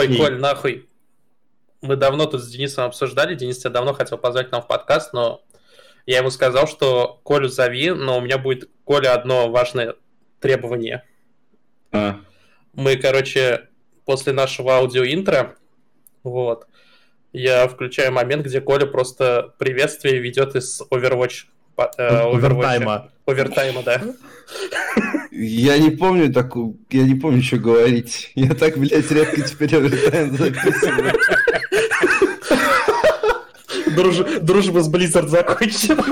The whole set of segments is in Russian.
Ой, Коль, нахуй. Мы давно тут с Денисом обсуждали. Денис тебя давно хотел позвать нам в подкаст, но я ему сказал, что Колю зови, но у меня будет, Коля, одно важное требование. А. Мы, короче, после нашего аудиоинтро, вот, я включаю момент, где Коля просто приветствие ведет из Overwatch. Э, Овертайма. Овертайма, да. Я не помню так, я не помню, что говорить. Я так, блядь, редко теперь овертайм записываю. Дружба с Blizzard закончена.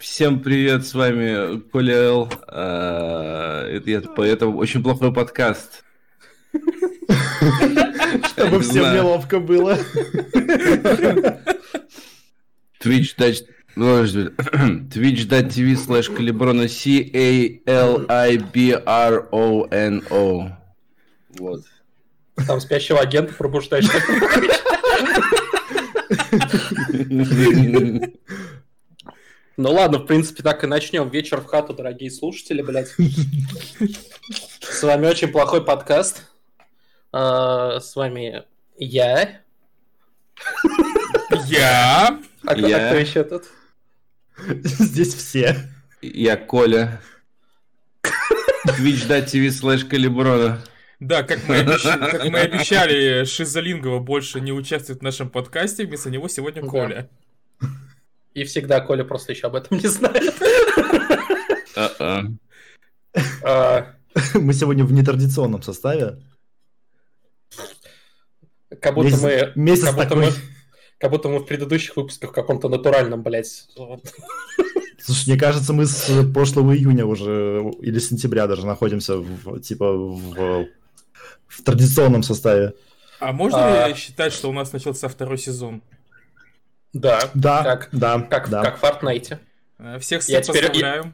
Всем привет, с вами Коля Эл. А, это, это очень плохой подкаст. Чтобы всем неловко было. Twitch twitch.tv slash C-A-L-I-B-R-O-N-O. Вот. Там спящего агента пробуждаешь. Ну ладно, в принципе, так и начнем. Вечер в хату, дорогие слушатели, блядь. С вами очень плохой подкаст. А, с вами я. Я. А кто еще тут? Здесь все. Я Коля. Twitch.tv slash калиброна. Да, как мы, обещ... как мы обещали, Шизалингова больше не участвует в нашем подкасте, вместо него сегодня Коля. И всегда Коля просто еще об этом не знает. А. Мы сегодня в нетрадиционном составе. Как будто мы... Месяц как будто мы, как будто мы в предыдущих выпусках в каком-то натуральном, блядь. Слушай, мне кажется, мы с прошлого июня уже, или сентября даже находимся в, типа, в в традиционном составе. А можно а... ли считать, что у нас начался второй сезон? Да. Да. Как, да. Как, да. как в Fortnite. Э, всех я теперь, я,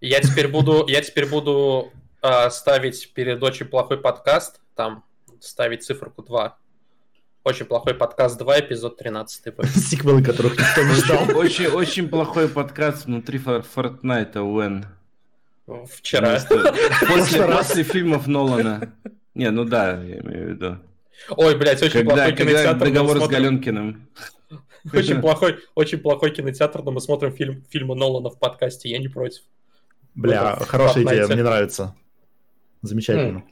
я теперь буду, я теперь буду э, ставить перед очень плохой подкаст, там ставить циферку 2. Очень плохой подкаст 2, эпизод 13. Сиквелы, которых никто не ждал. Очень, очень плохой подкаст внутри Fortnite, Уэн. Вчера. После, после фильмов Нолана. Не, ну да, я имею в виду. Ой, блядь, очень когда, плохой когда кинотеатр. договор с Галенкиным. Очень плохой, очень плохой кинотеатр, но мы смотрим фильм, фильмы Нолана в подкасте, я не против. Бля, хорошая идея, мне нравится. Замечательно.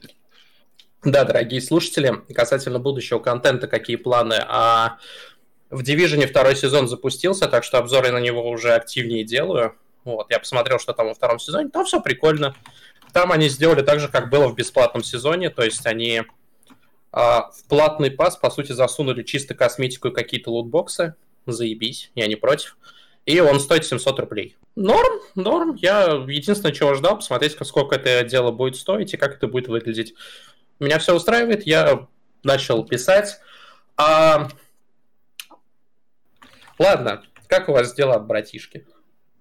Да, дорогие слушатели, касательно будущего контента, какие планы? А в Division второй сезон запустился, так что обзоры на него уже активнее делаю. Вот, я посмотрел, что там во втором сезоне, там все прикольно. Там они сделали так же, как было в бесплатном сезоне, то есть они а, в платный пас, по сути, засунули чисто косметику и какие-то лутбоксы. Заебись, я не против. И он стоит 700 рублей. Норм, норм. Я единственное, чего ждал, посмотреть, сколько это дело будет стоить и как это будет выглядеть. Меня все устраивает, я начал писать. А... Ладно, как у вас дела, братишки?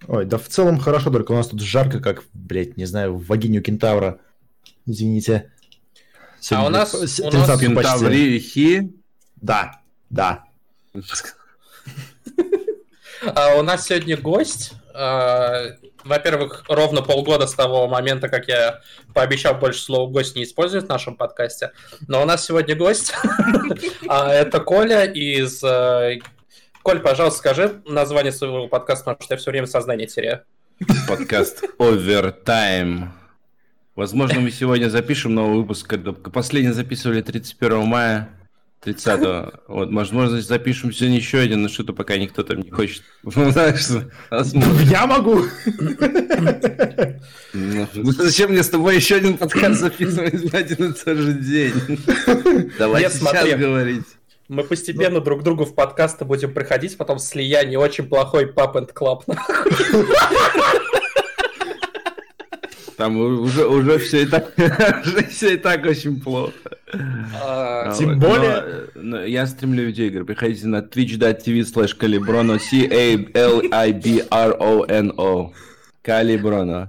Ой, да в целом хорошо, только у нас тут жарко, как, блядь, не знаю, в вагине кентавра. Извините. Сегодня а у нас... У нас... Кентаврихи? Да, да. А у нас сегодня гость. А, во-первых, ровно полгода с того момента, как я пообещал больше слова гость не использовать в нашем подкасте. Но у нас сегодня гость. А, это Коля из э, Коль, пожалуйста, скажи название своего подкаста, потому что я все время сознание теряю. Подкаст Overtime. Возможно, мы сегодня запишем новый выпуск, когда последний записывали 31 мая, 30 -го. Вот, возможно, запишем сегодня еще один, но что-то пока никто там не хочет. Я могу! Ну, зачем мне с тобой еще один подкаст записывать в один и тот же день? Давай сейчас говорить. Мы постепенно ну... друг другу в подкасты будем приходить, потом слияние очень плохой Pub and Club. Там уже, уже все и так, уже все и так очень плохо. А, тем более... Но, но я стримлю видеоигры. Приходите на twitch.tv slash calibrono C-A-L-I-B-R-O-N-O Calibrono.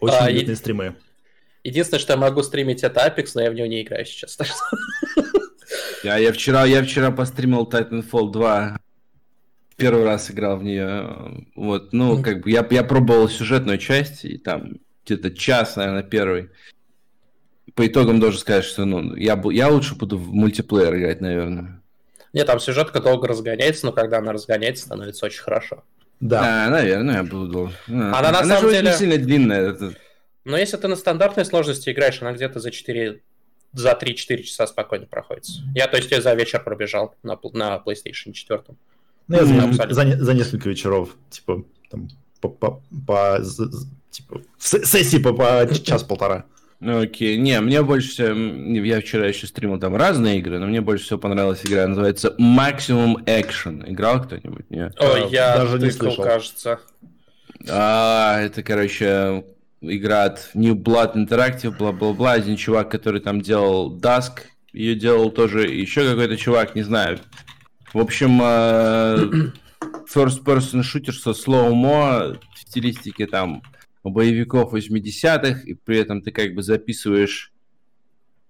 Очень а, уютные стримы. Единственное, что я могу стримить, это Apex, но я в него не играю сейчас. Я, я, вчера, я вчера постримил Titanfall 2. Первый раз играл в нее. Вот, ну, как бы я, я пробовал сюжетную часть, и там где-то час, наверное, первый. По итогам должен сказать, что ну, я, я лучше буду в мультиплеер играть, наверное. Нет, там сюжетка долго разгоняется, но когда она разгоняется, становится очень хорошо. Да. А, наверное, я буду. Она, она на она самом деле... сильно длинная. Это... Но если ты на стандартной сложности играешь, она где-то за 4 за 3-4 часа спокойно проходит. Я, то есть, я за вечер пробежал на, на PlayStation 4. Ну, я за, за, за несколько вечеров, типа, там, по, по, по, типа, сессии по, по час-полтора. Ну, окей. Не, мне больше всего... Я вчера еще стримил там разные игры, но мне больше всего понравилась игра, называется Maximum Action. Играл кто-нибудь? Нет? Ой, я даже не слышал. кажется. А, это, короче, игра от New Blood Interactive, бла-бла-бла. Один чувак, который там делал Dusk, ее делал тоже еще какой-то чувак, не знаю. В общем, э, first person shooter со slow-mo в стилистике там боевиков 80-х, и при этом ты как бы записываешь,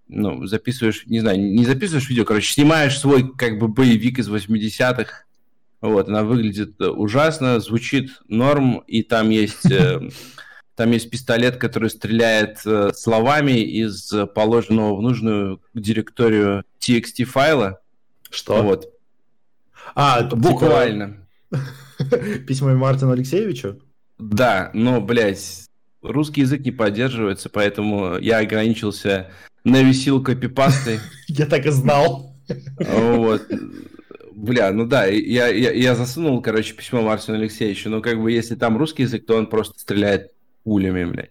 ну, записываешь, не знаю, не записываешь видео, короче, снимаешь свой как бы боевик из 80-х, вот, она выглядит ужасно, звучит норм, и там есть, э, там есть пистолет, который стреляет э, словами из положенного в нужную директорию TXT файла. Что? Вот. А, типа буквально. Письмо Мартину Алексеевичу? Да, но, блядь, русский язык не поддерживается, поэтому я ограничился на висил копипастой. Я так и знал. Вот. Бля, ну да, я, я, я засунул, короче, письмо Марсину Алексеевичу, но как бы если там русский язык, то он просто стреляет пулями, блядь.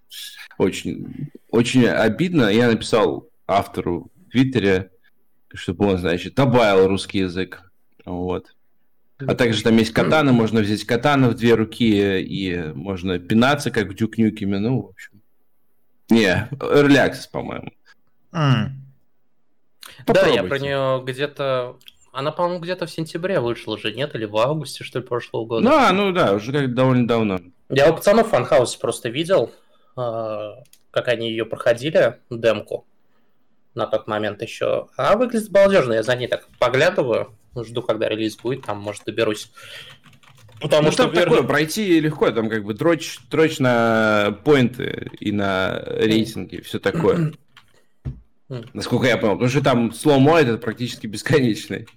Очень, очень обидно. Я написал автору в Твиттере, чтобы он, значит, добавил русский язык. Вот. А также там есть катаны, можно взять катаны в две руки, и можно пинаться, как в Дюк Нюкеме, ну, в общем. Не, Access, по-моему. Mm. Да, я про нее где-то... Она, по-моему, где-то в сентябре вышла же, нет? Или в августе, что ли, прошлого года? Да, ну да, уже как довольно давно. Я у пацанов в фанхаусе просто видел, а, как они ее проходили, демку, на тот момент еще. А выглядит балдежно, я за ней так поглядываю. Жду, когда релиз будет, там, может, доберусь. Потому ну, что там верно... такое, пройти легко, там как бы дрочь, дрочь на поинты и на рейтинги, все такое. Насколько я понял. Потому что там сломо это практически бесконечный.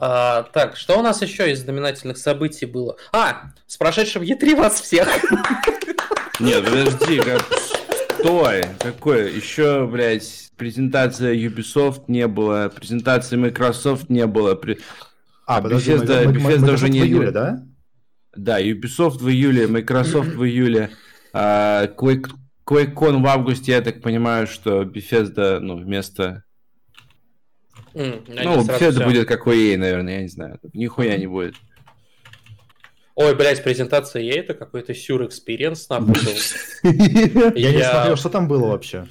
А, так, что у нас еще из знаменательных событий было? А, с прошедшим Е3 вас всех! Нет, подожди, как... Стой, какое? Еще, блядь, презентация Ubisoft не было, презентации Microsoft не было. При... А, подожди, Bethesda, мы, Bethesda мы, уже не... в июле, да? Да, Ubisoft в июле, Microsoft в июле, а, Quake, QuakeCon в августе, я так понимаю, что Bethesda, ну, вместо... Mm, ну, все. будет как у EA, наверное, я не знаю. Нихуя не будет. Ой, блядь, презентация EA это какой-то сюр experience нахуй был. Я не смотрел, что там было вообще.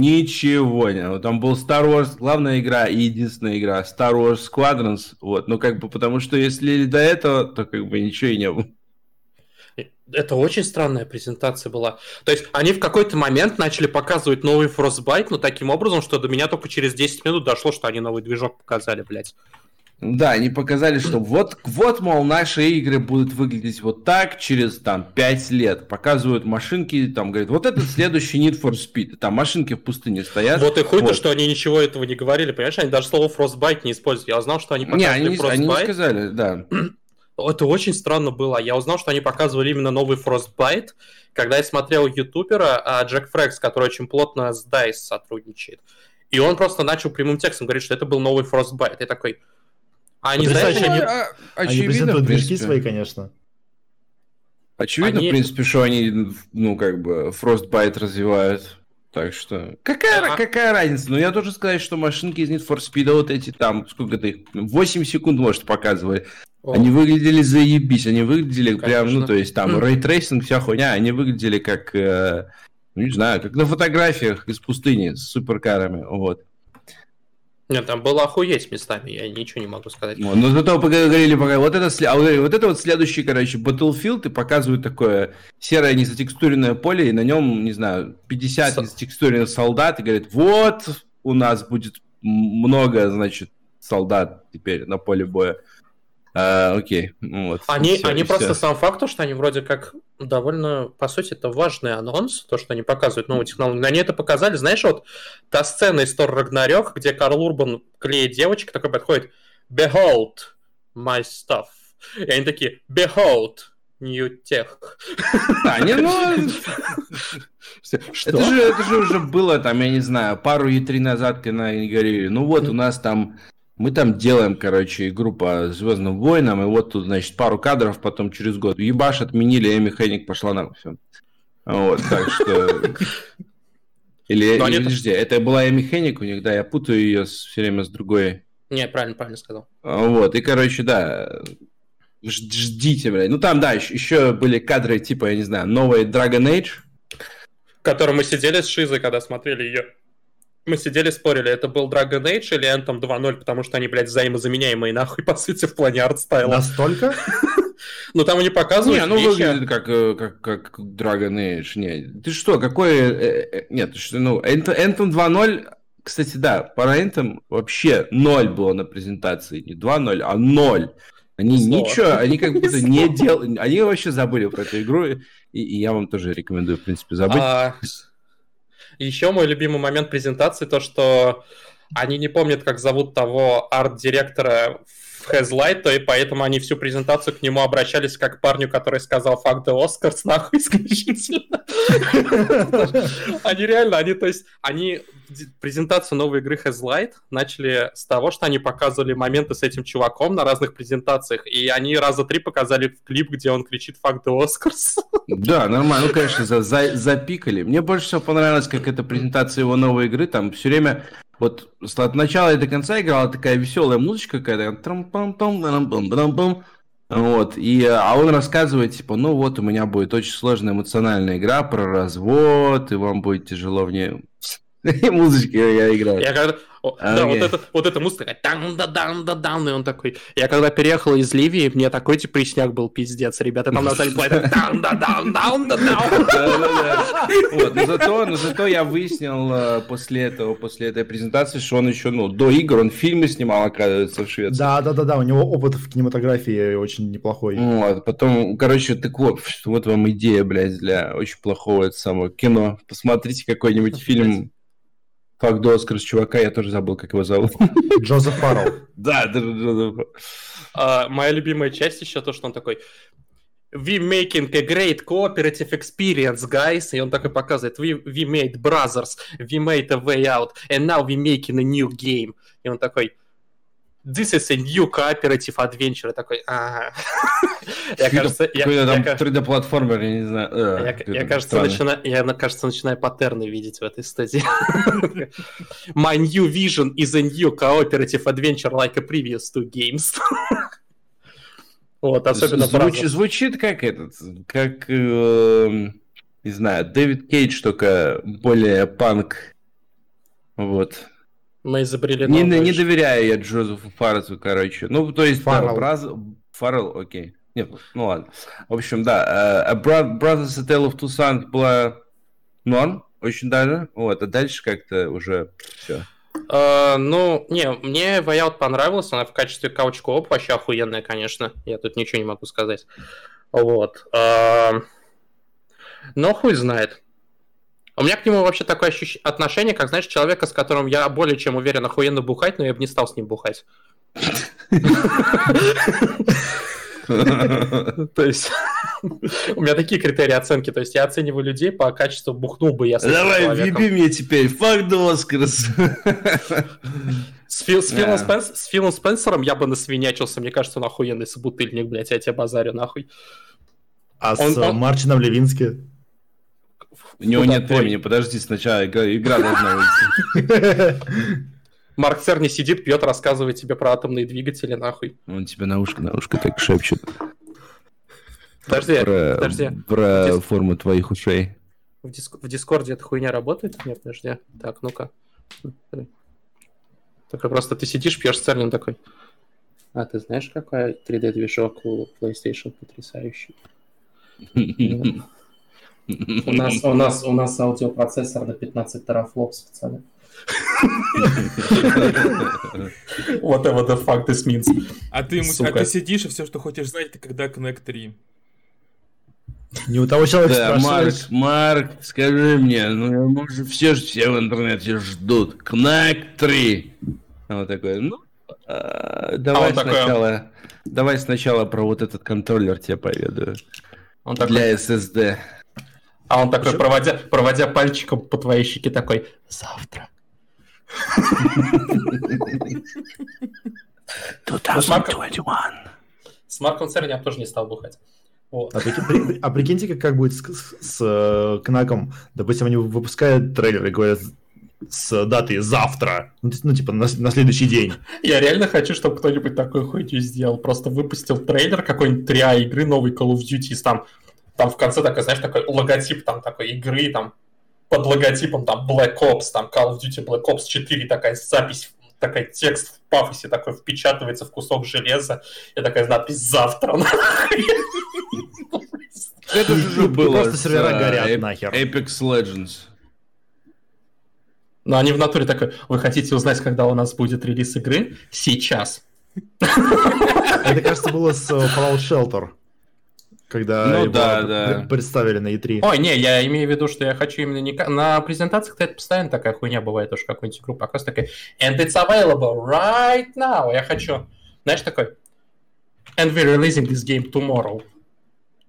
Ничего не. Там был Star Wars, главная игра и единственная игра, Star Wars Squadrons, вот, ну как бы, потому что если до этого, то как бы ничего и не было. Это очень странная презентация была. То есть они в какой-то момент начали показывать новый Frostbite, но таким образом, что до меня только через 10 минут дошло, что они новый движок показали, блядь. Да, они показали, что вот, вот, мол, наши игры будут выглядеть вот так через там 5 лет. Показывают машинки, там говорят, вот это следующий Need for Speed. Там машинки в пустыне стоят. Вот и хуй вот. что они ничего этого не говорили, понимаешь? Они даже слово Frostbite не используют. Я узнал, что они показывали не, они, Frostbite. Они не сказали, да. Это очень странно было. Я узнал, что они показывали именно новый Frostbite, когда я смотрел ютубера а Джек Фрекс, который очень плотно с DICE сотрудничает. И он просто начал прямым текстом говорить, что это был новый Frostbite. Я такой, а они, знаешь, они, а, они презентуют движки свои, конечно. Очевидно, они... в принципе, что они, ну, как бы, Frostbite развивают. Так что... Какая, а... какая разница? Ну, я тоже сказать, что машинки из Need for Speed, вот эти там, сколько ты их, 8 секунд, может, показывали. О. Они выглядели заебись, они выглядели Конечно. прям, ну, то есть там mm. ray tracing, вся хуйня, они выглядели как, э, ну, не знаю, как на фотографиях из пустыни с суперкарами, вот. Нет, там было охуеть местами, я ничего не могу сказать. Ну, но зато поговорили пока. Вот это, а, вот это вот следующий, короче, Battlefield и показывают такое серое незатекстуренное поле, и на нем, не знаю, 50 Со... незатекстуренных солдат, и говорят, вот у нас будет много, значит, солдат теперь на поле боя. А, окей, ну вот. Они, все, они просто все. сам факт, что они вроде как довольно, по сути, это важный анонс, то, что они показывают новую технологию. Они это показали, знаешь, вот та сцена из Тор Рагнарёк, где Карл Урбан клеит девочек, такой подходит, behold my stuff. И они такие, behold, New Tech. А, не, ну... Что? Это же, это же уже было, там, я не знаю, пару и три назад, когда они говорили, ну вот, у нас там мы там делаем, короче, игру по Звездным войнам, и вот тут, значит, пару кадров, потом через год ебаш отменили, Эми Хенник пошла на все. Вот, так что... Или, или подожди, это была Эми Хенник у них, да, я путаю ее все время с другой. Не, правильно, правильно сказал. Вот, и, короче, да, ждите, блядь. Ну, там, да, еще, еще были кадры, типа, я не знаю, новой Dragon Age. В котором мы сидели с Шизой, когда смотрели ее мы сидели, спорили, это был Dragon Age или Anthem 2.0, потому что они, блядь, взаимозаменяемые, нахуй, по сути, в плане артстайла. Настолько? Ну, там они показывают Не, ну, выглядит как, э, как, как Dragon Age. Не, ты что, какой... Э, э, нет, ты что, ну, Anthem 2.0... Кстати, да, по Anthem вообще ноль было на презентации. Не 2.0, а ноль. Они Снова. ничего, они как будто не делали... Они вообще забыли про эту игру. И, и я вам тоже рекомендую, в принципе, забыть. А... Еще мой любимый момент презентации, то, что они не помнят, как зовут того арт-директора в Headlight, и поэтому они всю презентацию к нему обращались как к парню, который сказал «fuck the Oscars», нахуй, исключительно. Они реально, они, то есть, они презентацию новой игры Headlight начали с того, что они показывали моменты с этим чуваком на разных презентациях, и они раза три показали клип, где он кричит «fuck the Oscars». Да, нормально, ну, конечно, за, за, запикали. Мне больше всего понравилось, как эта презентация его новой игры, там все время вот от начала и до конца играла такая веселая музычка какая-то. Вот, и, а он рассказывает, типа, ну вот, у меня будет очень сложная эмоциональная игра про развод, и вам будет тяжело в ней... Музычки я играю. Я когда... Okay. Да, вот, это, вот эта музыка, дан да дан да дан и он такой. Я когда переехал из Ливии, мне такой пресняк был пиздец, ребята, там на деле дан да дан дан да дан но зато, но зато я выяснил э, после этого, после этой презентации, что он еще, ну, до игр он фильмы снимал, оказывается, в Швеции. Да, да, да, да, у него опыт в кинематографии очень неплохой. Вот, потом, короче, так вот, вот вам идея, блядь, для очень плохого это самого кино. Посмотрите какой-нибудь фильм Факт до Оскара чувака, я тоже забыл, как его зовут. Джозеф Фаррелл. Да, Джозеф а, Моя любимая часть еще то, что он такой... We making a great cooperative experience, guys. И он такой показывает, we, we made brothers, we made a way out, and now we making a new game. И он такой, this is a new cooperative adventure. Такой, ага. Я, кажется, я, там 3D-платформер, я не знаю. Э, я, кажется, начинаю, я, кажется, начинаю паттерны видеть в этой стадии. My new vision is a new cooperative adventure like a previous two games. вот, особенно Звуч, Звучит как этот, как, э, не знаю, Дэвид Кейдж, только более панк. Вот. Мы изобрели не, не доверяю я Джозефу Фарреллу, короче. Ну, то есть, Фаррелл. Да, Браз... Фаррелл, окей. Нет, ну ладно. В общем, да, uh, Brothers A Tale of Two Sons была норм, очень даже. Вот, а дальше как-то уже все. Uh, ну, не, мне Way понравилась, она в качестве кауч кооп вообще охуенная, конечно. Я тут ничего не могу сказать. Вот. Uh, но хуй знает. У меня к нему вообще такое ощущ... отношение, как, знаешь, человека, с которым я более чем уверен охуенно бухать, но я бы не стал с ним бухать. То есть у меня такие критерии оценки. То есть я оцениваю людей по качеству бухнул бы я Давай, въеби мне теперь. Факт Оскарс. С, Фил, с, Филом Спенс, с Филом Спенсером я бы насвинячился. Мне кажется, он охуенный собутыльник, блядь. Я тебя базарю нахуй. А он, с он... Марчином Левински? У него нет такой? времени, подожди, сначала игра, игра должна выйти. Марк Церни сидит, пьет, рассказывает тебе про атомные двигатели, нахуй. Он тебе на ушко, на ушко так шепчет. Подожди, про, подожди. Про Дис... форму твоих ушей. В, диск... в Дискорде эта хуйня работает? Нет, подожди. Так, ну-ка. Такой просто ты сидишь, пьешь цернин такой. А ты знаешь, какой 3D-движок у PlayStation потрясающий? У нас, у нас, у нас аудиопроцессор на 15 терафлопс, пацаны. Whatever the fuck this means. А ты, а ты сидишь, и все, что хочешь знать, это когда Connect 3. Не у того человека да, Марк, Марк, скажи мне, ну мы же все, все в интернете ждут. Кнак 3. Вот такой, ну, а, давай а сначала, такой... давай сначала про вот этот контроллер тебе поведаю. Он такой... Для SSD. А он такой, проводя, проводя пальчиком по твоей щеке, такой, завтра. 2021. С Марком Церни я тоже не стал бухать. Вот. А, прикинь, а прикиньте, как, как будет с, с, с э, Кнаком. Допустим, они выпускают трейлер и говорят с датой завтра. Ну, ну типа, на, на следующий день. Я реально хочу, чтобы кто-нибудь такой хуйню сделал. Просто выпустил трейлер какой-нибудь 3 игры новой Call of Duty. Там, там в конце такой, знаешь, такой логотип там такой игры, там под логотипом там Black Ops, там Call of Duty Black Ops 4, такая запись такой текст в пафосе такой впечатывается в кусок железа, и такая надпись «Завтра». Это же было Просто сервера горят нахер. Apex Legends. Но они в натуре такой, вы хотите узнать, когда у нас будет релиз игры? Сейчас. Это, кажется, было с э, Fallout Shelter когда ну, его да, да. представили на E3. Ой, не, я имею в виду, что я хочу именно не... На презентациях это постоянно такая хуйня бывает, уж какую-нибудь игру показывают, такая, and it's available right now. Я хочу, знаешь, такой, and we're releasing this game tomorrow.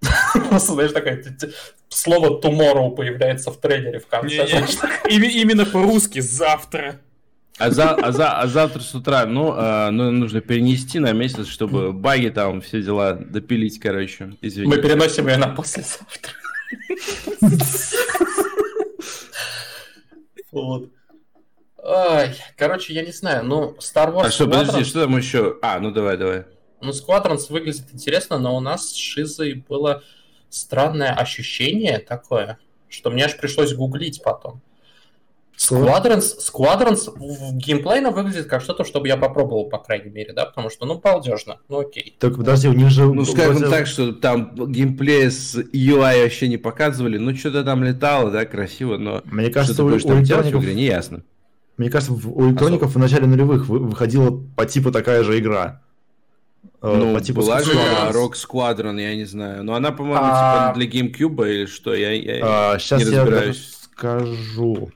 Знаешь, такое слово tomorrow появляется в трейлере в конце. Именно по-русски завтра. А, за, а, за, а завтра с утра, ну, а, ну, нужно перенести на месяц, чтобы баги там, все дела допилить, короче. Извините. Мы переносим ее на послезавтра. Вот. Ай, короче, я не знаю, ну, Star Wars... А что, подожди, что там еще? А, ну давай, давай. Ну, Squadrons выглядит интересно, но у нас с Шизой было странное ощущение такое, что мне аж пришлось гуглить потом. Squadrons, Squadrons геймплейно выглядит как что-то, чтобы я попробовал, по крайней мере, да, потому что, ну, балдежно, ну, окей. Так, подожди, у них же... Ну, скажем вроде... так, что там геймплей с UI вообще не показывали, ну, что-то там летало, да, красиво, но... Мне кажется, у, у электроников... не ясно. Мне кажется, у электроников в начале нулевых выходила по типу такая же игра. Э, ну, по типу была же Rock Squadron, я не знаю. Но она, по-моему, а... типа для GameCube или что, я, я а, сейчас не разбираюсь. я скажу.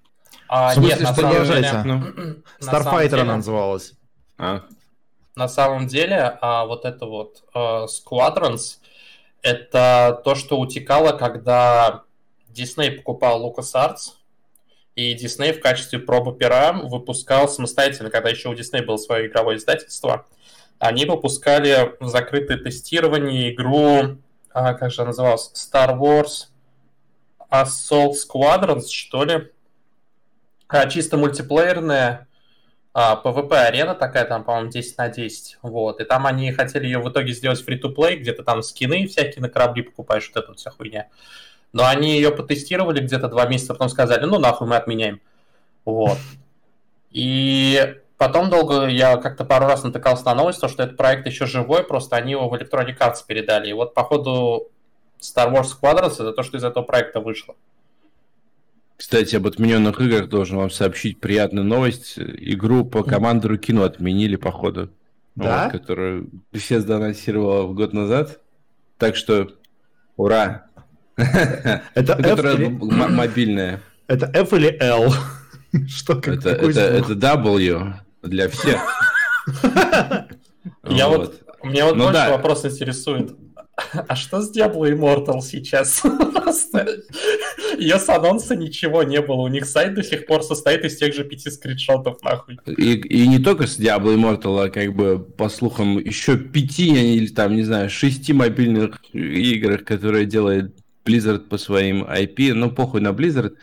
А, смысле, нет, на самом деле... Ну, Starfighter она называлась. А. На самом деле, а, вот это вот а, Squadrons, это то, что утекало, когда Disney покупал LucasArts, и Disney в качестве пробы пера выпускал самостоятельно, когда еще у Disney было свое игровое издательство, они выпускали в закрытое тестирование игру, а, как же она называлась, Star Wars Assault Squadrons, что ли, чисто мультиплеерная а, PvP-арена такая, там, по-моему, 10 на 10. Вот. И там они хотели ее в итоге сделать free-to-play, где-то там скины всякие на корабли покупаешь, вот эта вот вся хуйня. Но они ее потестировали где-то два месяца, потом сказали, ну нахуй мы отменяем. Вот. И потом долго я как-то пару раз натыкался на новость, что этот проект еще живой, просто они его в Electronic Arts передали. И вот, походу, Star Wars Squadrons это то, что из этого проекта вышло. Кстати, об отмененных играх должен вам сообщить приятную новость. Игру по командору кино отменили, походу. Да? Вот, которую Bethesda анонсировала год назад. Так что, ура! Это Которая мобильная. Это F или L? Что, как, это, это, это W для всех. Я вот, меня вот ну больше вопрос интересует. А что с Diablo Immortal сейчас? Ее с анонса ничего не было. У них сайт до сих пор состоит из тех же пяти скриншотов, нахуй. И, и не только с Diablo Immortal, а как бы, по слухам, еще пяти или там, не знаю, шести мобильных играх, которые делает Blizzard по своим IP. Ну, похуй на Blizzard.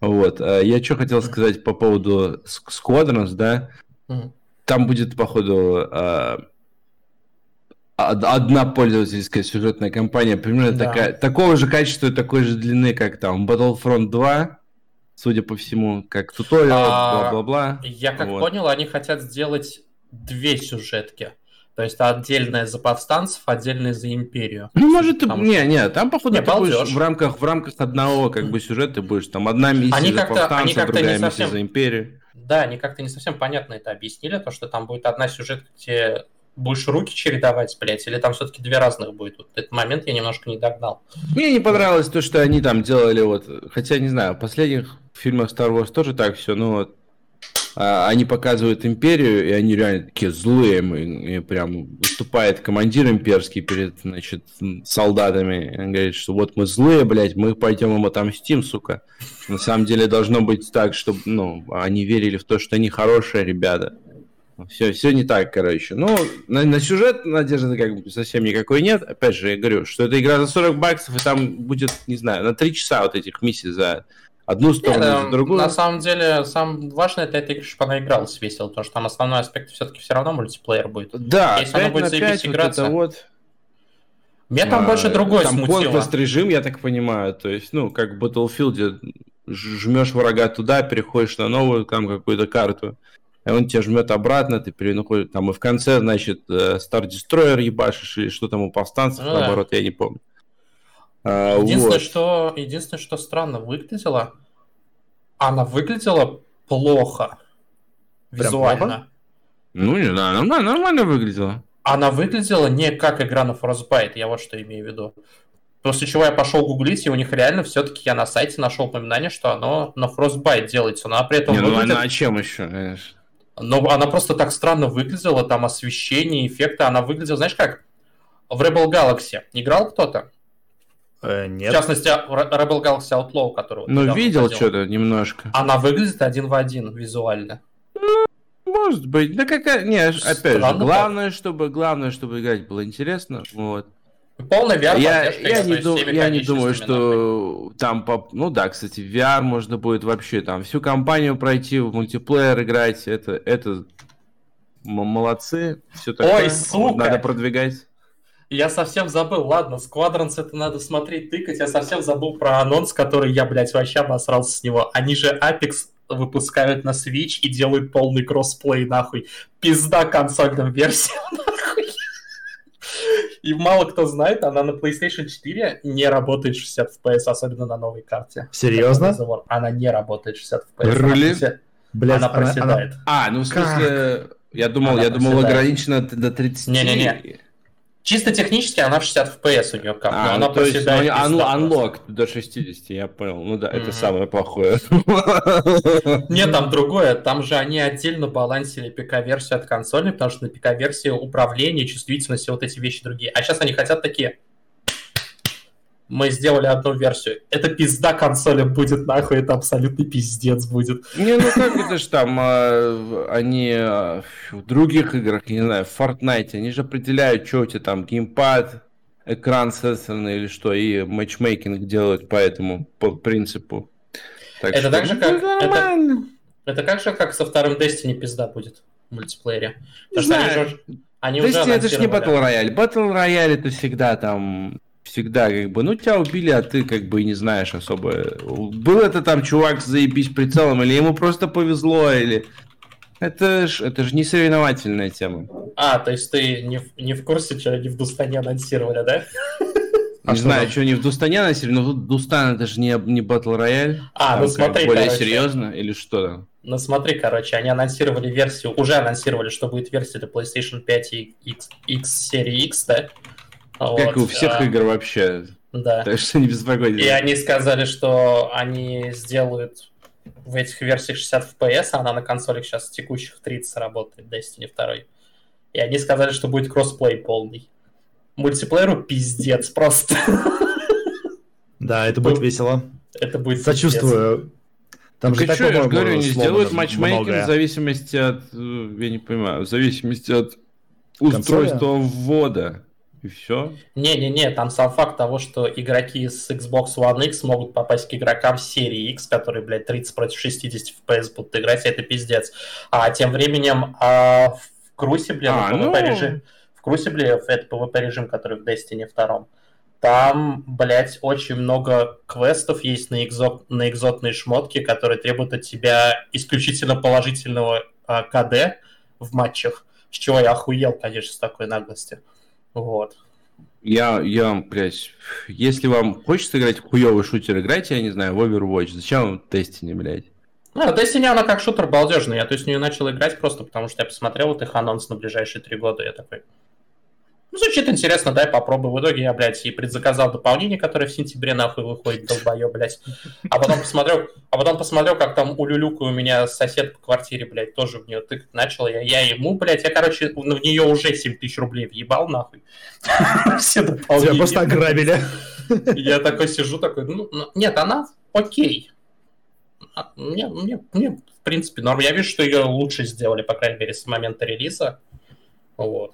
Вот. А я что хотел сказать по поводу Squadrons, да? Там будет, походу, а, одна пользовательская сюжетная кампания, примерно да. такая, такого же качества и такой же длины, как там Battlefront 2, судя по всему, как туториал, а, бла-бла-бла. Я как вот. понял, они хотят сделать две сюжетки. То есть отдельная за повстанцев, отдельная за империю. Ну, может, Потому не, что... не, там, походу, не, ты будешь в рамках, в рамках одного как бы сюжета ты будешь. Там одна миссия они за повстанцев, другая совсем... миссия за империю. Да, они как-то не совсем понятно это объяснили, то, что там будет одна сюжетка, где будешь руки чередовать, блядь, или там все-таки две разных будет? Вот этот момент я немножко не догнал. Мне не понравилось то, что они там делали вот, хотя не знаю, в последних фильмах Star Wars тоже так все, но вот а, они показывают империю, и они реально такие злые, и, и прям выступает командир имперский перед, значит, солдатами, он говорит, что вот мы злые, блядь, мы пойдем им отомстим, сука. На самом деле должно быть так, чтобы, ну, они верили в то, что они хорошие ребята. Все, все не так, короче. Ну, на, на сюжет надежды как бы совсем никакой нет. Опять же, я говорю, что это игра за 40 баксов, и там будет, не знаю, на 3 часа вот этих миссий за одну сторону, нет, за другую. На самом деле, самое важное это это, чтобы она игралась весело, потому что там основной аспект все-таки все равно мультиплеер будет. Да, Если она будет заебись играться... Вот вот... Меня там а, больше другой там смутило. конквест режим, я так понимаю, то есть, ну, как в Battlefield жмешь врага туда, переходишь на новую там какую-то карту, он тебя жмет обратно, ты перенаходишь, там, и в конце, значит, э, Star Destroyer ебашишь, или что там у повстанцев, ну, наоборот, да. я не помню. А, единственное, вот. что, единственное, что странно выглядело, она выглядела плохо визуально. Плохо? Ну, не знаю, нормально, нормально выглядела. Она выглядела не как игра на Frostbite, я вот что имею в виду. После чего я пошел гуглить, и у них реально все-таки я на сайте нашел упоминание, что оно на Frostbite делается, но а при этом не, выглядит... ну она чем еще, конечно? Но она просто так странно выглядела, там освещение, эффекты, она выглядела, знаешь как? В Rebel Galaxy играл кто-то? Э, нет. В частности, Rebel Galaxy Outlaw, который... Ну, видел что-то немножко. Она выглядит один в один визуально. Ну, может быть. Да какая... Не, опять же, главное, чтобы, главное, чтобы играть было интересно. Вот. Полный VR я, я, не, дум, я не думаю, что там, по, ну да, кстати, VR можно будет вообще там всю компанию пройти, в мультиплеер играть, это, это молодцы, все такое. Ой, сука! Надо продвигать. Я совсем забыл, ладно, Squadrons это надо смотреть, тыкать, я совсем забыл про анонс, который я, блядь, вообще обосрался с него. Они же Apex выпускают на Switch и делают полный кроссплей, нахуй. Пизда консольным версиям, И мало кто знает, она на PlayStation 4 не работает 60 FPS, особенно на новой карте. Серьезно? Она не работает 60 FPS. Рули? Блядь, она проседает. Она... А, ну в смысле... Как? Я думал, она я думал ограничено до 30. Не-не-не. Чисто технически она в 60 FPS у нее как, а, но она то есть, ну, unlock до 60, я понял. Ну да, mm-hmm. это самое плохое. Нет, там другое. Там же они отдельно балансили ПК-версию от консоли, потому что на ПК-версии управление, чувствительность и вот эти вещи другие. А сейчас они хотят такие, мы сделали одну версию. Это пизда консоли будет, нахуй, это абсолютный пиздец будет. Не, ну как это ж там, а, они а, в других играх, не знаю, в Fortnite, они же определяют, что у тебя там, геймпад, экран сенсорный или что, и матчмейкинг делают по этому по принципу. Так это что, так же, ну, как... Это, это как же, как со вторым Destiny пизда будет в мультиплеере. Потому что они же, они Destiny уже это же не Battle Royale. Battle Royale это всегда там всегда как бы, ну тебя убили, а ты как бы не знаешь особо. Был это там чувак заебись прицелом, или ему просто повезло, или... Это ж, это же не соревновательная тема. А, то есть ты не в, не в курсе, что они в Дустане анонсировали, да? Не а знаю, что, что они в Дустане анонсировали, но Дустан это же не, не Battle Royale. А, ну смотри, Более короче, серьезно, или что? Ну смотри, короче, они анонсировали версию, уже анонсировали, что будет версия для PlayStation 5 и X, X серии X, да? Как вот, и у всех а... игр вообще. Да. Так что не беспокойтесь. И они сказали, что они сделают в этих версиях 60 FPS, а она на консолях сейчас текущих 30 работает, Destiny 2. И они сказали, что будет кроссплей полный. Мультиплееру пиздец просто. Да, это будет весело. Это будет Сочувствую. Там так же что, я говорю, не сделают матчмейкинг в зависимости от, э, я не понимаю, в зависимости от устройства ввода. И все? Не-не-не, там сам факт того, что игроки с Xbox One X могут попасть к игрокам серии X, которые, блядь, 30 против 60 FPS будут играть, это пиздец. А тем временем а, в Crucible, а, ну... PvP режим, в Crucible это PvP режим, который в Destiny 2, Там, блядь, очень много квестов есть на, экзот, на экзотные шмотки, которые требуют от тебя исключительно положительного а, КД в матчах, с чего я охуел, конечно, с такой наглости. Вот. Я, я, блядь, если вам хочется играть в хуёвый шутер, играйте, я не знаю, в Overwatch. Зачем вам Destiny, блядь? Ну, Destiny, она как шутер балдежный. Я то есть в нее начал играть просто потому, что я посмотрел вот их анонс на ближайшие три года, я такой, ну, звучит интересно, дай попробую. В итоге я, блядь, и предзаказал дополнение, которое в сентябре нахуй выходит, долбоё, блядь. А потом посмотрел, а потом посмотрел, как там у Люлюка у меня сосед по квартире, блядь, тоже в нее тыкать начал. Я, я ему, блядь, я, короче, в нее уже 7 тысяч рублей въебал, нахуй. Все дополнения. Тебя просто ограбили. Я такой сижу, такой, ну, ну нет, она окей. А, мне, мне, мне, в принципе, норм. Я вижу, что ее лучше сделали, по крайней мере, с момента релиза. Вот.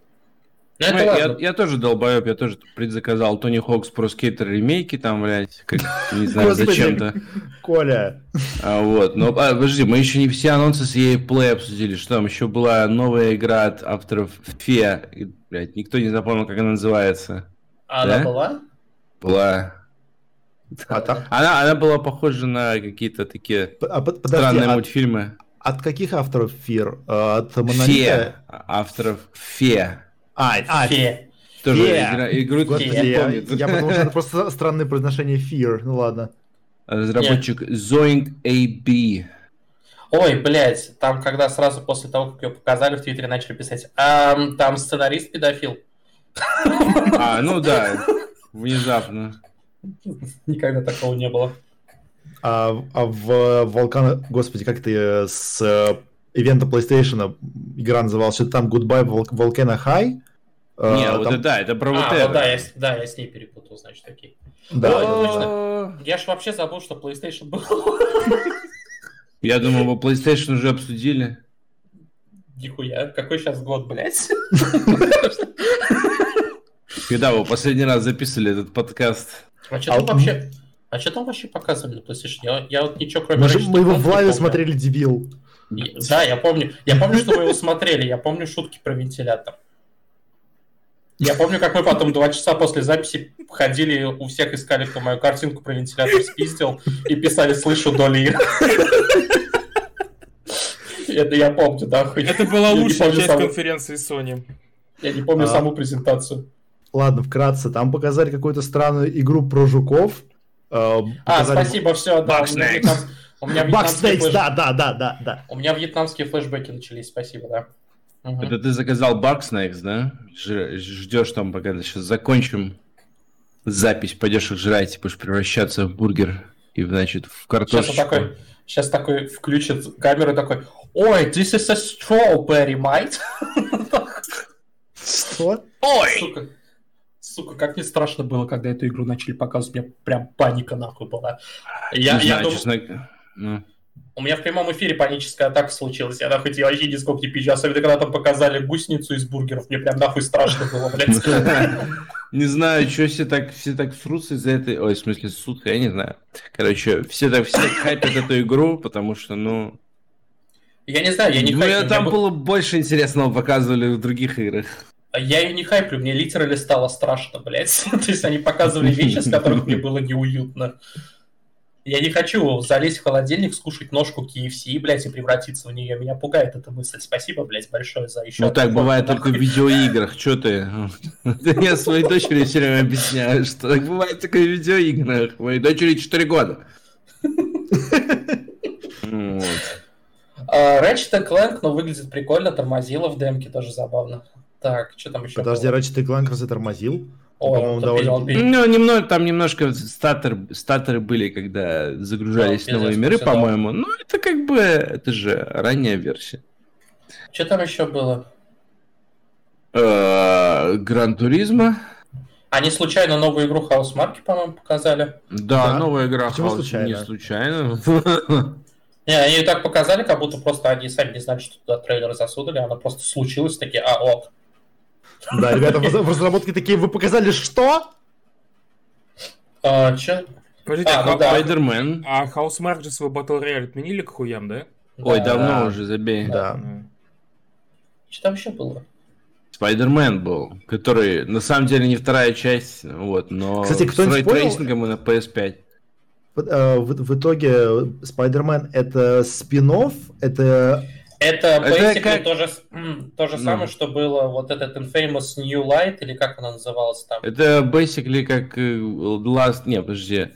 Ну, ну, я, я тоже долбоеб, я тоже предзаказал Тони Хокс про скейтер ремейки, там, блядь, как, не знаю, зачем-то. Коля. А, вот, но, а, подожди, мы еще не все анонсы с EA Play обсудили, что там еще была новая игра от авторов Фе, блядь, никто не запомнил, как она называется. А да? она была? Была. А там? Она, она была похожа на какие-то такие а, подожди, странные от, мультфильмы. От каких авторов Фир? От Монолита? Фе. Авторов Фе. А, а, Фе. Тоже игра, игру Господи, я, я подумал, что это просто странное произношение Fear. Ну ладно. Разработчик yeah. Zoing AB. Ой, блядь, там, когда сразу после того, как ее показали, в Твиттере начали писать, а, там сценарист педофил. А, ну да, внезапно. Никогда такого не было. А, а в Волкан, господи, как ты с ивента PlayStation игра называлась, что там Goodbye Volcano High. А, не, вот это, да, это про вот это. Да, я, да, я с ней перепутал, значит, такие. Да, точно. Я ж вообще забыл, что PlayStation был. Я думал, вы PlayStation уже обсудили. Нихуя, какой сейчас год, блядь? Когда вы последний раз записывали этот подкаст? А что там вообще... А что там вообще показывали на PlayStation? Я, я вот ничего кроме... Мы, мы его в лайве смотрели, дебил. Да, я помню. Я помню, что мы его смотрели. Я помню шутки про вентилятор. Я помню, как мы потом два часа после записи ходили, у всех искали, кто мою картинку про вентилятор спиздил, и писали «Слышу доли Это я помню, да. Это была лучшая часть конференции Sony. Я не помню а... саму презентацию. Ладно, вкратце. Там показали какую-то странную игру про жуков. Э, а, спасибо, все, да. У меня да, да, да, да. У меня вьетнамские флешбеки начались, спасибо, да. Угу. Это ты заказал Bugsnax, да? Ж- ждешь там, пока сейчас закончим запись, пойдешь их жрать, будешь превращаться в бургер и, значит, в картошку. Сейчас такой, сейчас такой включит камеру такой, ой, this is a strawberry, mate. Что? Ой! Сука. Сука, как мне страшно было, когда эту игру начали показывать. У меня прям паника нахуй была. Я, не я знаю, дум... честно... Ну. У меня в прямом эфире паническая атака случилась. Я нахуй я вообще нисколько не пизжу. Особенно, когда там показали гусеницу из бургеров. Мне прям нахуй страшно было, блядь. Не знаю, что все так, все так срутся из-за этой... Ой, в смысле, сутка, я не знаю. Короче, все так, все хайпят эту игру, потому что, ну... Я не знаю, я не хайплю. Ну, там было больше интересного показывали в других играх. Я ее не хайплю, мне литерально стало страшно, блядь. То есть они показывали вещи, с которых мне было неуютно. Я не хочу залезть в холодильник, скушать ножку KFC, блядь, и превратиться в нее. Меня пугает эта мысль. Спасибо, блядь, большое за еще. Ну так бывает только в видеоиграх. Что ты? Я своей дочери все время объясняю, что так бывает только в видеоиграх. Моей дочери 4 года. А, Ratchet Clank, ну, выглядит прикольно, тормозило в демке, тоже забавно. Так, что там еще Подожди, Ratchet Clank затормозил? О, довольно... Ну, немного, там немножко статер, статоры были, когда загружались да, новые миры, по-моему. Ну, это как бы, это же ранняя версия. Что там еще было? Э, Гран Туризма. Они случайно новую игру House Mark, по-моему, показали. Да, да. новая игра Почему House случайно? не случайно. Не, они ее так показали, как будто просто они сами не знали, что туда трейлеры засунули, она просто случилась, такие, а, ок. Да, ребята в разработке такие, вы показали что? А, че? Подождите, а, ну, да. Spider-Man. А Housemark же свой Battle Royale отменили к хуям, да? Ой, давно уже, забей. Да. Что там еще было? Spider-Man был, который на самом деле не вторая часть, вот, но Кстати, кто с ray tracing ом и на PS5. Э, в, в итоге Spider-Man это спин это это, это как... то же, то же ну. самое, что было вот этот Infamous New Light, или как она называлась там? Это basically как э, Last... Не, подожди.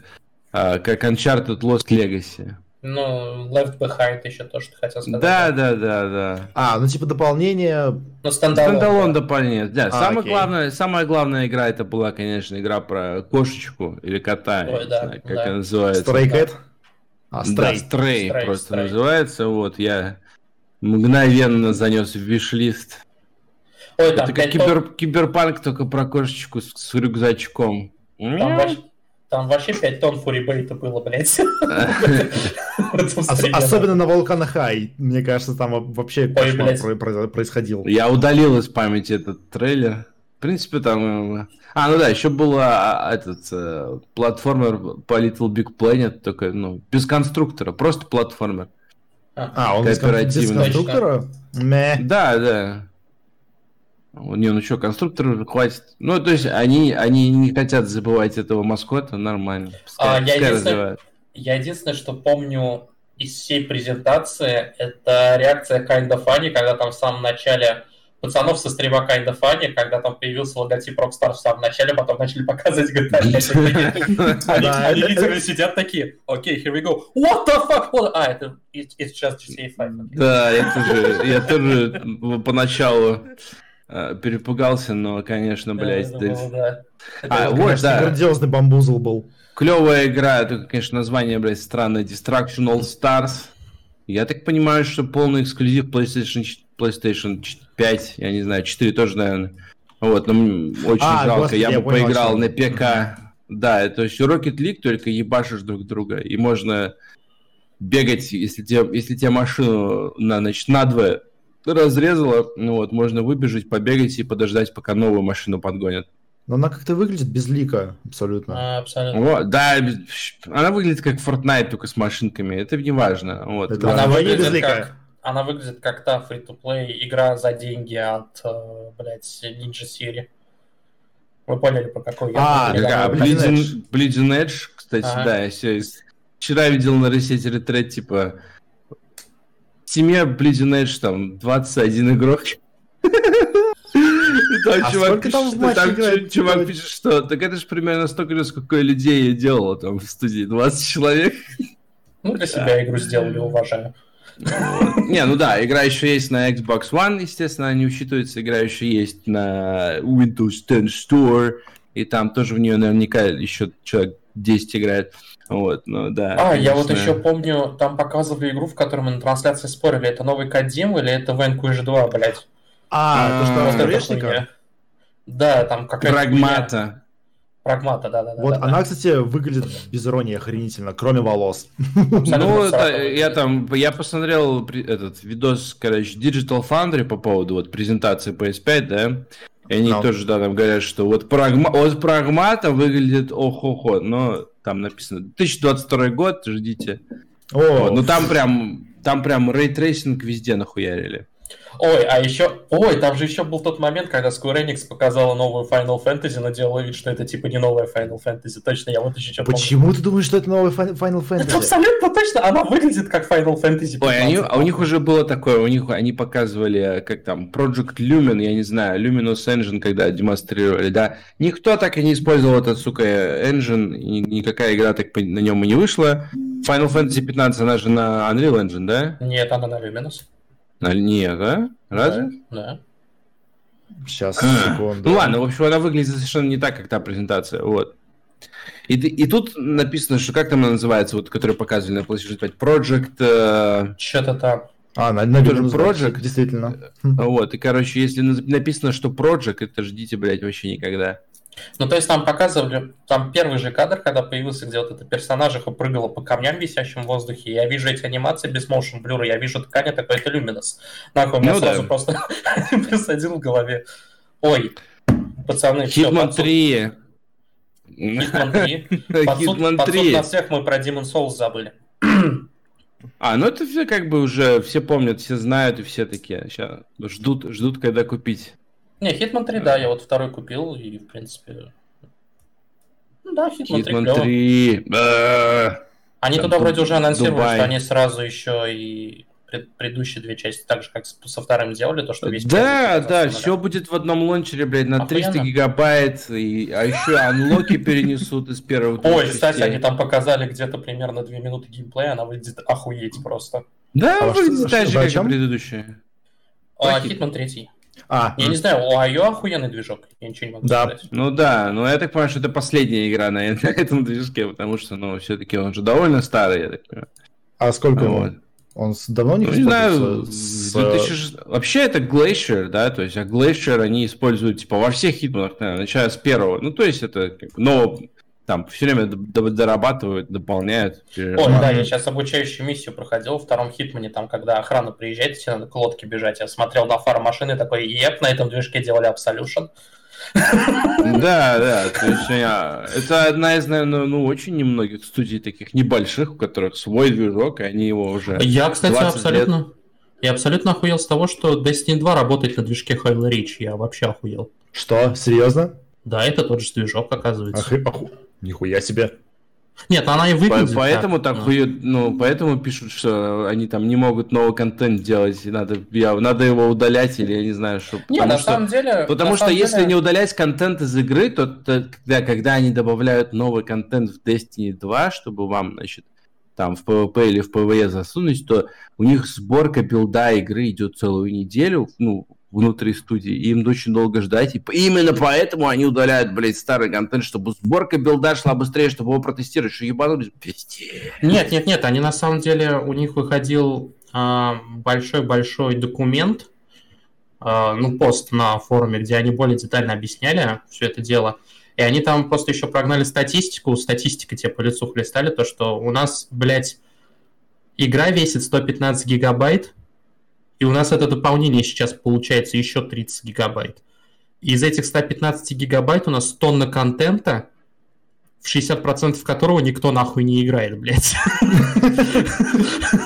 А, как Uncharted Lost Legacy. Ну, Left Behind еще то, что хотел сказать. Да, да, да, да. А, ну типа дополнение... Ну, standalone. Standalone да. дополнение, да. А, самое, главное, самая главная игра это была, конечно, игра про кошечку или кота, Ой, да, знаю, как да. она называется. Stray Cat? А, Stray. Да, Stray, Stray просто Stray. называется. Вот, я мгновенно занес в wishlist. Ой, там это как кибер, киберпанк, только про кошечку с, с рюкзачком. Там, там вообще 5 тонн фурибейта было, блядь. Особенно на Волкана Хай. Мне кажется, там вообще кошмар происходил. Я удалил из памяти этот трейлер. В принципе, там... Э, а, ну да, еще был а, этот э, платформер по Little Big Planet, только, ну, без конструктора, просто платформер. А, он без конструктора? Да, да. Не, ну что, конструктор хватит. Ну, то есть они, они не хотят забывать этого маскота, нормально. Пускай, а, пускай я, единственное, я единственное, что помню из всей презентации, это реакция Kind of Funny, когда там в самом начале пацанов со стрима Kind of Funny, когда там появился логотип Rockstar в самом начале, потом начали показывать GTA 5. Они литерально сидят такие, окей, here we go. What the fuck? А, это it's just GTA 5. Да, я тоже, я тоже поначалу э, перепугался, но, конечно, блядь. А, вот, да. Грандиозный бамбузл был. Клевая игра, только, конечно, название, блядь, странное. Destruction All Stars. Я так понимаю, что полный эксклюзив PlayStation, PlayStation 5, я не знаю, 4 тоже, наверное. Вот, но очень а, жалко, господи, я, я бы поиграл на ПК. Да, то есть Rocket League только ебашишь друг друга, и можно бегать, если тебе, если тебе машину на, значит, на двое разрезала, ну вот, можно выбежать, побегать и подождать, пока новую машину подгонят. Но она как-то выглядит безлико, абсолютно. А, абсолютно. Вот, да, она выглядит как Fortnite, только с машинками. Это не важно. Вот. Это она выглядит как, она выглядит как та free-to-play игра за деньги от, э, блядь, Ninja Siri. Вы поняли, по какой я А, какая? Bleeding, Bleeding Edge, кстати, ага. да, я все... Вчера видел на ресетере тред, типа, в семье Bleeding Edge там 21 игрок. Там а чувак пишет, там, что, там играет, чувак пишет, что так это же примерно столько же, сколько людей я делала там в студии, 20 человек. Ну, для себя игру сделали, уважаю. Не, ну да, игра еще есть на Xbox One, естественно, не учитывается, игра еще есть на Windows 10 Store, и там тоже в нее наверняка еще человек 10 играет. Вот, ну да. А, конечно. я вот еще помню, там показывали игру, в которой мы на трансляции спорили, это новый Кадим или это Vanquish 2, блядь. А, то, что Орешника? Да, там какая-то... Прагмата. Прагмата, да, да. Вот да, она, да. кстати, выглядит без иронии охренительно, кроме волос. Ну, я там, я посмотрел этот видос, короче, Digital Foundry по поводу вот презентации PS5, да, и они ну. тоже, да, там говорят, что вот, Pragma... вот Pragmata выглядит ох-охо, но там написано 2022 год, ждите. О, вот, ну там прям, там прям ray tracing везде нахуярили. Ой, а еще... Ой, там же еще был тот момент, когда Square Enix показала новую Final Fantasy, но делала вид, что это типа не новая Final Fantasy. Точно, я вот еще что Почему помню. ты думаешь, что это новая Final Fantasy? Это абсолютно точно, она выглядит как Final Fantasy 15. Ой, они, а у них уже было такое, у них они показывали, как там, Project Lumen, я не знаю, Luminous Engine, когда демонстрировали, да. Никто так и не использовал этот, сука, engine, и никакая игра так на нем и не вышла. Final Fantasy 15, она же на Unreal Engine, да? Нет, она на Luminous. Нет, да? Разве? Да. Сейчас, а, секунду. Ну ладно, в общем, она выглядит совершенно не так, как та презентация. Вот. И, и тут написано, что как там она называется, вот, который показывали на PlayStation 5, Project... Э... Что-то там. А, на, на тоже Project. Действительно. Вот, и, короче, если написано, что Project, это ждите, блядь, вообще никогда. Ну, то есть там показывали, там первый же кадр, когда появился, где вот эта персонажиха прыгала по камням, висящим в воздухе, я вижу эти анимации без motion blur, я вижу ткань, такой, это Luminous. Нахуй, у меня ну, сразу да. просто присадил в голове. Ой, пацаны, Hitman 3. Hitman 3. Hitman 3. на всех мы про Demon Souls забыли. А, ну это все как бы уже все помнят, все знают и все такие сейчас ждут, ждут, когда купить. Не, Hitman 3, да, я вот второй купил, и, в принципе... Ну да, Hitman, Hitman 3, 3. Они Там туда вроде уже анонсировали, Дубай. что они сразу еще и предыдущие две части, так же, как со вторым делали, то, что весь... Да, да, все будет в одном лончере, блядь, на Охуенно. 300 гигабайт, и, а еще анлоки перенесут из первого Ой, кстати, они там показали где-то примерно 2 минуты геймплея, она выглядит охуеть просто. Да, а выглядит так же, как и предыдущие. А, Hitman 3. А, я не знаю, у IO охуенный движок, я ничего не могу да. сказать. Ну да, но я так понимаю, что это последняя игра на, на этом движке, потому что, ну, все-таки он же довольно старый, я так понимаю. А сколько вот. ему? Он давно не ну, не знаю, с... 2000... вообще это Glacier, да, то есть, а Glacier они используют, типа, во всех хитманах, наверное, начиная с первого, ну, то есть, это, как, но там все время дорабатывают, дополняют. Ой, да, я сейчас обучающую миссию проходил в втором Хитмане, там, когда охрана приезжает, все надо к лодке бежать. Я смотрел на фару машины, такой, еп, на этом движке делали Absolution. Да, да, то есть это одна из, наверное, ну, очень немногих студий таких небольших, у которых свой движок, и они его уже Я, кстати, абсолютно... Я абсолютно охуел с того, что Destiny 2 работает на движке Halo Reach. Я вообще охуел. Что? Серьезно? Да, это тот же движок, оказывается. Ох... Оху... Нихуя себе. Нет, она и выглядит. По поэтому так, так хуй, ну, поэтому пишут, что они там не могут новый контент делать, и надо, я, надо его удалять, или я не знаю, что. Не, на что, самом деле. Потому что деле... если не удалять контент из игры, то, то когда, когда они добавляют новый контент в Destiny 2, чтобы вам, значит, там в PvP или в PvE засунуть, то у них сборка билда игры идет целую неделю, ну, внутри студии, и им очень долго ждать, и именно поэтому они удаляют, блядь, старый контент, чтобы сборка билда шла быстрее, чтобы его протестировать, что ебанулись, пиздец. Нет, нет, нет, они на самом деле, у них выходил а, большой-большой а, документ, а, ну, пост на форуме, где они более детально объясняли все это дело, и они там просто еще прогнали статистику, статистика тебе по лицу хлестали, то, что у нас, блядь, игра весит 115 гигабайт, и у нас это дополнение сейчас получается еще 30 гигабайт. Из этих 115 гигабайт у нас тонна контента, в 60% которого никто нахуй не играет, блядь.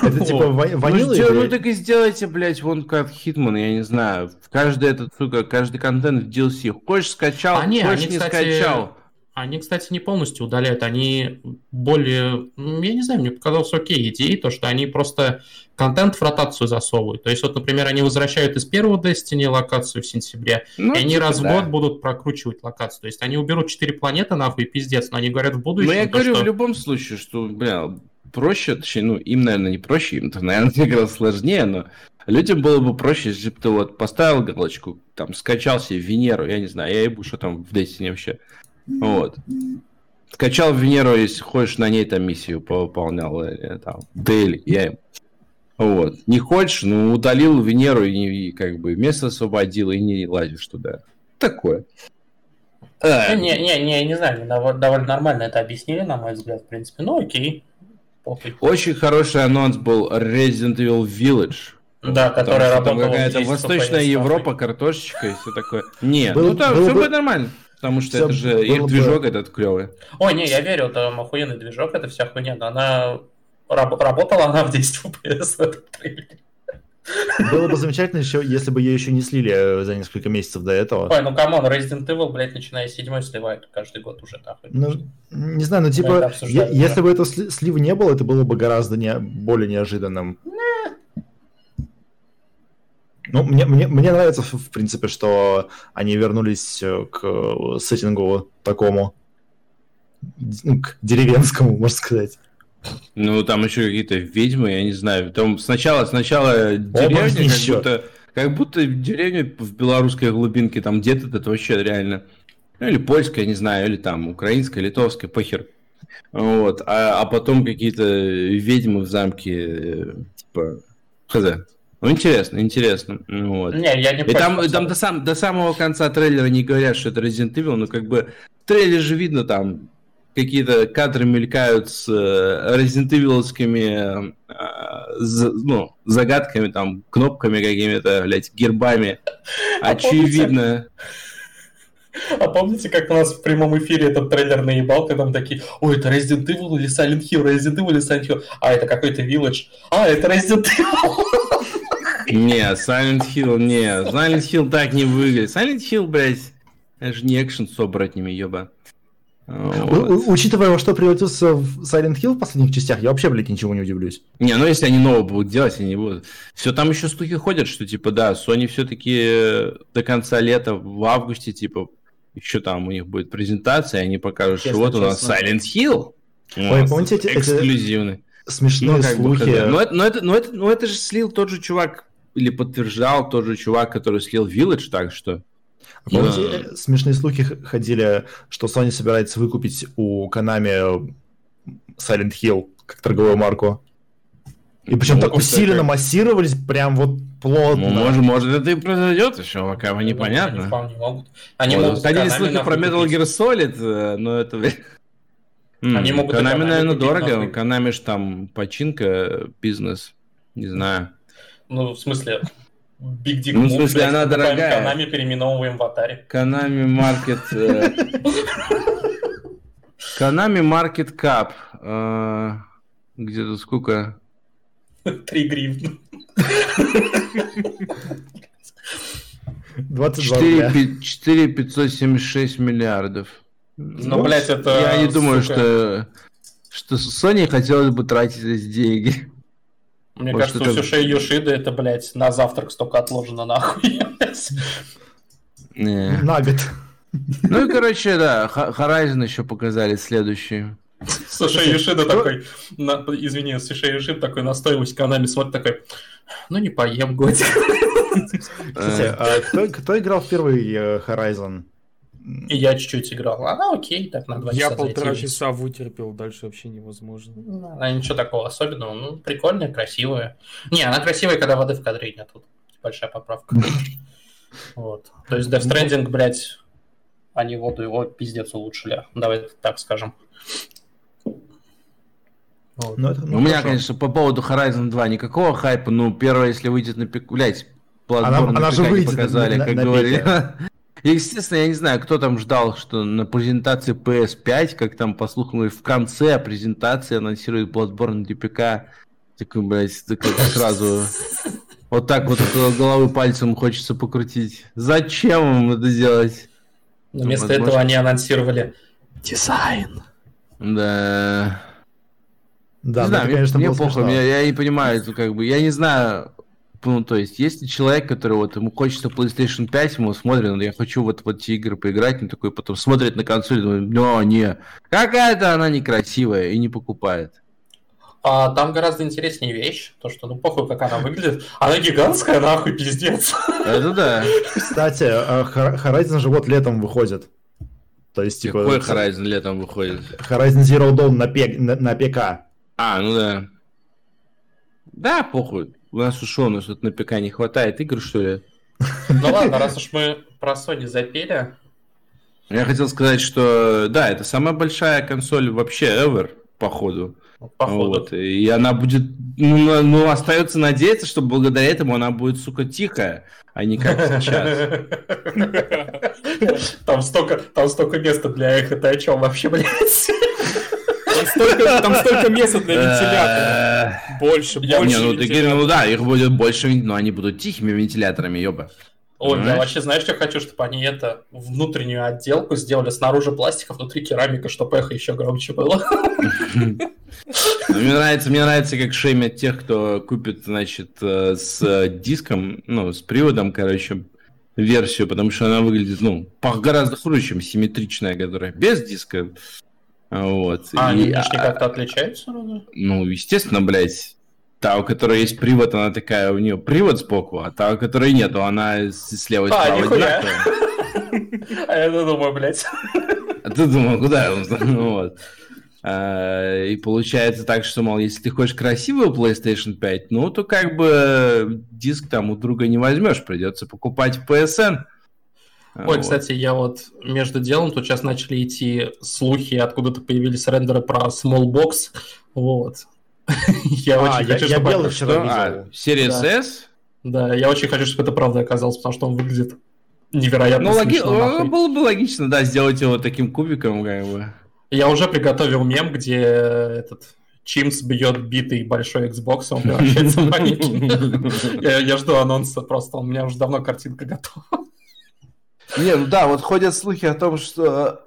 Это типа ванила? Ну так и сделайте, блядь, вон как Хитман, я не знаю. Каждый этот, сука, каждый контент в DLC. Хочешь скачал, а хочешь не скачал. Они, кстати, не полностью удаляют, они более, ну, я не знаю, мне показалось окей идеей, то, что они просто контент в ротацию засовывают. То есть, вот, например, они возвращают из первого Destiny локацию в сентябре, ну, и они типа, раз в да. год будут прокручивать локацию. То есть, они уберут 4 планеты, нахуй, пиздец, но они говорят в будущем... Но я то, говорю что... в любом случае, что, бля, проще, точнее, ну, им, наверное, не проще, им-то, наверное, как раз сложнее, но людям было бы проще, если бы ты вот поставил галочку, там, скачал себе Венеру, я не знаю, я ебу, что там в Destiny вообще, вот. Скачал Венеру, если хочешь, на ней там миссию повыполнял, или там, Дейли, я им. Вот. Не хочешь, ну, удалил Венеру и, и как бы место освободил, и не лазишь туда. Такое. Не, не, не, не, не знаю, довольно нормально это объяснили, на мой взгляд, в принципе. Ну, окей. Похуй. Очень хороший анонс был Resident Evil Village. Да, которая работала. Какая-то Восточная Европа, картошечка и все такое. Не, ну там все будет нормально. Потому что Все это же их движок этот клевый. Ой, не, я верю, там охуенный движок, это вся хуйня, но она раб- работала она в 10 FPS в этом трейлере. Было бы замечательно, еще, если бы ее еще не слили э, за несколько месяцев до этого. Ой, ну come on, Resident Evil, блядь, начиная с седьмой сливают каждый год уже, нахуй. Ну, не знаю, ну типа, если бы этого слива не было, это было бы гораздо не, более неожиданным. Ну, мне, мне, мне нравится, в принципе, что они вернулись э, к сеттингу такому, ну, к деревенскому, можно сказать. Ну, там еще какие-то ведьмы, я не знаю. Там сначала, сначала деревня, как еще. будто, как будто деревня в белорусской глубинке, там где-то это вообще реально. Ну, или польская, не знаю, или там украинская, литовская, похер. Вот. А, а потом какие-то ведьмы в замке, э, типа, хз. Ну, интересно, интересно. Ну, вот. Не, я не И там, там до, сам, до самого конца трейлера не говорят, что это Resident Evil, но как бы в трейлере же видно там какие-то кадры мелькают с э, Resident Evil э, ну, загадками, там, кнопками какими-то, блядь, гербами. А Очевидно. А помните, как у нас в прямом эфире этот трейлер наебал, когда мы такие, ой, это Resident Evil или Silent Hill, Resident Evil или Silent Hill, а это какой-то Village, а это Resident Evil. Не, Silent Hill, не. Silent Hill так не выглядит. Silent Hill, блядь, это же не экшен с оборотнями, ёба. Вот. Учитывая, во что превратился в Silent Hill в последних частях, я вообще, блядь, ничего не удивлюсь. Не, ну если они нового будут делать, они будут. Все там еще слухи ходят, что типа, да, Sony все-таки до конца лета, в августе, типа, еще там у них будет презентация, и они покажут, Честно, что вот честно. у нас Silent Hill. Ой, помните, эти, эксклюзивный. Смешные ну, слухи. Бы, но, это, но, это, но, это, но это же слил тот же чувак, или подтверждал тот же чувак, который слил Village, так что... А помните, да. смешные слухи ходили, что Sony собирается выкупить у Konami Silent Hill как торговую марку? И причем ну, так усиленно как... массировались, прям вот плотно. Ну, может, может, это и произойдет еще, пока вы непонятно. Они могут. Они вот, могут ходили слухи про Metal Gear Solid, э, но это... Они могут Konami, наверное, дорого. Konami ж там починка, бизнес. Не знаю. Ну, в смысле, Big Dick Ну, в смысле, она дорогая. Konami переименовываем в Atari. Konami Market... Konami Market Cap. Где-то сколько? Три гривны. 22 4, 4 576 миллиардов. Ну, ну блядь, это... Я не думаю, что, что Sony хотелось бы тратить эти деньги. Мне Может, кажется, это... у Сюши Юшида это, блядь, на завтрак столько отложено нахуй. На год. Ну и, короче, да, Horizon еще показали следующий. Слушай, Юшида такой, на, извини, Слушай, Юшида такой настойливость канале смотрит такой, ну не поем годик. Кстати, а кто, кто играл в первый э, Horizon? И я чуть-чуть играл. Она окей, так на два часа. Я полтора часа вытерпел, дальше вообще невозможно. Она ничего такого особенного. Ну, прикольная, красивая. Не, она красивая, когда воды в кадре нет. Тут большая поправка. Вот. То есть Death Stranding, блядь, они воду его пиздец улучшили. Давай так скажем. Вот. Ну, это, ну, У меня, конечно, по поводу Horizon 2 никакого хайпа. Ну, первое, если выйдет на пик... Блять, она, она же выйдет показали, на, как на говорили. Естественно, я не знаю, кто там ждал, что на презентации PS5, как там послухали в конце презентации анонсирует Bloodborne DPK. Такой, блядь, такой сразу вот так вот около головы пальцем хочется покрутить. Зачем им это делать? Вместо Возможно... этого они анонсировали дизайн. Да. Да, не знаю, конечно, мне похуй, я, я не понимаю, это как бы, я не знаю, ну, то есть, если человек, который вот ему хочется PlayStation 5, ему смотрит, ну, я хочу вот в эти игры поиграть, он такой потом смотрит на консоль, думает, ну, не, какая-то она некрасивая, и не покупает. А там гораздо интереснее вещь, то что, ну, похуй, как она выглядит, она гигантская, нахуй, пиздец. Это да. Кстати, а Horizon же вот летом выходит. То есть, типа... Какой Horizon летом выходит? Horizon Zero Dawn на, пек, на, на ПК. А, ну да. Да, похуй. У нас ушел, у нас тут на ПК не хватает игр, что ли? Ну ладно, раз уж мы про Sony запели. Я хотел сказать, что да, это самая большая консоль вообще ever, походу. Походу. Вот. И она будет, ну, ну, остается надеяться, что благодаря этому она будет, сука, тихая, а не как сейчас. Там столько, там столько места для эхо, ты о чем вообще, блядь? Там столько, там столько места для вентилятора. Больше, больше. Ну, ты, ну да, их будет больше, но они будут тихими вентиляторами, ёба. Ой, я вообще, знаешь, что хочу, чтобы они это внутреннюю отделку сделали снаружи пластика, внутри керамика, чтобы эхо еще громче было. Ну, мне нравится, мне нравится, как шеймят тех, кто купит, значит, э, с диском, ну, с приводом, короче, версию, потому что она выглядит, ну, гораздо хуже, чем симметричная, которая без диска. Вот. А и, они внешне а, как-то отличаются? Ну, естественно, блядь. Та, у которой есть привод, она такая, у нее привод сбоку, а та, у которой нету, она слева и справа одинаковая. А я думаю, блядь. А ты думал, куда? Ну, вот. А, и получается так, что, мол, если ты хочешь красивую PlayStation 5, ну, то как бы диск там у друга не возьмешь, придется покупать PSN. Ой, вот. кстати, я вот между делом тут сейчас начали идти слухи, откуда-то появились рендеры про Smallbox, вот. Я а, очень хочу, чтобы... Я белый вчера видел. Series S? Да, я очень хочу, чтобы это правда оказалось, потому что он выглядит невероятно ну, логи... Было бы логично, да, сделать его таким кубиком, как бы. Я уже приготовил мем, где этот Чимс бьет битый большой Xbox, он превращается в маленький. Я, я жду анонса просто, у меня уже давно картинка готова. Не, ну да, вот ходят слухи о том, что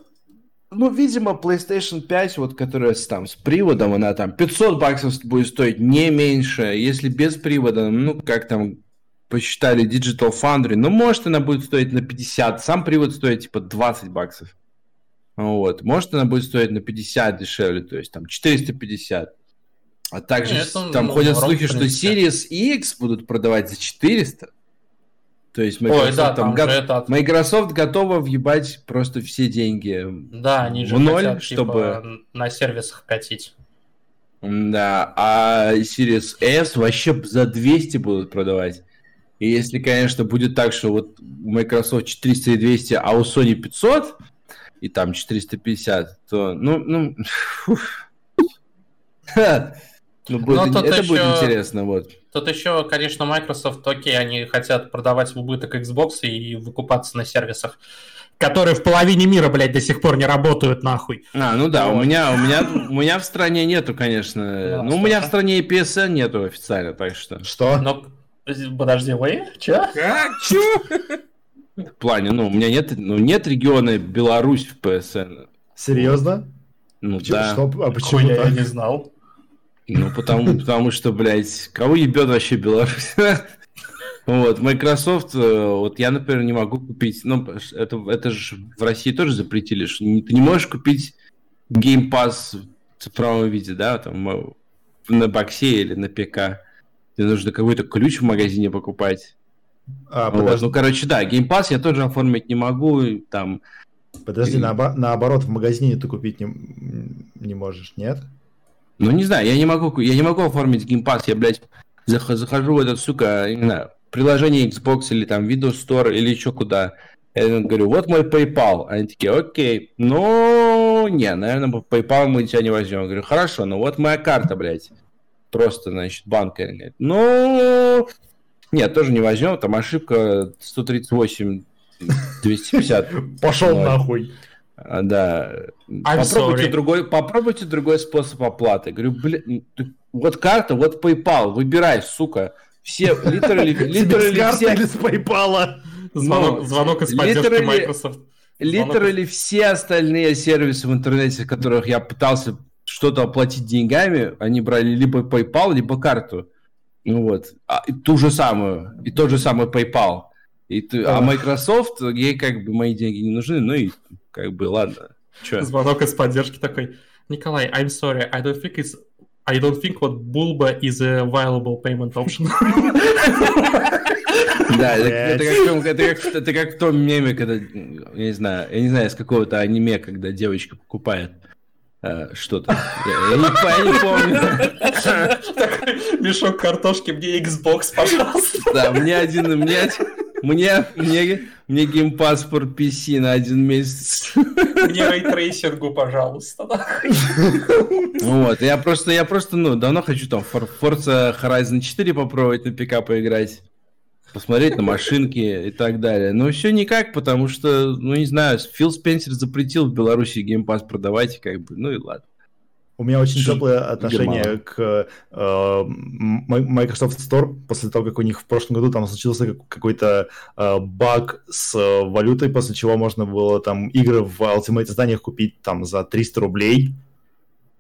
ну, видимо, PlayStation 5, вот, которая с, там, с приводом, она там 500 баксов будет стоить, не меньше. Если без привода, ну, как там посчитали Digital Foundry, ну, может, она будет стоить на 50. Сам привод стоит, типа, 20 баксов. Вот. Может, она будет стоить на 50 дешевле, то есть там 450. А также Нет, там ну, ходят слухи, что Series X будут продавать за 400. То есть Microsoft, Ой, да, там, там го... Microsoft готова въебать просто все деньги да, они же в ноль, хотят, типа, чтобы типа, на сервисах катить. Да, а Series S вообще за 200 будут продавать. И если, конечно, будет так, что вот у Microsoft 400 и 200, а у Sony 500, и там 450, то, ну, ну, ну будет, это еще... будет интересно, вот. Тут еще, конечно, Microsoft, окей, они хотят продавать в убыток Xbox и выкупаться на сервисах, которые в половине мира, блядь, до сих пор не работают, нахуй. А, ну да, вот. у меня, у меня, у меня в стране нету, конечно. Да, ну, у меня в стране и PSN нету официально, так что. Что? Но, подожди, вы? Че? Как? Че? В плане, ну, у меня нет, ну, нет региона Беларусь в PSN. Серьезно? Ну, почему, да. Что, а почему я не знал? Ну, потому, потому что, блядь, кого ебет вообще Беларусь? Вот, Microsoft, э, вот я, например, не могу купить, ну, это, это же в России тоже запретили, что ты не можешь купить Game Pass в цифровом виде, да, там, на боксе или на ПК. Тебе нужно какой-то ключ в магазине покупать. А, вот. Ну, короче, да, Game Pass я тоже оформить не могу, там... Подожди, и... наобо- наоборот, в магазине ты купить не, не можешь, нет? Ну, не знаю, я не могу, я не могу оформить геймпад, я, блядь, захожу в этот, сука, не знаю, приложение Xbox или там Windows Store или еще куда. Я говорю, вот мой PayPal. Они такие, окей, ну, не, наверное, PayPal мы тебя не возьмем. Я говорю, хорошо, ну вот моя карта, блядь. Просто, значит, банка. Говорит, ну, нет, тоже не возьмем, там ошибка 138 250. Пошел нахуй. А, да. I'm попробуйте другой, попробуйте другой способ оплаты. Говорю, блин, вот карта, вот PayPal, выбирай, сука. Все, literally, literally все... или с PayPal? Звонок, ну, звонок из поддержки Microsoft. Литерали все остальные сервисы в интернете, в которых я пытался что-то оплатить деньгами, они брали либо PayPal, либо карту. Ну вот. А, и ту же самую. И тот же самый PayPal. И а Microsoft, ей как бы мои деньги не нужны, ну и как бы, ладно. Чё? Звонок из поддержки такой. Николай, I'm sorry, I don't think it's I don't think what Bulba is a viable payment option. Да, это, как, это, как, это как в том меме, когда, я не знаю, я не знаю, из какого-то аниме, когда девочка покупает э, что-то. Я, я, не, я не помню. Такой мешок картошки, мне Xbox, пожалуйста. Да, мне один, мне один, мне, мне, мне Game Pass for PC на один месяц. Мне ray tracing у, пожалуйста. Вот, я просто, я просто, ну, давно хочу там Forza Horizon 4 попробовать на ПК поиграть посмотреть на машинки и так далее. Но все никак, потому что, ну не знаю, Фил Спенсер запретил в Беларуси Game Pass продавать, как бы, ну и ладно. У меня очень теплое отношение к э, Microsoft Store после того, как у них в прошлом году там случился какой-то э, баг с валютой, после чего можно было там игры в Ultimate изданиях купить там за 300 рублей.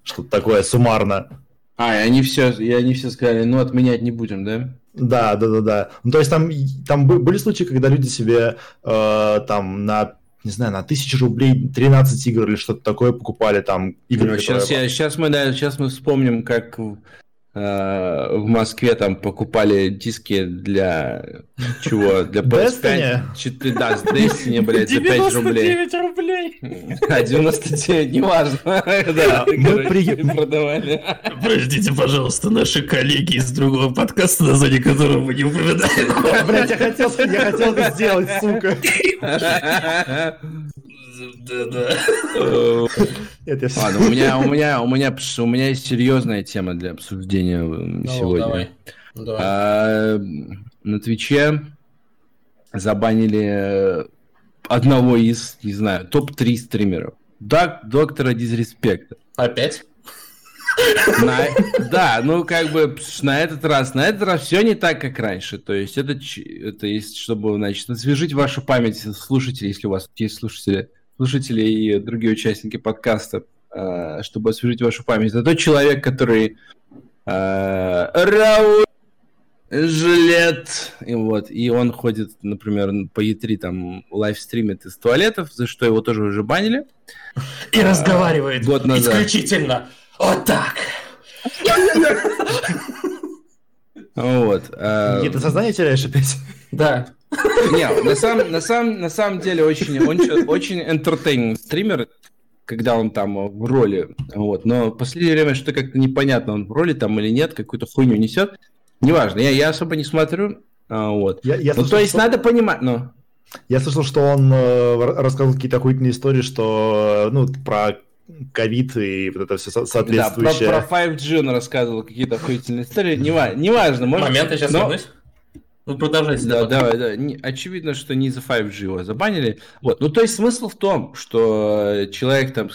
Что-то такое суммарно. А, и они все, и они все сказали, ну отменять не будем, да? Да, да, да, да. Ну, то есть там, там были случаи, когда люди себе э, там на не знаю, на тысячу рублей 13 игр или что-то такое покупали там. Игры, сейчас, я, сейчас, мы, да, сейчас мы вспомним, как в Москве там покупали диски для чего? Для PS5. 4, да, с Destiny, блядь, за 5 рублей. 99 рублей. А, 99, неважно. Да, мы продавали. Простите, пожалуйста, наши коллеги из другого подкаста, название которого мы не упоминаем. Блядь, я хотел, я хотел это сделать, сука. Да-да. Ладно, у меня, у меня, у меня, у меня есть серьезная тема для обсуждения ну, сегодня. А, на Твиче забанили одного из, не знаю, топ-3 стримеров. Док, доктора Дизреспекта. Опять? На, да, ну как бы на этот раз, на этот раз все не так, как раньше. То есть это, это есть, чтобы, значит, освежить вашу память слушателей, если у вас есть слушатели, слушатели и другие участники подкаста, э, чтобы освежить вашу память. Это тот человек, который э, Рауль жилет, и вот, и он ходит, например, по E3 там лайвстримит из туалетов, за что его тоже уже банили. И а, разговаривает год назад. исключительно вот так. Вот. Это сознание теряешь опять? Да. Не, на самом, на самом, на самом деле очень, очень, очень entertaining стример, когда он там в роли, вот. Но в последнее время что-то как-то непонятно, он в роли там или нет, какую-то хуйню несет. Неважно, я, я особо не смотрю. А, вот. Я, я ну, слышал, то есть что... надо понимать, ну. Я слышал, что он э, рассказывал какие-то охуительные истории, что, ну, про ковид и вот это все соответствующее. Да, про, про 5G он рассказывал какие-то охуительные истории. Неважно, неважно может... Момент, я сейчас но... вернусь. Ну, продолжайте. Да, да. Не, очевидно, что не за 5G его забанили. Вот. Ну, то есть смысл в том, что человек там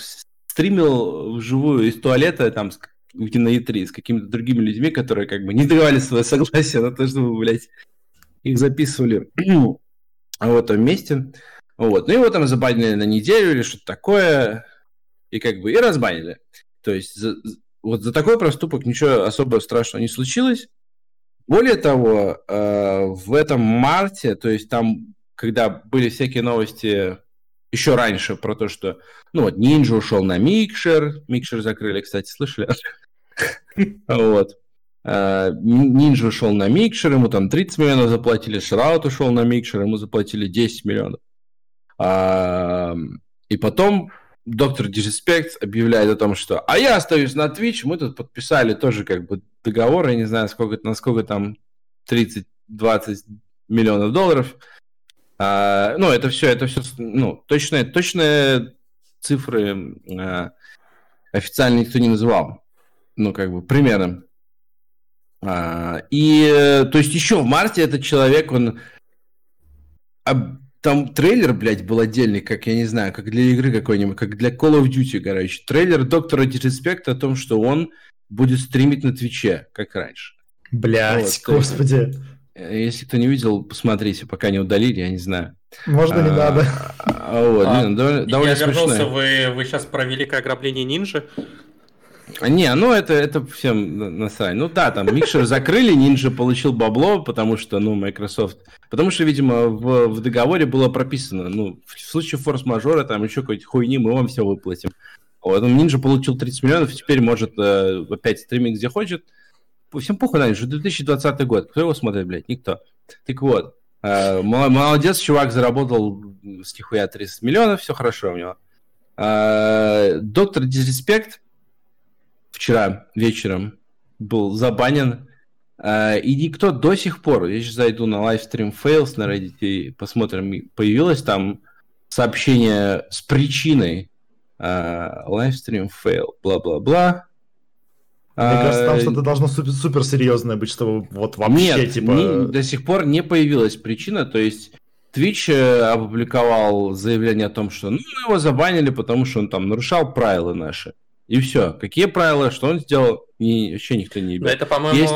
стримил вживую из туалета там на E3 с какими-то другими людьми, которые как бы не давали свое согласие на то, чтобы, блядь, их записывали в этом месте. Вот. Ну, его там забанили на неделю или что-то такое, и как бы и разбанили. То есть за, вот за такой проступок ничего особо страшного не случилось. Более того, э, в этом марте, то есть там, когда были всякие новости еще раньше про то, что, ну вот, Ninja ушел на Микшер, Микшер закрыли, кстати, слышали? Вот. Ninja ушел на Микшер, ему там 30 миллионов заплатили, Шраут ушел на Микшер, ему заплатили 10 миллионов. И потом доктор Disrespect объявляет о том, что «А я остаюсь на Twitch», мы тут подписали тоже как бы договор, я не знаю, сколько, насколько там 30-20 миллионов долларов. А, ну, это все, это все, ну, точные, точные цифры а, официально никто не называл. Ну, как бы, примерно. А, и, то есть, еще в марте этот человек, он там трейлер, блядь, был отдельный, как, я не знаю, как для игры какой-нибудь, как для Call of Duty, короче. Трейлер Доктора Disrespect о том, что он будет стримить на Твиче, как раньше. Блядь, вот, господи. Э, если кто не видел, посмотрите, пока не удалили, я не знаю. Можно а, не надо. А, вот, а, не, довольно, довольно я вернулся, вы, вы сейчас про великое ограбление нинджи. Не, ну это, это всем насрать. Ну да, там Микшер закрыли, Ninja получил бабло, потому что, ну, Microsoft... Потому что, видимо, в, в договоре было прописано, ну, в случае форс-мажора, там еще какой-то хуйни, мы вам все выплатим. Вот, Ninja получил 30 миллионов, теперь может э, опять стримить где хочет. Всем похуй на Ninja, 2020 год. Кто его смотрит, блядь? Никто. Так вот, э, молодец, чувак заработал с нихуя 30 миллионов, все хорошо у него. Э, Доктор Дизреспект вчера вечером был забанен. Uh, и никто до сих пор, я сейчас зайду на livestream fails на Reddit и посмотрим, появилось там сообщение с причиной uh, livestream fail, бла-бла-бла. Мне uh, кажется, там что-то должно супер, супер серьезное быть, чтобы вот вообще нет, типа... Не, до сих пор не появилась причина, то есть Twitch э, опубликовал заявление о том, что ну, мы его забанили, потому что он там нарушал правила наши. И все. Какие правила, что он сделал, ни, вообще никто не ебет. Это, по-моему, Есть...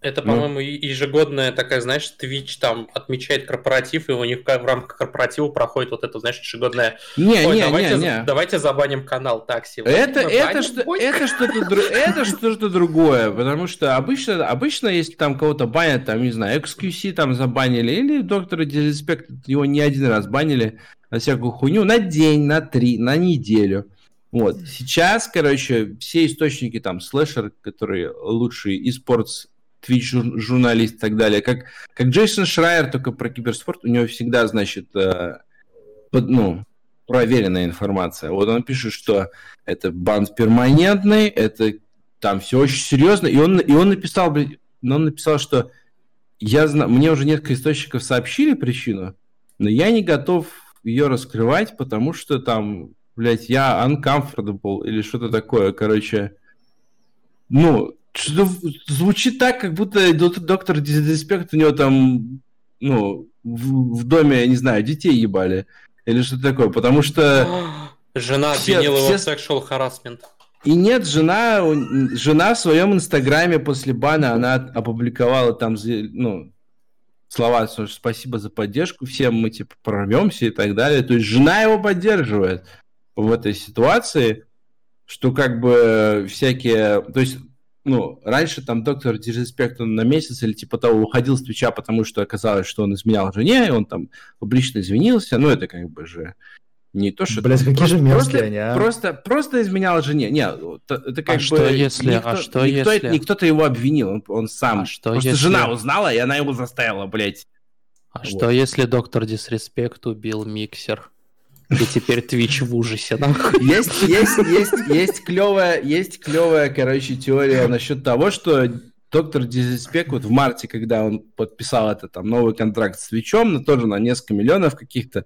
это, ну. по-моему, ну... ежегодная такая, знаешь, Twitch там отмечает корпоратив, и у них в рамках корпоратива проходит вот это, знаешь, ежегодное... Не, Ой, не, давайте, не, не. Давайте забаним канал такси. Это, это, что, это, что-то, это что-то другое, потому что обычно, обычно, если там кого-то банят, там, не знаю, XQC там забанили, или доктора Дизреспект, его не один раз банили на всякую хуйню, на день, на три, на неделю. Вот. Сейчас, короче, все источники, там, слэшер, которые лучшие, и спортс, Twitch журналист и так далее, как, как Джейсон Шрайер, только про киберспорт, у него всегда, значит, э, под, ну, проверенная информация. Вот он пишет, что это бан перманентный, это там все очень серьезно, и он, и он написал, блин, он написал, что я знаю, мне уже несколько источников сообщили причину, но я не готов ее раскрывать, потому что там блядь, я uncomfortable или что-то такое, короче. Ну, что звучит так, как будто доктор Дизреспект у него там, ну, в, в доме, я не знаю, детей ебали. Или что-то такое, потому что... Жена все, обвинила все... его в sexual harassment. И нет, жена, жена в своем инстаграме после бана, она опубликовала там, ну, слова, что спасибо за поддержку, всем мы, типа, прорвемся и так далее. То есть жена его поддерживает в этой ситуации, что как бы всякие... То есть ну, раньше там доктор Дизреспект на месяц или типа того уходил с Твича, потому что оказалось, что он изменял жене, и он там публично извинился. Ну, это как бы же не то, что... Блять, какие же мерзкие просто, они, а? Просто, просто изменял жене. Не, это как а бы... Что если, никто, а что никто, если... Не кто-то его обвинил, он, он сам. А что просто если... жена узнала, и она его заставила, блядь. А вот. что если доктор Дисреспект убил миксер? И теперь Twitch в ужасе, нахуй. Есть, есть, есть, есть клевая, есть клевая, короче, теория насчет того, что доктор Дизеспек вот в марте, когда он подписал этот там новый контракт с Твичом, на тоже на несколько миллионов каких-то,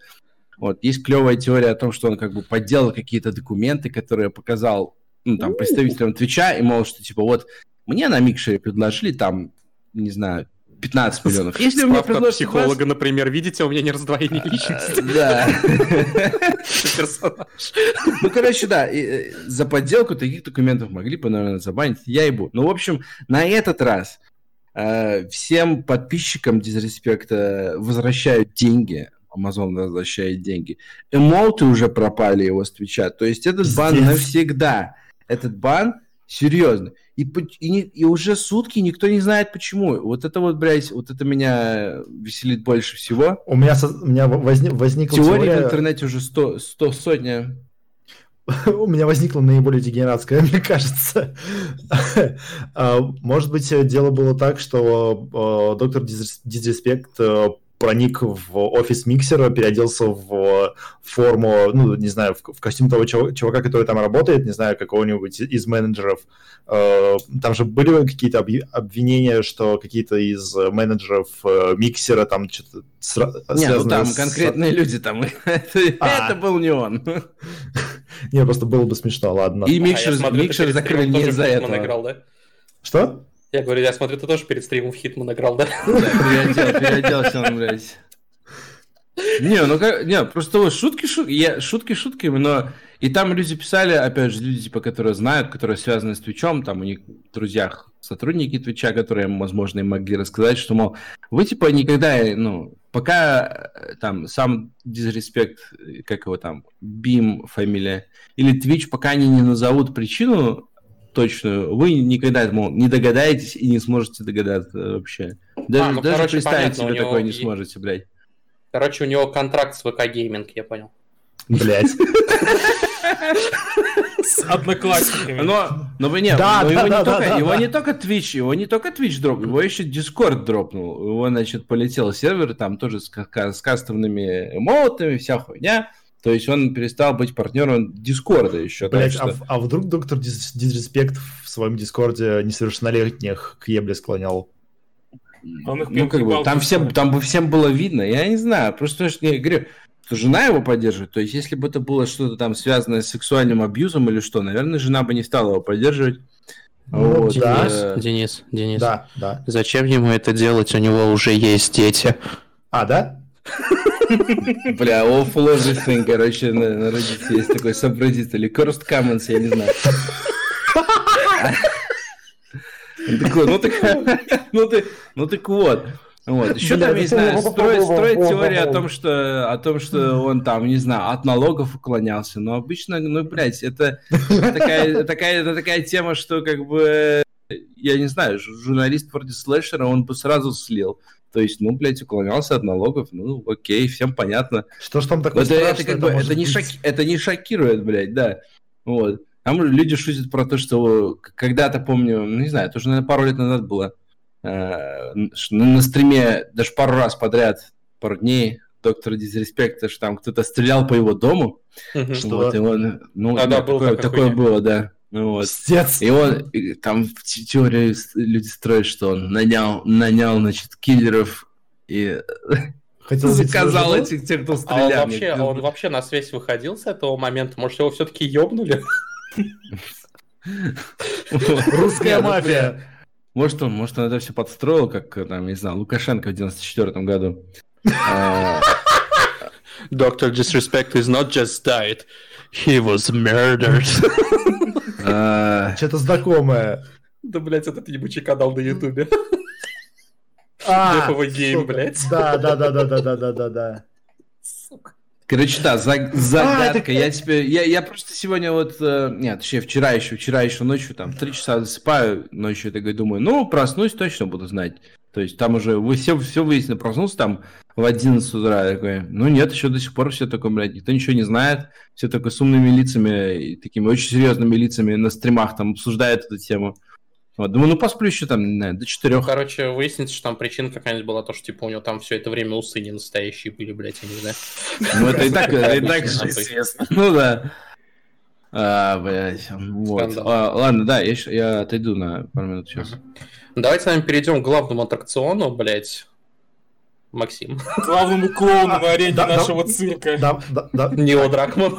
вот, есть клевая теория о том, что он как бы подделал какие-то документы, которые показал ну, там, представителям Твича, и мол, что типа вот мне на Микшере предложили там, не знаю, 15 миллионов. Если Справка мне предложат психолога, 20... например, видите, у меня не раздвоение личности. Да. Персонаж. Ну, короче, да, э, за подделку таких документов могли бы, наверное, забанить. Я ебу. Ну, в общем, на этот раз э, всем подписчикам Дизреспекта возвращают деньги. Amazon возвращает деньги. Эмоуты уже пропали его с Твича. То есть этот бан навсегда. Этот бан серьезно. И, и, и уже сутки никто не знает почему. Вот это вот, блядь, вот это меня веселит больше всего. У меня, у меня возник, возникла теория... Теория в интернете уже сто, сто сотня. У меня возникла наиболее дегенератская, мне кажется. А, может быть, дело было так, что а, доктор Дизреспект а, проник в офис миксера, переоделся в форму, ну, не знаю, в, в костюм того чувака, который там работает, не знаю, какого-нибудь из менеджеров. Э, там же были какие-то обвинения, что какие-то из менеджеров э, миксера там что-то Не, ну там с... конкретные люди там. А. Это был не он. Не, просто было бы смешно, ладно. И миксер а закрыли не из-за этого. Что? Я говорю, я смотрю, ты тоже перед стримом в Хитман играл, да? Переодел, переоделся он, блядь. Не, ну как, не, просто шутки, шутки, я, шутки шутками, но и там люди писали, опять же, люди, типа, которые знают, которые связаны с Твичом, там у них в друзьях сотрудники Твича, которые, возможно, им могли рассказать, что, мол, вы, типа, никогда, ну, пока э, там сам Дизреспект, как его там, Бим фамилия, или Твич, пока они не назовут причину, точную, вы никогда мол, не догадаетесь и не сможете догадаться вообще. Даже, а, ну, даже короче, представить понятно, себе такое не сможете, блядь. Короче, у него контракт с VK Gaming, я понял. Блять. С одноклассниками. Но, но вы не, да, но его, не только, его не только Twitch, его не только Twitch дропнул, его еще Discord дропнул. Его, значит, полетел сервер, там тоже с, с кастомными эмотами, вся хуйня. То есть он перестал быть партнером Discord а еще. Блять, что... а, а вдруг доктор Disrespect в своем Discord е несовершеннолетних к ебле склонял? Он их ну, как бы, там, всем, там бы всем было видно, я не знаю, просто я говорю, что жена его поддерживает, то есть если бы это было что-то там связанное с сексуальным абьюзом или что, наверное, жена бы не стала его поддерживать. Ну, вот, Денис, э... Денис, Денис, да, да. зачем ему это делать, у него уже есть дети. А, да? Бля, awful everything, короче, на, на Reddit есть такой subreddit или cursed comments, я не знаю. Такой, ну так, ну ты, ну так вот. Вот. Еще там, не знаю, строить, строить теорию о том, что, о том, что он там, не знаю, от налогов уклонялся. Но обычно, ну, блядь, это такая, такая, это такая тема, что как бы, я не знаю, журналист вроде слэшера, он бы сразу слил. То есть, ну, блядь, уклонялся от налогов, ну, окей, всем понятно. Что ж там такое это, это, как бы, это, не шоки, это не шокирует, блядь, да. Вот. Там люди шутят про то, что когда-то, помню, ну, не знаю, это уже, наверное, пару лет назад было, э, на стриме даже пару раз подряд, пару дней, доктора Дизреспекта, что там кто-то стрелял по его дому. Что? Вот, и он, ну, а, да, такое, такое было, да. Ну, вот. Стец. И он, и, там в теории люди строят, что он нанял, нанял, значит, киллеров и Хотел заказал этих тех, кто стрелял. А он вообще, он вообще на связь выходил с этого момента? Может, его все-таки ёбнули? Русская мафия. Может, он, может, он это все подстроил, как, там, не знаю, Лукашенко в 94 году. Doctor Disrespect is not just died, he was murdered. А. Что-то знакомое. Да, блядь, этот ебучий канал на Ютубе. Деповый гейм, блядь. Да, да, да, да, да, да, да, да, да. Короче, да, заг- загадка. А, я тебе, я, я просто сегодня вот, э, нет, точнее, вчера еще, вчера еще ночью, там, три часа засыпаю, ночью такой думаю, ну, проснусь, точно буду знать. То есть там уже вы все, все выяснили, проснулся там в 11 утра, такой, ну нет, еще до сих пор все такое, блядь, никто ничего не знает, все только с умными лицами и такими очень серьезными лицами на стримах там обсуждают эту тему. Вот, думаю, ну посплю еще там, не знаю, до четырех. Ну, короче, выяснится, что там причина какая-нибудь была, то, что типа у него там все это время усы не настоящие были, блядь, я не знаю. Ну это и так, и так же известно. Ну да. А, блядь, вот. А, ладно, да, я, я отойду на пару минут сейчас. Давайте с вами перейдем к главному аттракциону, блядь. Максим. Главному клоуну на арене нашего цирка. Да, да, да. Нео Дракману.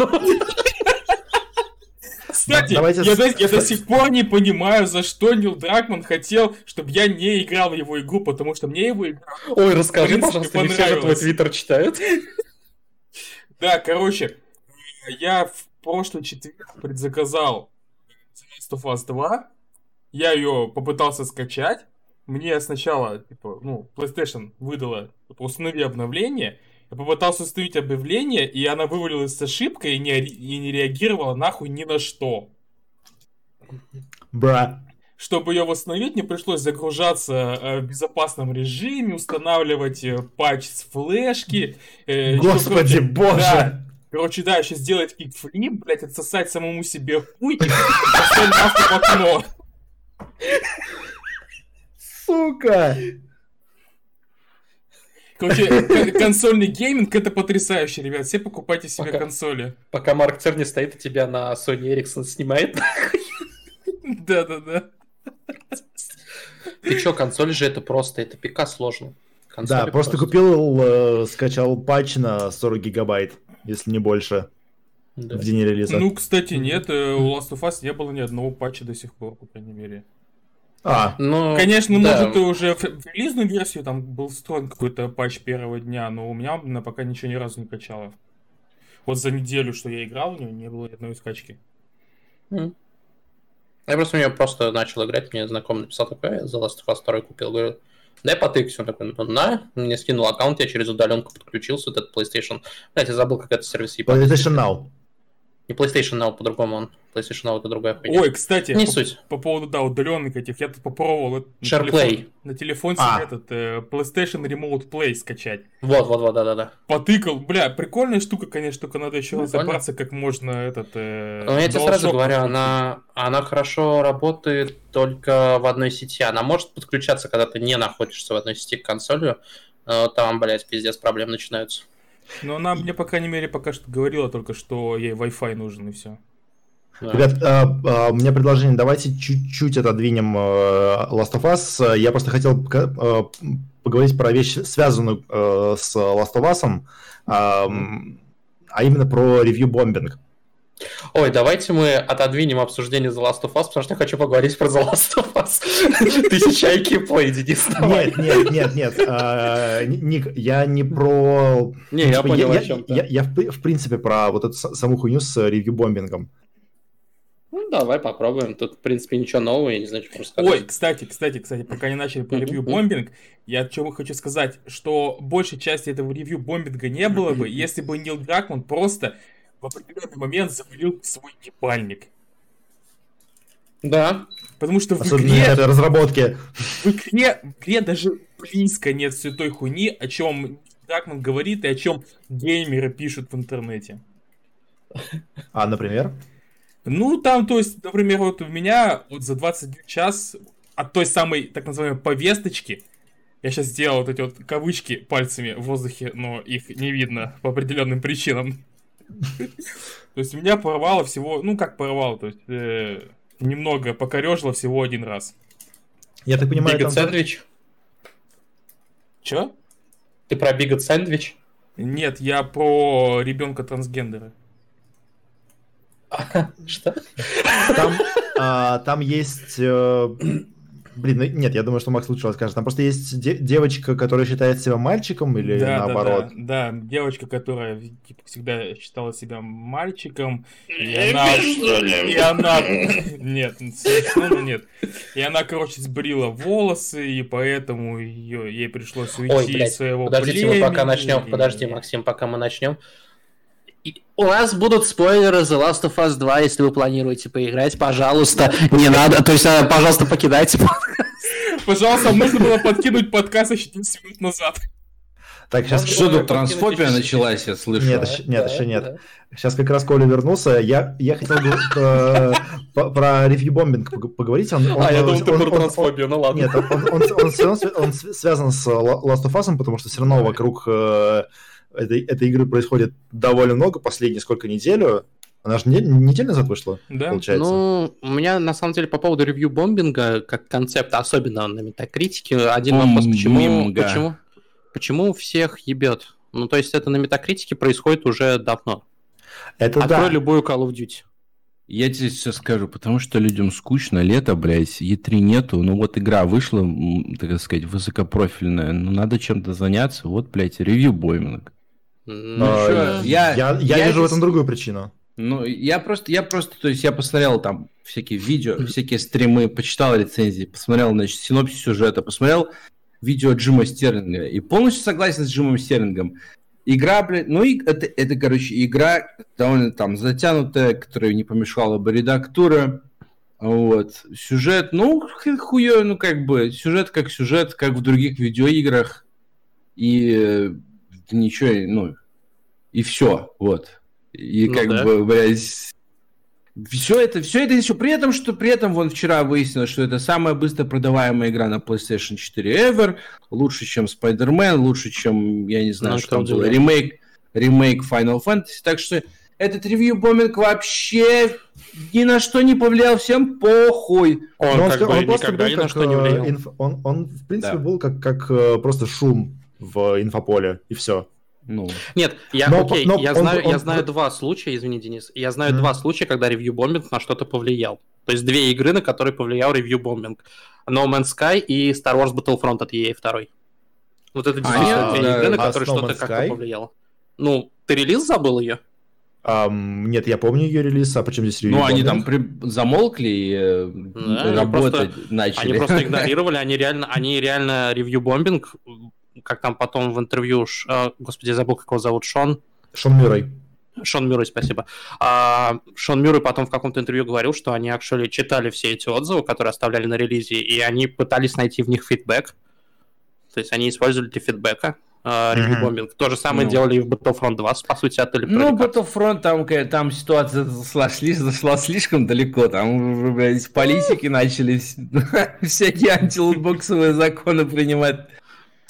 Кстати, Давайте... я, до, я до сих пор не понимаю, за что Нил Дракман хотел, чтобы я не играл в его игру, потому что мне его игра... Ой, расскажи, пожалуйста, не все же твой твиттер читают. Да, короче, я в прошлый четверг предзаказал The Last of Us 2. Я ее попытался скачать. Мне сначала, типа, ну, PlayStation выдала, типа, установи обновление, я попытался установить объявление, и она вывалилась с ошибкой и не, и не реагировала нахуй ни на что. Bruh. Чтобы ее восстановить, мне пришлось загружаться э, в безопасном режиме, устанавливать э, патч с флешки. Э, Господи, еще, боже! Да, короче, да, еще сделать kickflip, блядь, отсосать самому себе хуй и поставить в окно. Сука! Короче, консольный гейминг это потрясающе, ребят. Все покупайте себе пока, консоли. Пока Марк Церни стоит, и тебя на Sony Ericsson снимает. Да-да-да. Ты чё, консоль же это просто, это ПК сложно. Консоли да, просто, просто купил, э, скачал патч на 40 гигабайт, если не больше. Да. В день релиза. Ну, кстати, нет, э, у Last of Us не было ни одного патча до сих пор, по крайней мере. А, ну, Конечно, да. может, уже в релизную версию там был встроен какой-то патч первого дня, но у меня на пока ничего ни разу не качало. Вот за неделю, что я играл, у него не было ни одной скачки. Mm. Я просто у меня просто начал играть, мне знакомый написал такой, я The Last of Us 2 купил, говорю, дай потыкать, он такой, ну на, мне скинул аккаунт, я через удаленку подключился, вот этот PlayStation, блять, я забыл, как это сервис. PlayStation Now. Не PlayStation Now, по-другому он. PlayStation Now это другая хуйня. Ой, кстати, не по, суть. По поводу, да, удаленных этих, я тут попробовал SharePlay. на телефон а. этот э, PlayStation Remote Play скачать. Вот, вот, вот, да-да-да. Потыкал, бля, прикольная штука, конечно, только надо еще разобраться, как можно этот... Э, ну, я тебе сразу говорю, она, она хорошо работает только в одной сети. Она может подключаться, когда ты не находишься в одной сети к консолью, но там, блядь, пиздец, проблемы начинаются. Но она мне, по крайней мере, пока что говорила только, что ей Wi-Fi нужен и все. Да. Ребят, а, а, у меня предложение, давайте чуть-чуть отодвинем а, Last of Us. Я просто хотел а, поговорить про вещь, связанную а, с Last of Us, а, а именно про ревью-бомбинг. Ой, давайте мы отодвинем обсуждение The Last of Us, потому что я хочу поговорить про The Last of Us. Тысяча IQ плей, Денис, Нет, нет, нет, нет. А, Ник, я не про... Не, я понял, о чем Я, в принципе, про вот эту саму хуйню с ревью-бомбингом. Ну, давай попробуем. Тут, в принципе, ничего нового, я не знаю, что рассказать. Ой, кстати, кстати, кстати, пока не начали про ревью-бомбинг, я чего хочу сказать, что большей части этого ревью-бомбинга не было бы, если бы Нил Дракман просто в определенный момент завалил свой ебальник. Да. Потому что в Особенно игре... это разработки. В игре, в игре даже близко нет всей той хуйни, о чем Дракман говорит и о чем геймеры пишут в интернете. А, например? Ну, там, то есть, например, вот у меня вот за 20 час от той самой, так называемой, повесточки, я сейчас сделал вот эти вот кавычки пальцами в воздухе, но их не видно по определенным причинам. То есть меня порвало всего, ну как порвало, то есть э, немного покорежило всего один раз. Я так понимаю, Бигот сэндвич? Чё? Ты про Бигот сэндвич? Нет, я про ребенка трансгендера. Что? Там, а, там есть... Э, Блин, ну, нет, я думаю, что Макс лучше расскажет. Там просто есть де- девочка, которая считает себя мальчиком или да, наоборот? Да, да, да, девочка, которая типа, всегда считала себя мальчиком. И она... И она... Нет, совершенно нет. И она, короче, сбрила волосы, и поэтому ее, ей пришлось уйти Ой, блядь, из своего подождите, племени. мы пока начнем, подожди, Максим, пока мы начнем. У вас будут спойлеры The Last of Us 2, если вы планируете поиграть, пожалуйста, не надо, то есть, э, пожалуйста, покидайте Пожалуйста, нужно было подкинуть подкаст еще 10 минут назад. Так, сейчас... Что тут, трансфобия началась, я слышу? Нет, еще, нет, еще нет. Сейчас как раз Коля вернулся. Я, я хотел бы э, про ревью-бомбинг поговорить. Он, он, а, я думал, ты про трансфобию, ну ладно. Нет, он, он, он, он, он связан с Last of Us, потому что все равно вокруг э, этой, этой игры происходит довольно много, последние сколько неделю. Она же не, неделю назад вышла, да? получается. Ну, у меня на самом деле по поводу ревью бомбинга, как концепта, особенно на метакритике, один вопрос, почему, почему, почему всех ебет? Ну, то есть это на метакритике происходит уже давно. Это Открой да. любую Call of Duty. Я тебе сейчас скажу, потому что людям скучно, лето, блядь, E3 нету, ну вот игра вышла, так сказать, высокопрофильная, ну надо чем-то заняться, вот, блядь, ревью бойминг. Ну, а, я, я, я, я вижу в этом другую причину. Ну, я просто, я просто, то есть я посмотрел там всякие видео, всякие стримы, почитал рецензии, посмотрел, значит, синопсис сюжета, посмотрел видео Джима Стерлинга и полностью согласен с Джимом Стерлингом. Игра, блядь, ну, и это, это, короче, игра довольно там затянутая, которая не помешала бы редактура, вот. Сюжет, ну, хуё, ну, как бы, сюжет как сюжет, как в других видеоиграх, и э, ничего, ну, и все, вот. И ну, как да. бы, блядь, все это, все это еще при этом, что при этом вон вчера выяснилось, что это самая быстро продаваемая игра на PlayStation 4 ever, лучше, чем Spider-Man, лучше, чем, я не знаю, ну, что там было, ремейк, ремейк Final Fantasy, так что этот ревью бомбинг вообще ни на что не повлиял, всем похуй. Он, он, как он, бы он просто был ни как, на что не влиял. Инф, он, он, в принципе, да. был как, как э, просто шум в инфополе, и все. Ну. Нет, я, но, окей, но я, он, знаю, он, я знаю два случая, извини, Денис, я знаю mm. два случая, когда ревью-бомбинг на что-то повлиял. То есть две игры, на которые повлиял ревью-бомбинг. No Man's Sky и Star Wars Battlefront от EA 2. Вот это действительно а, две да, игры, на которые а что-то как-то повлияло. Ну, ты релиз забыл ее? Um, нет, я помню ее релиз, а почему здесь ревью? Ну, они там при... замолкли и э, да, работать они просто, начали. Они просто игнорировали, они реально, они реально ревью-бомбинг как там потом в интервью, э, господи, забыл, как его зовут, Шон? Шон Мюррей. Шон Мюррей, спасибо. А, Шон Мюррей потом в каком-то интервью говорил, что они actually читали все эти отзывы, которые оставляли на релизе, и они пытались найти в них фидбэк. То есть они использовали эти фидбэка, ревью-бомбинг. Mm-hmm. То же самое ну. делали и в Battlefront 2, по сути, от Ну, Battlefront, там, там ситуация зашла, зашла слишком далеко. Там, блядь, политики начали всякие антилутбоксовые законы принимать.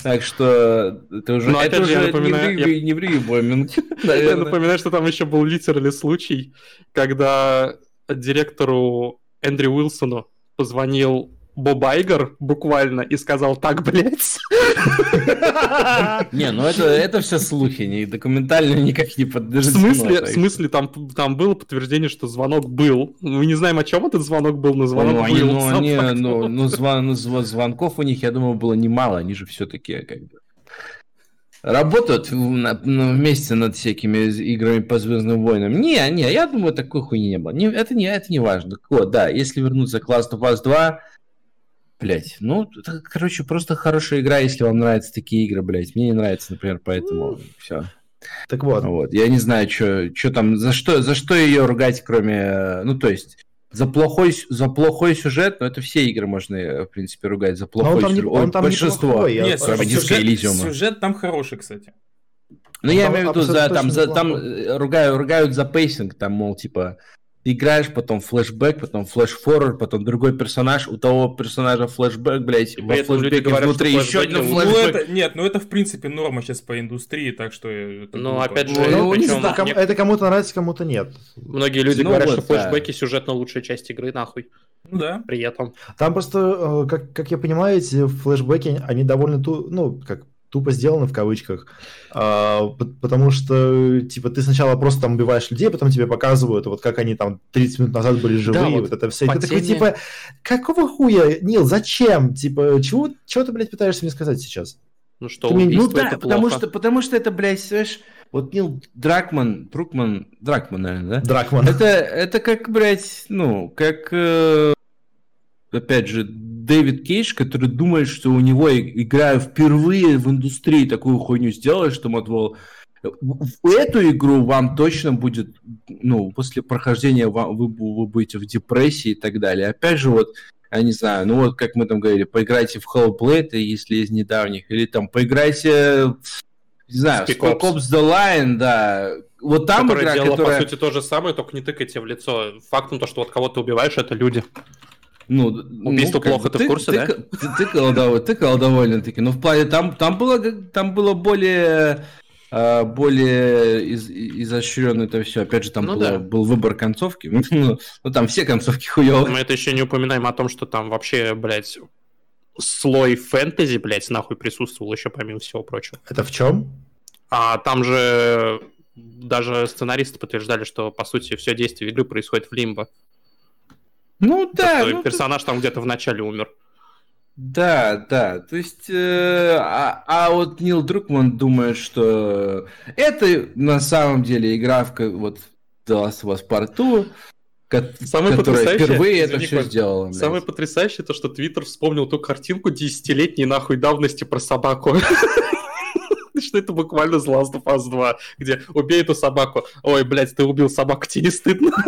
Так что это уже, Но, это уже я напоминаю, не, я... не в ревью Я напоминаю, что там еще был литеральный случай, когда директору Эндрю Уилсону позвонил Боб Айгер буквально и сказал так, блядь. Не, ну это, это все слухи, не, документально никак не подтверждено. В смысле, в смысле там, там было подтверждение, что звонок был. Мы не знаем, о чем этот звонок был, но звонок ну, был. Ну, они, ну, ну, звон, ну, звонков у них, я думаю, было немало. Они же все-таки как бы работают вместе над всякими играми по Звездным войнам. Не, не, я думаю, такой хуйни не было. Не, это, не, это не важно. Вот, да, если вернуться к Last of Us 2, Блять, ну, это, короче, просто хорошая игра, если вам нравятся такие игры, блять. Мне не нравится, например, поэтому все. Так вот. Вот. Я не знаю, что там, за что, за что ее ругать, кроме, ну, то есть, за плохой, за плохой сюжет, но это все игры можно, в принципе, ругать за плохой сюжет. Он там большинство. Не плохой, Нет, сюжет, сюжет там хороший, кстати. Ну, я имею в виду, за, там, за, там э, ругают, ругают за pacing, там, мол, типа, играешь, потом флешбэк, потом flashforward, потом другой персонаж, у того персонажа флешбэк, блядь, во флешбеке говорят, внутри еще один флешбэк. Ну, это, нет, ну это в принципе норма сейчас по индустрии, так что... Это ну, опять же, ну, причем... кому, это кому-то нравится, кому-то нет. Многие люди ну, говорят, вот, что флешбеки да. сюжетно лучшая часть игры, нахуй. Ну да. При этом. Там просто, э, как, как я понимаю, эти флешбеки, они довольно, ту, ну, как тупо сделано в кавычках, а, потому что, типа, ты сначала просто там убиваешь людей, потом тебе показывают, вот как они там 30 минут назад были живые, да, вот, вот это все. И ты такой, типа, какого хуя, Нил, зачем? Типа, чего, чего ты, блядь, пытаешься мне сказать сейчас? Ну что, ты убийство Ну да, это потому плохо. что, потому что это, блядь, знаешь, вот Нил Дракман, Друкман, Дракман, наверное, да? Дракман. Это, это как, блядь, ну, как, э, опять же, Дэвид Кейдж, который думает, что у него, играя впервые в индустрии, такую хуйню сделает, что Матвол в эту игру вам точно будет, ну, после прохождения вам, вы, вы будете в депрессии и так далее. Опять же, вот, я не знаю, ну вот, как мы там говорили, поиграйте в Hellblade, если из недавних, или там поиграйте, не знаю, Spec Ops The Line, да, вот там которая игра, делала, которая... по сути, то же самое, только не тыкайте в лицо. Фактом то, что вот кого ты убиваешь, это люди. Ну, Убийство ну, плохо, ты, ты в курсе, ты, да? Ты, ты, ты, колдовой, ты колдовольно-таки. Но в плане там, там, было, там было более а, более из, изощренно это все. Опять же, там ну, было, да. был выбор концовки. ну, ну, там все концовки хуевые. Мы это еще не упоминаем о том, что там вообще, блядь, слой фэнтези, блядь, нахуй присутствовал еще помимо всего прочего. Это в чем? А там же даже сценаристы подтверждали, что, по сути, все действие игры происходит в Лимбо. Ну да. Ну, персонаж ты... там где-то в начале умер. Да, да. То есть, э, а, а вот Нил Друкман думает, что это на самом деле игра в вот The Last of Us Part 2, Самое которая впервые это все сделала. Блядь. Самое потрясающее то, что Твиттер вспомнил ту картинку десятилетней нахуй давности про собаку. что это буквально The Last of Us 2, где убей эту собаку. Ой, блядь, ты убил собаку, тебе не стыдно?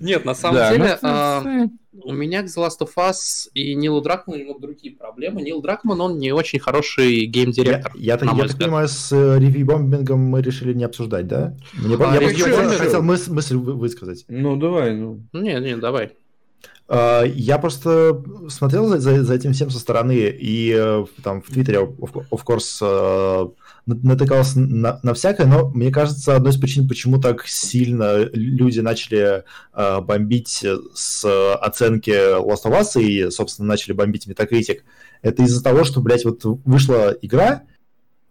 Нет, на самом деле, ну, а, у меня к The Last of Us и Нилу Дракману немного другие проблемы. Нил Дракман, он не очень хороший гейм-директор. Я, я, я так понимаю, с э, ревью-бомбингом мы решили не обсуждать, да? Мне, а, я, я хотел мысль, мысль высказать. Ну, давай. Ну. Не, не, давай. А, я просто смотрел за, за этим всем со стороны, и э, там в Твиттере, of, course, э, натыкался на, на всякое, но мне кажется, одной из причин, почему так сильно люди начали э, бомбить с оценки Lost of Us и, собственно, начали бомбить Metacritic, это из-за того, что, блядь, вот вышла игра,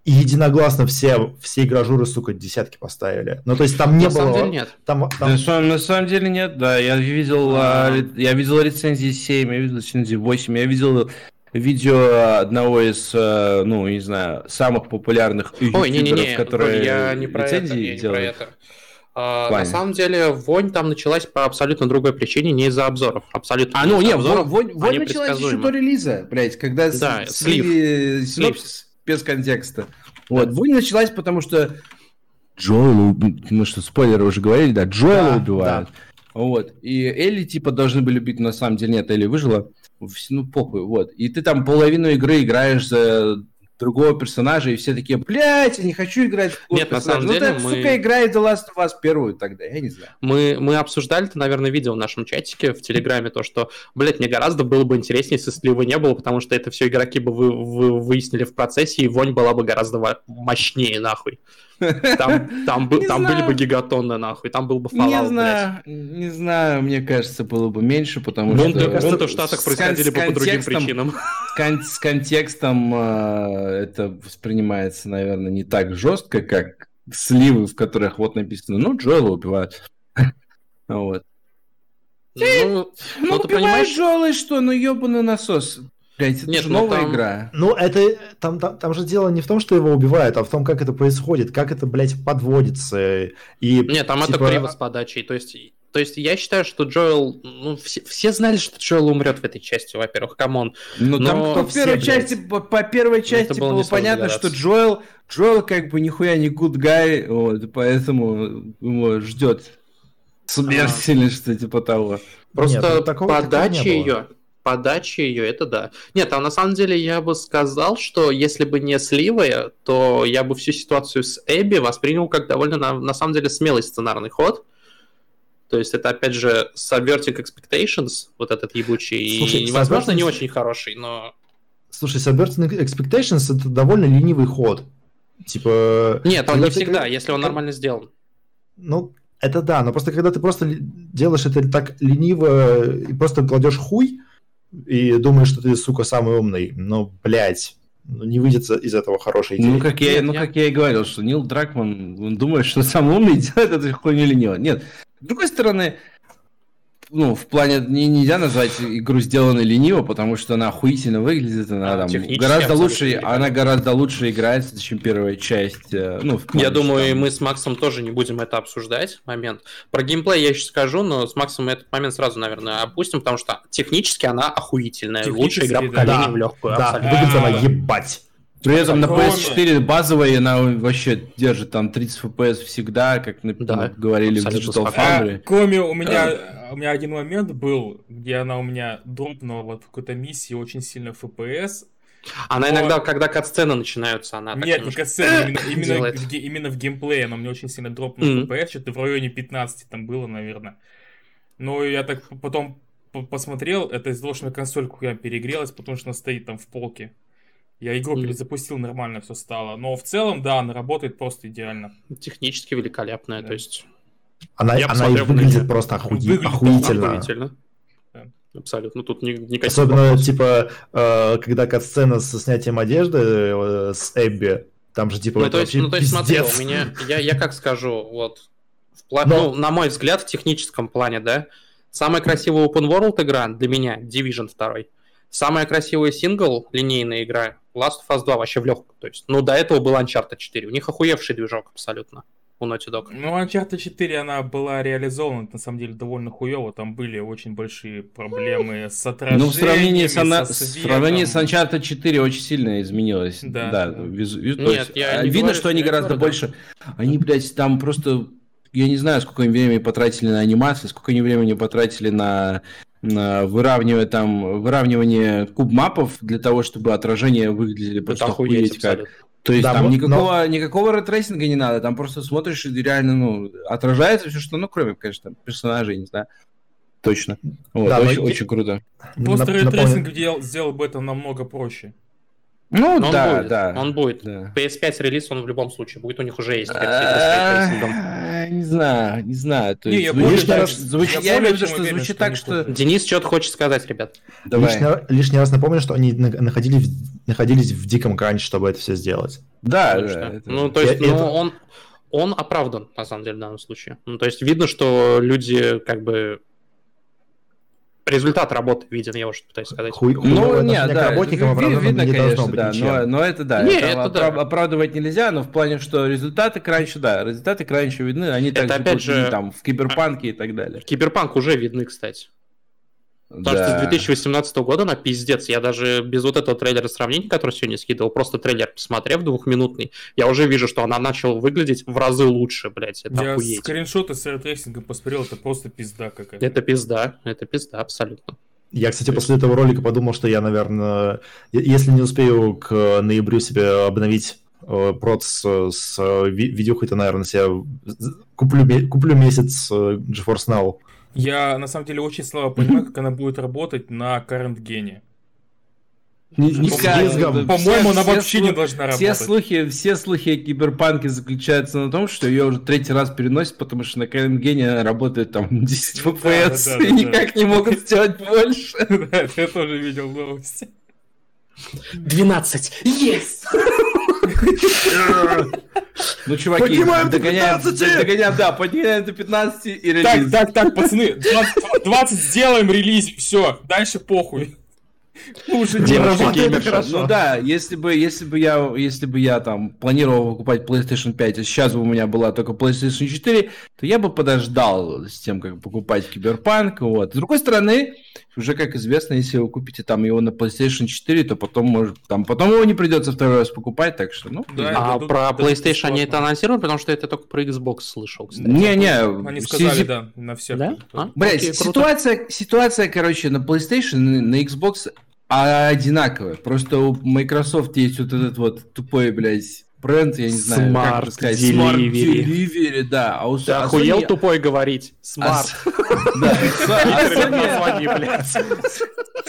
и единогласно все, все игражуры, сука, десятки поставили. Ну, то есть там не на было... На самом деле нет. Там, там... На, самом, на самом деле нет, да. Я видел, а... я видел рецензии 7, я видел рецензии 8, я видел видео одного из, э, ну, не знаю, самых популярных Ой, не, не, не, которые я не про рецензии это, делают. Не про это. А, на самом деле, вонь там началась по абсолютно другой причине, не из-за обзоров. Абсолютно. А, ну, не, обзоров, вонь, вонь началась еще до релиза, блядь, когда да, слив. слив без контекста. Вот, вонь началась, потому что Джоэла, мы что, спойлеры уже говорили, да, Джоэла да, убивают. Да. Вот, и Элли, типа, должны были убить, но на самом деле нет, Элли выжила. Ну, похуй, вот. И ты там половину игры играешь за другого персонажа, и все такие, блядь, я не хочу играть в Нет, на самом ну, деле так, мы... сука, играет The Last of Us первую тогда, я не знаю. Мы, мы обсуждали, ты, наверное, видел в нашем чатике в Телеграме то, что, блядь, мне гораздо было бы интереснее, если бы его не было, потому что это все игроки бы вы, вы выяснили в процессе, и вонь была бы гораздо мощнее, нахуй. Там, там, бы, там были бы гигатонны, нахуй, там был бы Fallout, Не знаю, блядь. не знаю, мне кажется, было бы меньше, потому Бунты, что... Бунты в Штатах происходили бы по другим причинам. Кон- с контекстом э, это воспринимается, наверное, не так жестко, как сливы, в которых вот написано, ну, Джоэла убивают. Вот. Ну, ну, ну, ты понимаешь, Джоэла что? Ну, ебаный насос. Блять, это Нет, же ну новая там... игра. Ну, это там, там, там же дело не в том, что его убивают, а в том, как это происходит, как это, блядь, подводится. И, Нет, там типа... это криво с подачей. То есть, то есть я считаю, что Джоэл... Ну, все, все знали, что Джоэл умрет в этой части, во-первых, come on. Ну, там Но... по, первой части, по, по первой части было, было понятно, что Джоэл, Джоэл как бы нихуя не good guy, вот, поэтому его ждет смерть а. или что типа того. Просто Нет, ну, такого, подача ее подача ее, это да. Нет, а на самом деле я бы сказал, что если бы не сливы, то я бы всю ситуацию с Эбби воспринял как довольно, на, на самом деле, смелый сценарный ход. То есть это, опять же, Subverting Expectations, вот этот ебучий, Слушай, и, возможно, не очень хороший, но... Слушай, Subverting Expectations — это довольно ленивый ход. Типа... Нет, он не всегда, если он нормально сделан. Ну, это да, но просто когда ты просто делаешь это так лениво и просто кладешь хуй, и думаешь, что ты, сука, самый умный. Но, блядь, ну, не выйдет из этого хорошей идеи. Ну, как я, Нет, ну, я... как я и говорил, что Нил Дракман, он думает, что самый умный делает эту хуйню или нет. Нет. С другой стороны, ну, в плане не, нельзя назвать игру сделанной лениво, потому что она охуительно выглядит, она а, там гораздо лучше, она гораздо лучше играется, чем первая часть. Э, ну, в я думаю, там... мы с Максом тоже не будем это обсуждать, момент. Про геймплей я сейчас скажу, но с Максом мы этот момент сразу, наверное, опустим, потому что технически она охуительная. Лучшая игра поколения да, в легкую, да, абсолютно. выглядит она ебать. При этом на PS4 базовая она вообще держит там 30 FPS всегда, как на, да, говорили в Digital Foundry. А, кроме у меня, у меня один момент был, где она у меня дропнула вот в какой-то миссии очень сильно FPS. Она но... иногда, когда катсцены начинаются, она Нет, не катсцены, именно, именно, в, именно в геймплее она мне очень сильно дропнула mm-hmm. FPS, что-то в районе 15 там было, наверное. Но я так потом посмотрел, это из-за того, что на консоль перегрелась, потому что она стоит там в полке. Я игру mm. перезапустил, нормально все стало. Но в целом, да, она работает просто идеально. Технически великолепная, да. то есть... Она, она и выглядит просто охуи... выглядит охуительно. охуительно. Абсолютно, тут ни, никаких Особенно, вопросов. типа, э, когда кат-сцена со снятием одежды э, с Эбби, там же, типа, ну, то есть, ну, то есть смотри, у меня, я, я как скажу, вот, в пла... Но... ну, на мой взгляд, в техническом плане, да, самая красивая open world игра для меня Division 2. Самая красивая сингл, линейная игра, Last of Us 2 вообще в легкую. То есть, ну, до этого был Uncharted 4. У них охуевший движок абсолютно у Naughty Dog. Ну, Uncharted 4, она была реализована, на самом деле, довольно хуево. Там были очень большие проблемы с отражением. Ну, в сравнении с, она... в сравнении с Uncharted 4 очень сильно изменилось. Да. да, да. Виз... Виз... Нет, есть, я не видно, говорю, что они гораздо говорю, больше... Они, блядь, там просто... Я не знаю, сколько они времени потратили на анимацию, сколько они времени потратили на выравнивая там выравнивание куб мапов для того, чтобы отражения выглядели просто охуеть как. То есть да, там никакого, но... никакого рейтрейсинга не надо, там просто смотришь и реально, ну, отражается все, что, ну, кроме, конечно, персонажей, не знаю. Точно. Вот, да, очень, но... очень круто. Просто рейтрейсинг напомню... сделал бы это намного проще. Ну, но да, он будет, да. Он будет. Да. PS5 релиз, он в любом случае будет, у них уже есть Не знаю, не знаю. То есть, лишний раз, звучит, так, что... Денис что-то хочет сказать, ребят. Давай. Лишний, раз напомню, что они находились, находились в диком кранче, чтобы это все сделать. Да, да. Ну, то есть, ну, он, он оправдан, на самом деле, в данном случае. Ну, то есть, видно, что люди, как бы, результат работы виден, я уже пытаюсь сказать. Хуй, ну, нет, да, работникам ви- видно, не конечно, да, но, но это да, не, это, это да. оправдывать нельзя, но в плане, что результаты раньше, да, результаты раньше видны, они это также опять же там в киберпанке и так далее. Киберпанк уже видны, кстати. Потому да. что с 2018 года на пиздец. Я даже без вот этого трейлера сравнения, который сегодня скидывал, просто трейлер посмотрев двухминутный, я уже вижу, что она начала выглядеть в разы лучше, блядь. Это я охуеть. скриншоты с рейтрейсингом посмотрел, это просто пизда какая-то. Это пизда, это пизда, абсолютно. Я, кстати, после этого ролика подумал, что я, наверное, если не успею к ноябрю себе обновить э, проц с видеохой, то, наверное, себе куплю, куплю месяц э, GeForce Now я, на самом деле, очень слабо понимаю, как она будет работать на current гене. По-моему, она вообще не должна работать. Все слухи, все слухи о киберпанке заключаются на том, что ее уже третий раз переносят, потому что на current гене работает там 10 FPS и никак не могут сделать больше. Да, я тоже видел новости. 12. Yes! Ну, чуваки, догоняем, догоняем, да, поднимаем до 15 и релиз. Так, так, так, пацаны, 20, 20 сделаем релиз, все, дальше похуй. Ну, уже девушка хорошо. Ну да, если бы, если бы я, если бы я там планировал покупать PlayStation 5, а сейчас бы у меня была только PlayStation 4, то я бы подождал с тем, как покупать Киберпанк. Вот. С другой стороны, уже как известно, если вы купите там его на PlayStation 4, то потом может там потом его не придется второй раз покупать, так что ну. Да, а про PlayStation они это анонсировали, потому что это только про Xbox слышал. Не, не. Они сказали, да, на всех. Да? А? Блять, ситуация, ситуация, короче, на PlayStation, на Xbox одинаковая. Просто у Microsoft есть вот этот вот тупой, блядь, бренд, я не знаю, Smart как сказать. Delivery. Smart Delivery, да. А у Ты а охуел Sony- тупой говорить? а Смарт. с- Да. А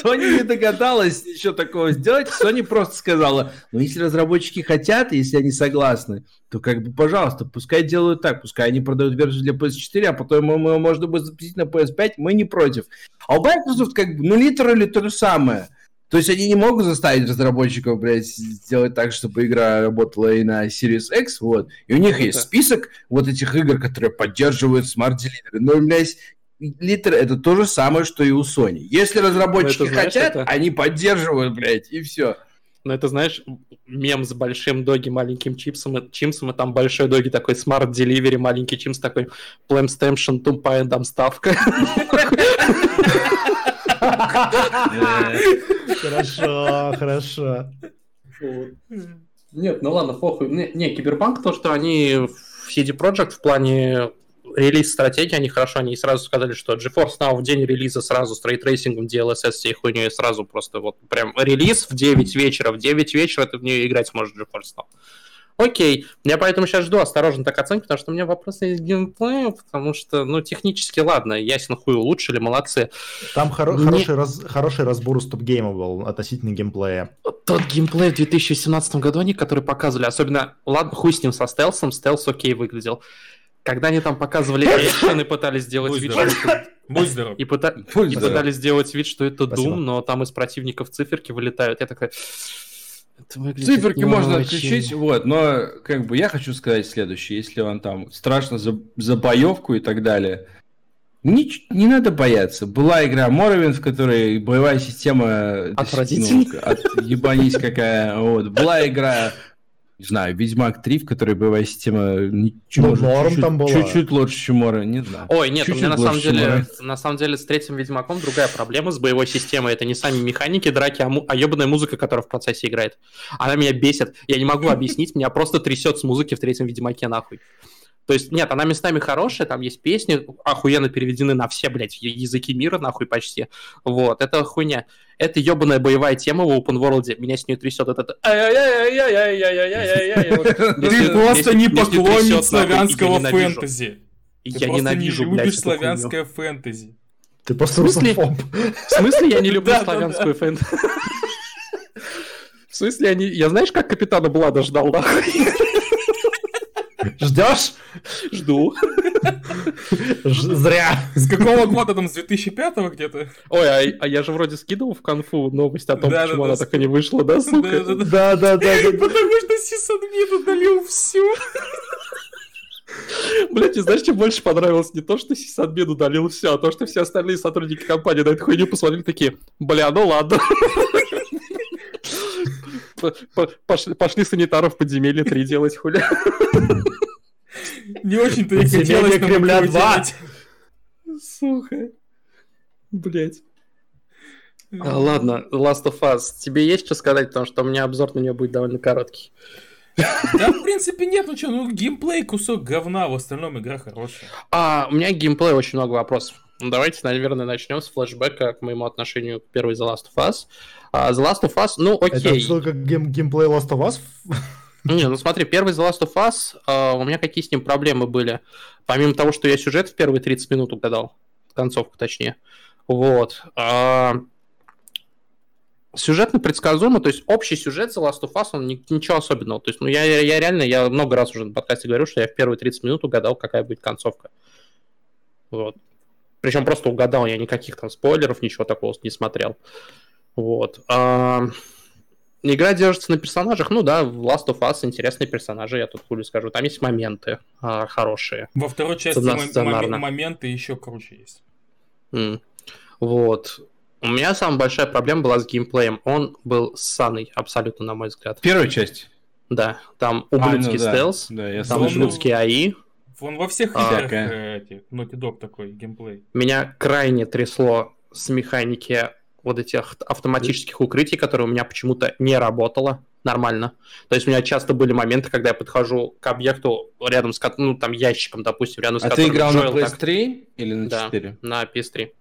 Sony- не догадалась ничего такого сделать. Sony просто сказала, ну если разработчики хотят, если они согласны, то как бы, пожалуйста, пускай делают так, пускай они продают версию для PS4, а потом ему можно будет запустить на PS5, мы не против. А у Microsoft как бы, ну литерали то же самое. То есть они не могут заставить разработчиков, блядь, сделать так, чтобы игра работала и на Series X, вот. И у них есть Это- список вот этих игр, которые поддерживают Smart Delivery. Но, блядь, литр это то же самое, что и у Sony. Если разработчики Ну, это, знаешь, хотят, это- они поддерживают, блядь, и все. Ну, это, знаешь, мем с большим доги, маленьким чипсом, и- чимсом, и там большой доги такой Smart Delivery, маленький чимс такой Plamstamtion, тупая дамставка. Хорошо, хорошо. Нет, ну ладно, похуй. Не, не, Киберпанк, то, что они в CD Projekt в плане релиз-стратегии, они хорошо, они сразу сказали, что GeForce Now в день релиза сразу с рейтрейсингом, DLSS, всей хуйней, сразу просто вот прям релиз в 9 вечера, в 9 вечера ты в нее играть сможешь GeForce Now. Окей, я поэтому сейчас жду осторожно так оценки, потому что у меня вопросы из геймплея, потому что, ну, технически, ладно, ясен хуй улучшили, молодцы. Там хоро- Не- хороший, раз- хороший разбор у стоп-гейма был относительно геймплея. Тот геймплей в 2017 году они, который показывали, особенно, ладно, хуй с ним со стелсом, стелс окей выглядел. Когда они там показывали экшен и пытались сделать Будь вид, здоров. что это- Будь здоров. и, пыта- Будь и здоров. пытались сделать вид, что это. Doom, но там из противников циферки вылетают. Я такой... Циферки можно очень. отключить, вот, но как бы я хочу сказать следующее, если вам там страшно за, за боевку и так далее, не, не надо бояться. Была игра Morrowind, в которой боевая система... Отвратительная. ну, от, ебанись какая. Вот. Была игра, не знаю, Ведьмак 3, в которой боевая система ничего, Ну, норм чуть-чуть, там была. чуть-чуть лучше, чем Morrowind, не знаю. Ой, нет, у Чуть-чуть меня на самом деле, Morrowind. на самом деле с третьим Ведьмаком другая проблема с боевой системой. Это не сами механики драки, а, му- а ебаная музыка, которая в процессе играет. Она меня бесит. Я не могу объяснить, меня просто трясет с музыки в третьем Ведьмаке нахуй. То есть, нет, она местами хорошая, там есть песни, охуенно переведены на все, блядь, языки мира, нахуй, почти. Вот, это хуйня. Это ебаная боевая тема в open world. Меня с нее трясет этот... Ты просто не поклонник славянского фэнтези. Я ненавижу, блядь, славянское фэнтези. Ты просто русофоб. В смысле я не люблю славянскую фэнтези? В смысле, я не Я знаешь, как Капитана Блада ждал, нахуй? Ждешь? Жду. Зря. С какого года там, с 2005 где-то? Ой, а, а я же вроде скидывал в конфу новость о том, Да, почему да, она да. так и не вышла, да, сука? Да, да, да, да. Потому что Сисадмин удалил всю. Блять, и знаешь, что больше понравилось? Не то, что сисадмин удалил все, а то, что все остальные сотрудники компании на эту хуйню посмотрели такие, бля, ну ладно. Пошли, пошли санитаров подземелье 3 делать, хуля. Не очень-то и Подземелье хотелось Кремля этого 2. делать. Сука. Блять. А, ладно, Last of Us, тебе есть что сказать, потому что у меня обзор на нее будет довольно короткий. Да, в принципе, нет, ну что, ну геймплей кусок говна, в остальном игра хорошая. А, у меня к геймплею очень много вопросов. Ну, Давайте, наверное, начнем с флешбека к моему отношению к первой The Last of Us. А, The Last of Us, ну Это окей. что, как гейм- геймплей Last of Us? Не, ну смотри, первый The Last of Us, а, у меня какие с ним проблемы были? Помимо того, что я сюжет в первые 30 минут угадал, концовку точнее. Вот. а, Сюжетно предсказуемо, то есть общий сюжет The Last of Us, он ни- ничего особенного. То есть, ну, я, я, я реально, я много раз уже на подкасте говорю, что я в первые 30 минут угадал, какая будет концовка. Вот. Причем просто угадал, я никаких там спойлеров, ничего такого не смотрел. Вот. А, Игра держится на персонажах. Ну да, в Last of Us интересные персонажи, я тут хули скажу. Там есть моменты а, хорошие. Во второй части мом- моменты еще круче есть. М. Вот. У меня самая большая проблема была с геймплеем. Он был ссаный, абсолютно, на мой взгляд. Первая часть. Да, там А, ну ублюдский да. стелс, Да, я там Ну, слышал. ублюдский АИ. Вон во всех А, играх окей. э, этих Naughty Dog такой геймплей. Меня крайне трясло с механики вот этих автоматических укрытий, которые у меня почему-то не работало нормально. То есть у меня часто были моменты, когда я подхожу к объекту рядом с, ну, там, ящиком, допустим, рядом с А ты которым играл на Джоэл так- PS3 или на Да. 4? на PS3.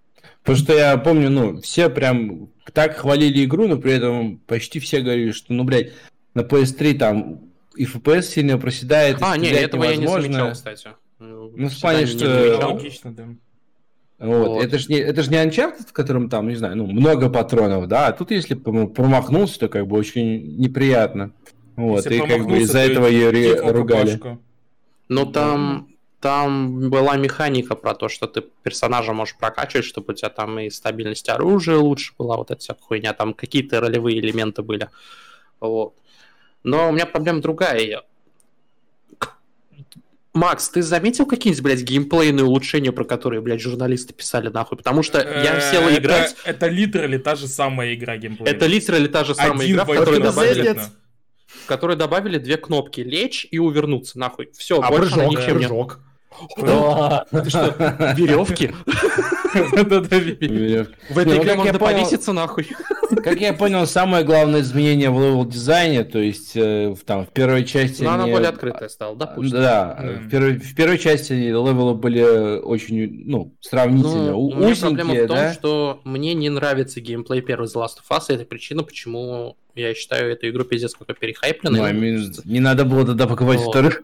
Потому что я помню, ну, все прям так хвалили игру, но при этом почти все говорили, что, ну, блядь, на PS3 там и FPS сильно проседает. А, нет, этого невозможно. я не замечал, кстати. Ну, в плане, что... Логично, да. Вот. вот. Это же не, это же не Uncharted, в котором там, не знаю, ну, много патронов, да, а тут если промахнулся, то как бы очень неприятно. Вот, если и как бы из-за этого ее ругали. Ну, там, там была механика про то, что ты персонажа можешь прокачивать, чтобы у тебя там и стабильность оружия лучше была, вот эта вся хуйня, там какие-то ролевые элементы были. Вот. Но у меня проблема другая. Макс, ты заметил какие-нибудь, блядь, геймплейные улучшения, про которые, блядь, журналисты писали нахуй? Потому что я э, сел играть... Это литерали та же самая игра геймплей. Это литерали та же самая игра, в которой добавили... В которой добавили две кнопки лечь и увернуться, нахуй. Все, а больше прыжок, ничем не. Да. Ты что, веревки? В этой игре можно повеситься нахуй. Как я понял, самое главное изменение в левел дизайне, то есть э, там в первой части... Но она более открытая стала, допустим. Да, в первой, в первой части левелы были очень, ну, сравнительно ну, узенькие, У меня проблема в том, что мне не нравится геймплей первой The Last of Us, и это причина, почему я считаю эту игру пиздец какой перехайпленной. Ну, не надо было тогда покупать вторых.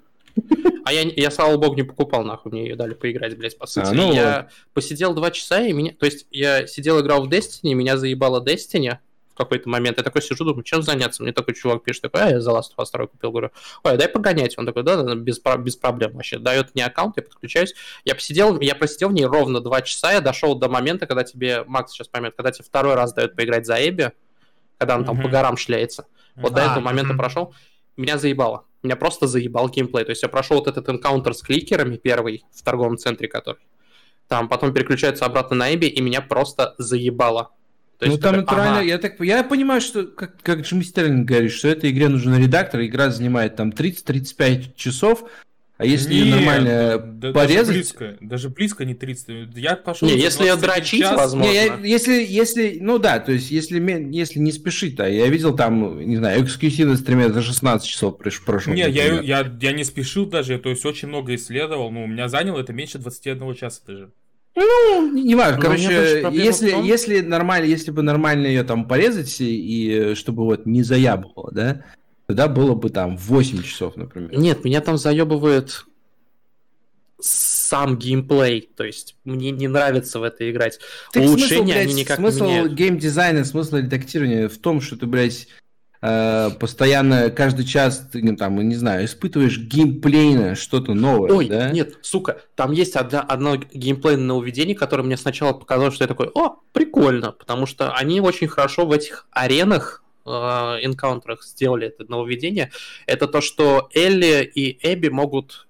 А я, я, слава богу, не покупал, нахуй, мне ее дали поиграть, блядь, по сути. А, ну, я посидел два часа, и меня... То есть я сидел, играл в Destiny, меня заебало Destiny в какой-то момент. Я такой сижу, думаю, чем заняться? Мне такой чувак пишет, такой, а, я за Last of Us 2 купил. Говорю, ой, дай погонять. Он такой, да, да, без, без проблем вообще. Дает мне аккаунт, я подключаюсь. Я посидел, я просидел в ней ровно два часа, я дошел до момента, когда тебе, Макс сейчас поймет, когда тебе второй раз дают поиграть за Эбби, когда он там по горам шляется. Вот до этого момента прошел, меня заебало меня просто заебал геймплей. То есть я прошел вот этот энкаунтер с кликерами, первый в торговом центре который. Там потом переключается обратно на Эбби, и меня просто заебало. То ну там натурально, ага. я так я понимаю, что как, как Джимми Стерлинг говорит, что этой игре нужен редактор, игра занимает там 30-35 часов, а если не, нормально да, порезать... Даже близко, даже близко не 30. Я пошел... Не, если ее дрочить, час... возможно. Не, я, если, если, ну да, то есть если, если не спешить, да, я видел там, не знаю, эксклюзивно стриме за 16 часов прошел. Не, я, я, я не спешил даже, то есть очень много исследовал, но у меня заняло это меньше 21 часа даже. Ну, не важно. Короче, если, том... если нормально, если бы нормально ее там порезать, и чтобы вот не заябывало, да, Тогда было бы там 8 часов, например. Нет, меня там заебывает сам геймплей, то есть мне не нравится в это играть. Так Улучшения смысл, блядь, они никак смысл не меняют. геймдизайна, смысл редактирования в том, что ты, блядь, э, постоянно каждый час ты, ну, там, не знаю, испытываешь геймплейно что-то новое, Ой, да? нет, сука, там есть одна, одно геймплейное нововведение, которое мне сначала показалось, что я такой, о, прикольно, потому что они очень хорошо в этих аренах энкаунтерах сделали это нововведение, это то, что Элли и Эбби могут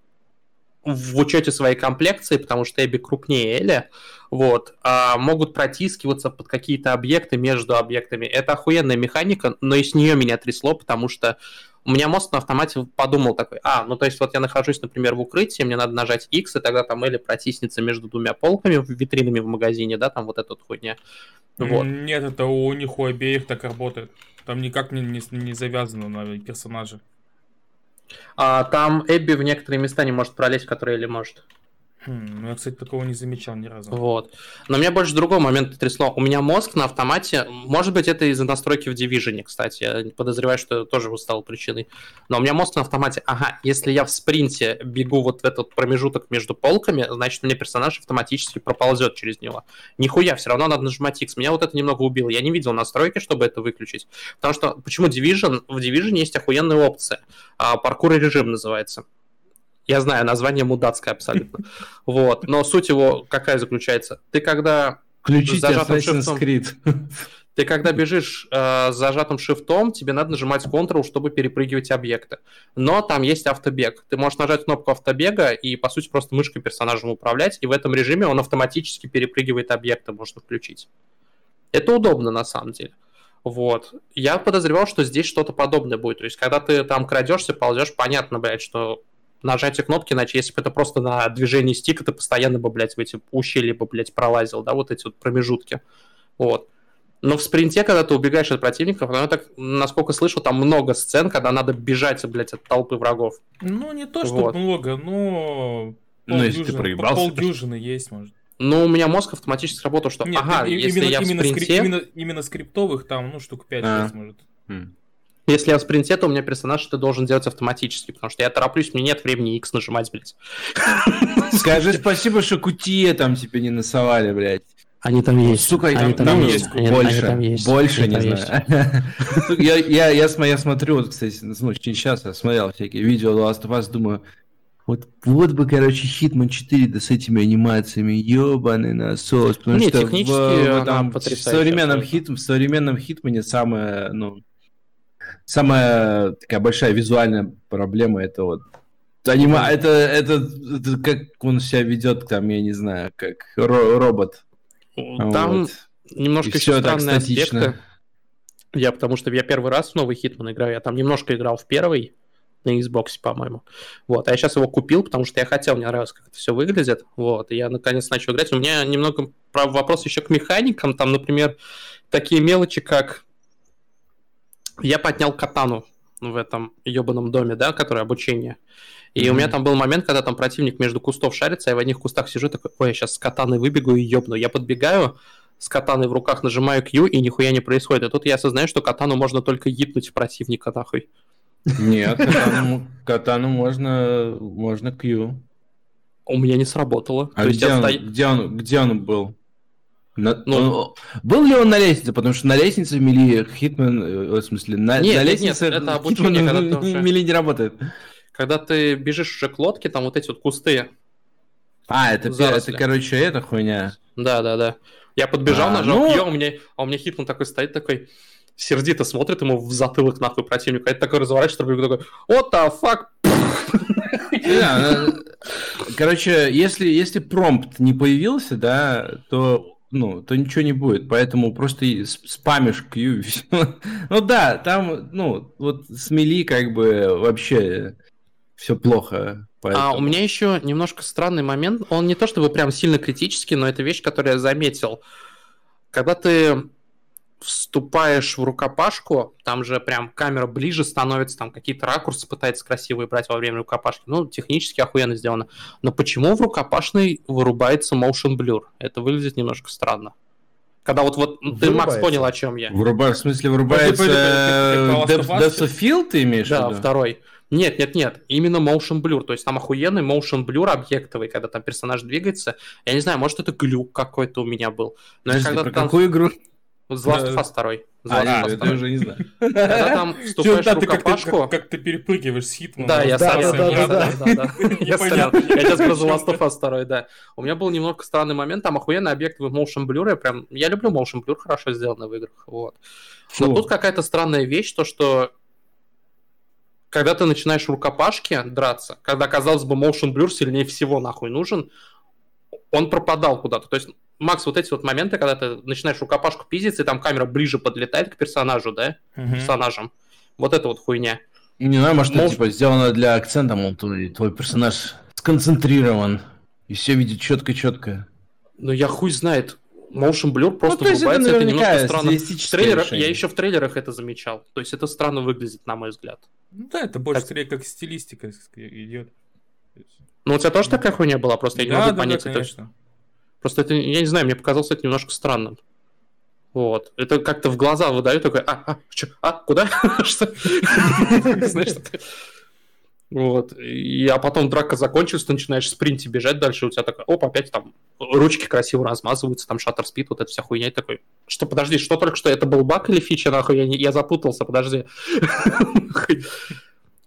в учете своей комплекции, потому что Эбби крупнее Элли, вот, а могут протискиваться под какие-то объекты между объектами. Это охуенная механика, но и с нее меня трясло, потому что у меня мозг на автомате подумал такой, а, ну то есть вот я нахожусь, например, в укрытии, мне надо нажать X, и тогда там Элли протиснется между двумя полками, витринами в магазине, да, там вот эта вот хуйня. Вот. Нет, это у них у обеих так работает. Там никак не, не, не завязано на персонаже. А, там Эбби в некоторые места не может пролезть, которые Элли может. Хм, ну, я, кстати, такого не замечал ни разу. Вот. Но меня больше другой момент трясло. У меня мозг на автомате, может быть, это из-за настройки в Division, кстати. Я подозреваю, что это тоже стало причиной. Но у меня мозг на автомате, ага, если я в спринте бегу вот в этот промежуток между полками, значит, мне персонаж автоматически проползет через него. Нихуя, все равно надо нажимать X. Меня вот это немного убило. Я не видел настройки, чтобы это выключить. Потому что, почему Division? В Division есть охуенная опция. А, паркур режим называется. Я знаю, название мудацкое абсолютно. Вот. Но суть его какая заключается? Ты когда Включите Assassin's Creed. Ты когда бежишь э, с зажатым шифтом, тебе надо нажимать Ctrl, чтобы перепрыгивать объекты. Но там есть автобег. Ты можешь нажать кнопку автобега и, по сути, просто мышкой персонажем управлять, и в этом режиме он автоматически перепрыгивает объекты, можно включить. Это удобно, на самом деле. Вот. Я подозревал, что здесь что-то подобное будет. То есть, когда ты там крадешься, ползешь, понятно, блядь, что нажатие кнопки, иначе если бы это просто на движении стика, ты постоянно бы, блядь, в эти ущелья бы, блядь, пролазил, да, вот эти вот промежутки. Вот. Но в спринте, когда ты убегаешь от противников, ну, так, насколько слышу, там много сцен, когда надо бежать, блядь, от толпы врагов. Ну, не то, что вот. много, но... Ну, если ты проебался... Полдюжины есть, может. Ну, у меня мозг автоматически работал, что, Нет, ага, именно, если я в именно, спринте... именно, именно скриптовых там, ну, штук 5-6, а. может. Хм. Если я в спринте, то у меня персонаж это должен делать автоматически, потому что я тороплюсь, мне нет времени X нажимать, блядь. Скажи спасибо, что кутие там тебе не насовали, блядь. Они там есть. Сука, они там, там есть. Они, больше. Они там есть. Больше, они не знаю. я, я, я, я смотрю, вот, кстати, ну, очень часто смотрел всякие видео Last of Us, думаю, вот, вот бы, короче, Hitman 4 да с этими анимациями, ебаный насос. Потому не, что технически в, в, там, в, современном хит, в современном Хитмане самое, ну, самая такая большая визуальная проблема это вот анима, это, это, это как он себя ведет там, я не знаю, как ро- робот. Там вот. немножко еще странные аспекты. Я потому что я первый раз в новый Хитман играю, я там немножко играл в первый на Xbox, по-моему. Вот, а я сейчас его купил, потому что я хотел, мне нравилось, как это все выглядит. Вот, и я наконец начал играть. У меня немного вопрос еще к механикам. Там, например, такие мелочи, как я поднял катану в этом ебаном доме, да, который обучение. И mm-hmm. у меня там был момент, когда там противник между кустов шарится, я в одних кустах сижу, такой, ой, я сейчас с катаной выбегу и ёбну. Я подбегаю, с катаной в руках нажимаю Q, и нихуя не происходит. И тут я осознаю, что катану можно только ебнуть противника, нахуй. Нет, катану, катану можно, можно Q. У меня не сработало. А где, он, стоя... где, он, где он был? На, ну, он, был ли он на лестнице? Потому что на лестнице в Мили Хитман, э, в смысле, на, нет, на лестнице нет, это обучение, Хитман, когда уже... Мили не работает. Когда ты бежишь уже к лодке, там вот эти вот кусты. А, это, это короче, эта хуйня. Да, да, да. Я подбежал, а, нажал ну... Ё, у меня, а у меня Хитман такой стоит, такой сердито смотрит ему в затылок нахуй противника. Это такой разворачивается, такой, what the fuck? Короче, если, если промпт не появился, да, то ну, то ничего не будет. Поэтому просто спамишь Q. ну да, там, ну, вот с мили как бы вообще все плохо. Поэтому... А у меня еще немножко странный момент. Он не то чтобы прям сильно критический, но это вещь, которую я заметил. Когда ты вступаешь в рукопашку, там же прям камера ближе становится, там какие-то ракурсы пытается красивые брать во время рукопашки. Ну, технически охуенно сделано. Но почему в рукопашной вырубается motion blur? Это выглядит немножко странно. Когда вот, вот ты, Макс, понял, о чем я. Вырубается, в смысле, вырубается Depth of Field, ты имеешь Да, второй. Нет, нет, нет, именно motion blur, то есть там охуенный motion blur объектовый, когда там персонаж двигается. Я не знаю, может это глюк какой-то у меня был. Но Подожди, я когда про там... какую игру? The Last of Us 2. А, это уже не знаю. Когда там вступаешь в рукопашку... Как ты перепрыгиваешь с хитом. Да, я стоял. Да, да, да. Я стоял. Я сейчас про The Last of Us 2, да. У меня был немного странный момент, там охуенный объект в motion blur, прям... Я люблю motion blur, хорошо сделанный в играх, вот. Но тут какая-то странная вещь, то что когда ты начинаешь в рукопашке драться, когда, казалось бы, motion blur сильнее всего нахуй нужен, он пропадал куда-то. То есть Макс, вот эти вот моменты, когда ты начинаешь рукопашку пиздиться, и там камера ближе подлетает к персонажу, да? Угу. Персонажам. Вот это вот хуйня. Не знаю, может, Мол... это, типа, сделано для акцента, мол, твой, твой персонаж сконцентрирован и все видит четко-четко. Ну, я хуй знает. Motion Blur просто ну, врубается, это, это немножко странно. В трейлерах, я еще в трейлерах это замечал. То есть это странно выглядит, на мой взгляд. Ну да, это больше так... скорее как стилистика идет. Ну, у тебя тоже такая хуйня была, просто я не могу да, понять. Да, это... Просто это, я не знаю, мне показалось это немножко странным. Вот. Это как-то в глаза выдаю такой, а, а, что, а, куда? Вот. И, а потом драка закончилась, ты начинаешь в спринте бежать дальше, у тебя такая, оп, опять там ручки красиво размазываются, там шаттер спид, вот эта вся хуйня, и такой, что, подожди, что только что, это был баг или фича, нахуй, я, не, я запутался, подожди.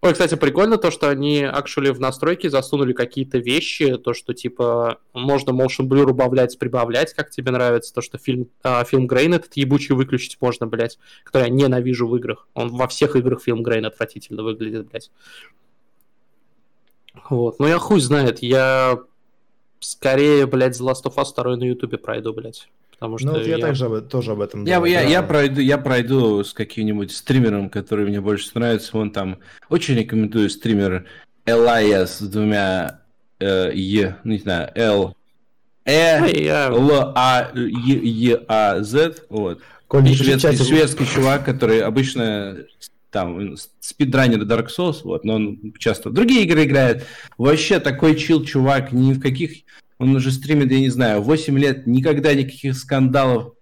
Ой, кстати, прикольно то, что они actually в настройки засунули какие-то вещи, то, что, типа, можно motion blur убавлять, прибавлять, как тебе нравится, то, что фильм, а, фильм Грейн этот ебучий выключить можно, блядь, который я ненавижу в играх. Он во всех играх фильм Грейн отвратительно выглядит, блядь. Вот, ну я хуй знает, я скорее, блядь, The Last of Us 2 на ютубе пройду, блядь. Потому что ну, вот я, я также тоже об этом я, думаю. Я, да. я, пройду, я пройду с каким-нибудь стримером, который мне больше нравится. Вон там очень рекомендую стример Elias с двумя э, Е, ну, не знаю, Л, Э, Л, А, Е, Е, А, З. Вот. Коль, шведский, шведский чувак, который обычно там спидранер Dark Souls, вот, но он часто в другие игры играет. Вообще такой чил чувак, ни в каких он уже стримит, я не знаю, 8 лет, никогда никаких скандалов.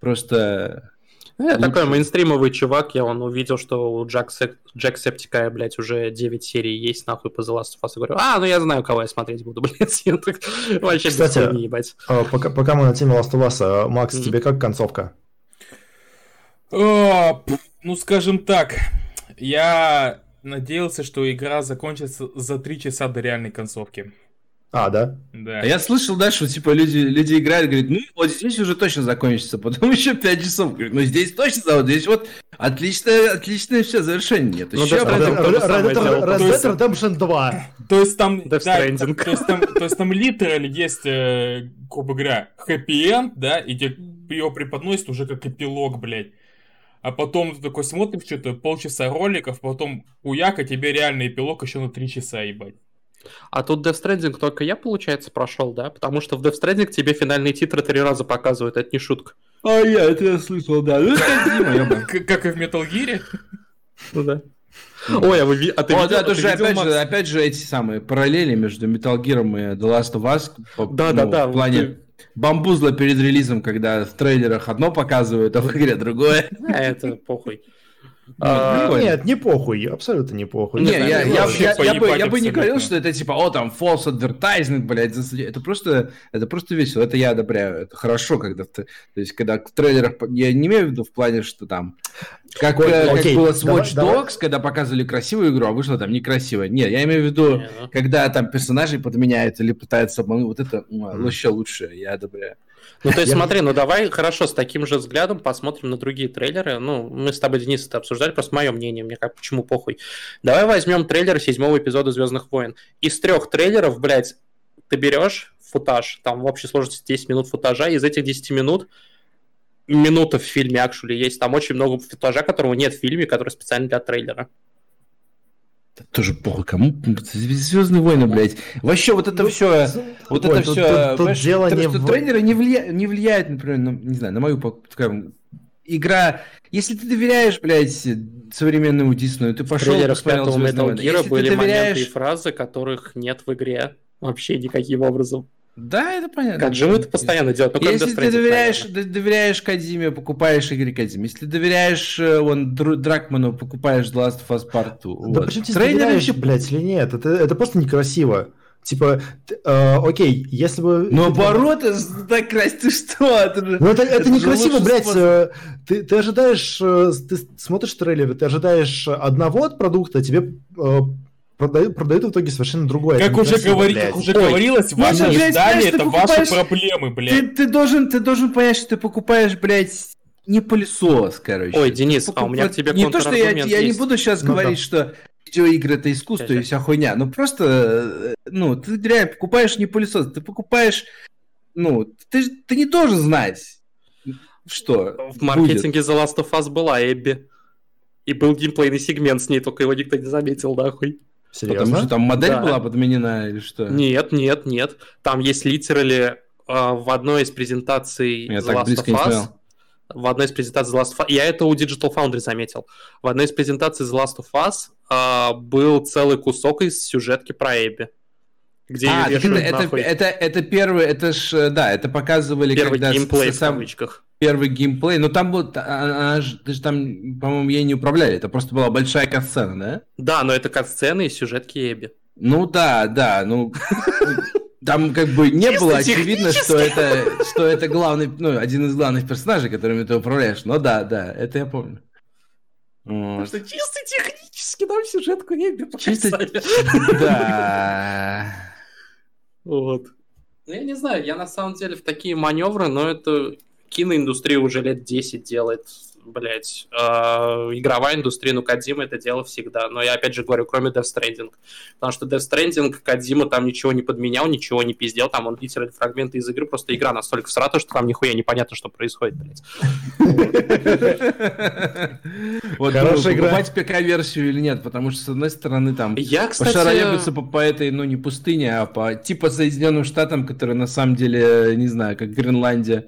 Просто... Я такой мейнстримовый чувак, я он увидел, что у Джек, Джек Септика, блядь, уже 9 серий есть, нахуй, по The Last of Us. говорю, а, ну я знаю, кого я смотреть буду, блядь. Я так вообще Кстати, не ебать. А, пока, пока мы на теме Last of Us, а, Макс, mm-hmm. тебе как концовка? О, ну, скажем так, я надеялся, что игра закончится за 3 часа до реальной концовки. А, да? Да. А я слышал, да, что типа люди, люди играют, говорят, ну вот здесь уже точно закончится, потом еще 5 часов. Говорят, ну здесь точно, вот здесь вот отличное, отличное все завершение. Нет, ну, еще Red Dead Redemption 2. То есть там, да, то есть там, то есть там литерально есть, грубо говоря, хэппи-энд, да, и тебе ее преподносят уже как эпилог, блядь. А потом ты такой смотришь что-то, полчаса роликов, потом уяка, тебе реальный эпилог еще на 3 часа, ебать. А тут Death Stranding только я, получается, прошел, да? Потому что в Death Stranding тебе финальные титры три раза показывают, это не шутка. А я это я слышал, да. Ну, как и в Metal Gear? Ну да. Ой, а, вы, а ты О, видел, да, тоже, опять, Макс? же, опять же, эти самые параллели между Metal Gear и The Last of Us. Да, ну, да, да. В плане ты... бамбузла перед релизом, когда в трейлерах одно показывают, а в игре другое. А, это похуй. А, нет, не похуй, абсолютно не похуй. Не, я, я, я, я, бы, я бы не говорил, что это типа, о, там, false advertisement, блядь, это просто, это просто весело, это я одобряю, это хорошо, когда ты, то есть, когда в трейлерах, я не имею в виду в плане, что там, как, Ой, как окей, было с Watch давай, Dogs, давай. когда показывали красивую игру, а вышло там некрасивая. Нет, я имею в виду, не, ну. когда там персонажей подменяют или пытаются обмануть, вот это mm. еще лучше, я одобряю. Ну, то есть, смотри, ну давай хорошо с таким же взглядом посмотрим на другие трейлеры. Ну, мы с тобой, Денис, это обсуждали, просто мое мнение, мне как почему похуй. Давай возьмем трейлер седьмого эпизода Звездных войн. Из трех трейлеров, блядь, ты берешь футаж, там в общей сложности 10 минут футажа, из этих 10 минут минута в фильме, actually, есть там очень много футажа, которого нет в фильме, который специально для трейлера. Тоже плохо кому? Звездные войны, блядь. Вообще вот это ну, все, вот ой, это тут, все, тут, тут дело не что в... тренеры не, влия... не влияет, например, на, не знаю, на мою, скажем, игра. Если ты доверяешь, блядь, современному Диснею, ты пошел, посмотрел Звездные войны. Если были ты доверяешь... моменты и фразы, которых нет в игре вообще никаким образом. Да, это понятно. Как же это постоянно делают. Ну, Если ты доверяешь, доверяешь Кадиме, покупаешь игры Кадиме. Если ты доверяешь э, он, Дракману, покупаешь The Last of Us Part 2. Да вот. почему ты доверяешь, блядь, или нет? Это, это просто некрасиво. Типа, э, окей, если бы... Ну, наоборот, так красить, ты что? Это же, ну, это, это, это некрасиво, блядь. Э, ты, ты ожидаешь, э, ты смотришь трейлеры, ты ожидаешь одного от продукта, тебе э, продают, продают в итоге совершенно другое. Как, уже, говори, как уже говорилось, ваши издания это ваши проблемы, блядь. Ты, ты, должен, ты должен понять, что ты покупаешь, блядь, не пылесос, короче. Ой, Денис, Покуп... а у меня к тебе Не то, что я, я не буду сейчас ну, говорить, да. что видеоигры это искусство Сейчас. и вся хуйня, но просто, ну, ты реально покупаешь не пылесос, ты покупаешь, ну, ты, ты не должен знать, что В маркетинге будет. The Last of Us была Эбби. И был геймплейный сегмент с ней, только его никто не заметил, нахуй. Серьезно? Потому что там модель да. была подменена или что? Нет, нет, нет. Там есть литерали э, в одной из презентаций Я The Last of Us. В одной из презентаций The Last of Us. Я это у Digital Foundry заметил. В одной из презентаций The Last of Us э, был целый кусок из сюжетки про Эбби. Где а, это, это, это, это первый, это ж, да, это показывали, первый когда... геймплей с, в кавычках первый геймплей, но там был, она, она же, там, по-моему, ей не управляли, это просто была большая катсцена, да? Да, но это катсцены и сюжетки Эбби. Ну да, да, ну там как бы не было очевидно, что это, что это главный, ну, один из главных персонажей, которыми ты управляешь. Но да, да, это я помню. Вот. Что чисто технически нам сюжетку Эбби показали. Да. Вот. Ну, я не знаю, я на самом деле в такие маневры, но это киноиндустрия уже лет 10 делает, блядь. Э, игровая индустрия, ну, Кадима это дело всегда. Но я опять же говорю, кроме Death Stranding. Потому что Death Stranding, Кадима там ничего не подменял, ничего не пиздел. Там он литерально фрагменты из игры, просто игра настолько всрата, что там нихуя непонятно, что происходит, блядь. Вот Хорошая игра. покупать ПК-версию или нет, потому что, с одной стороны, там я, кстати... пошароебиться по, по этой, ну, не пустыне, а по типа Соединенным Штатам, которые на самом деле, не знаю, как Гренландия.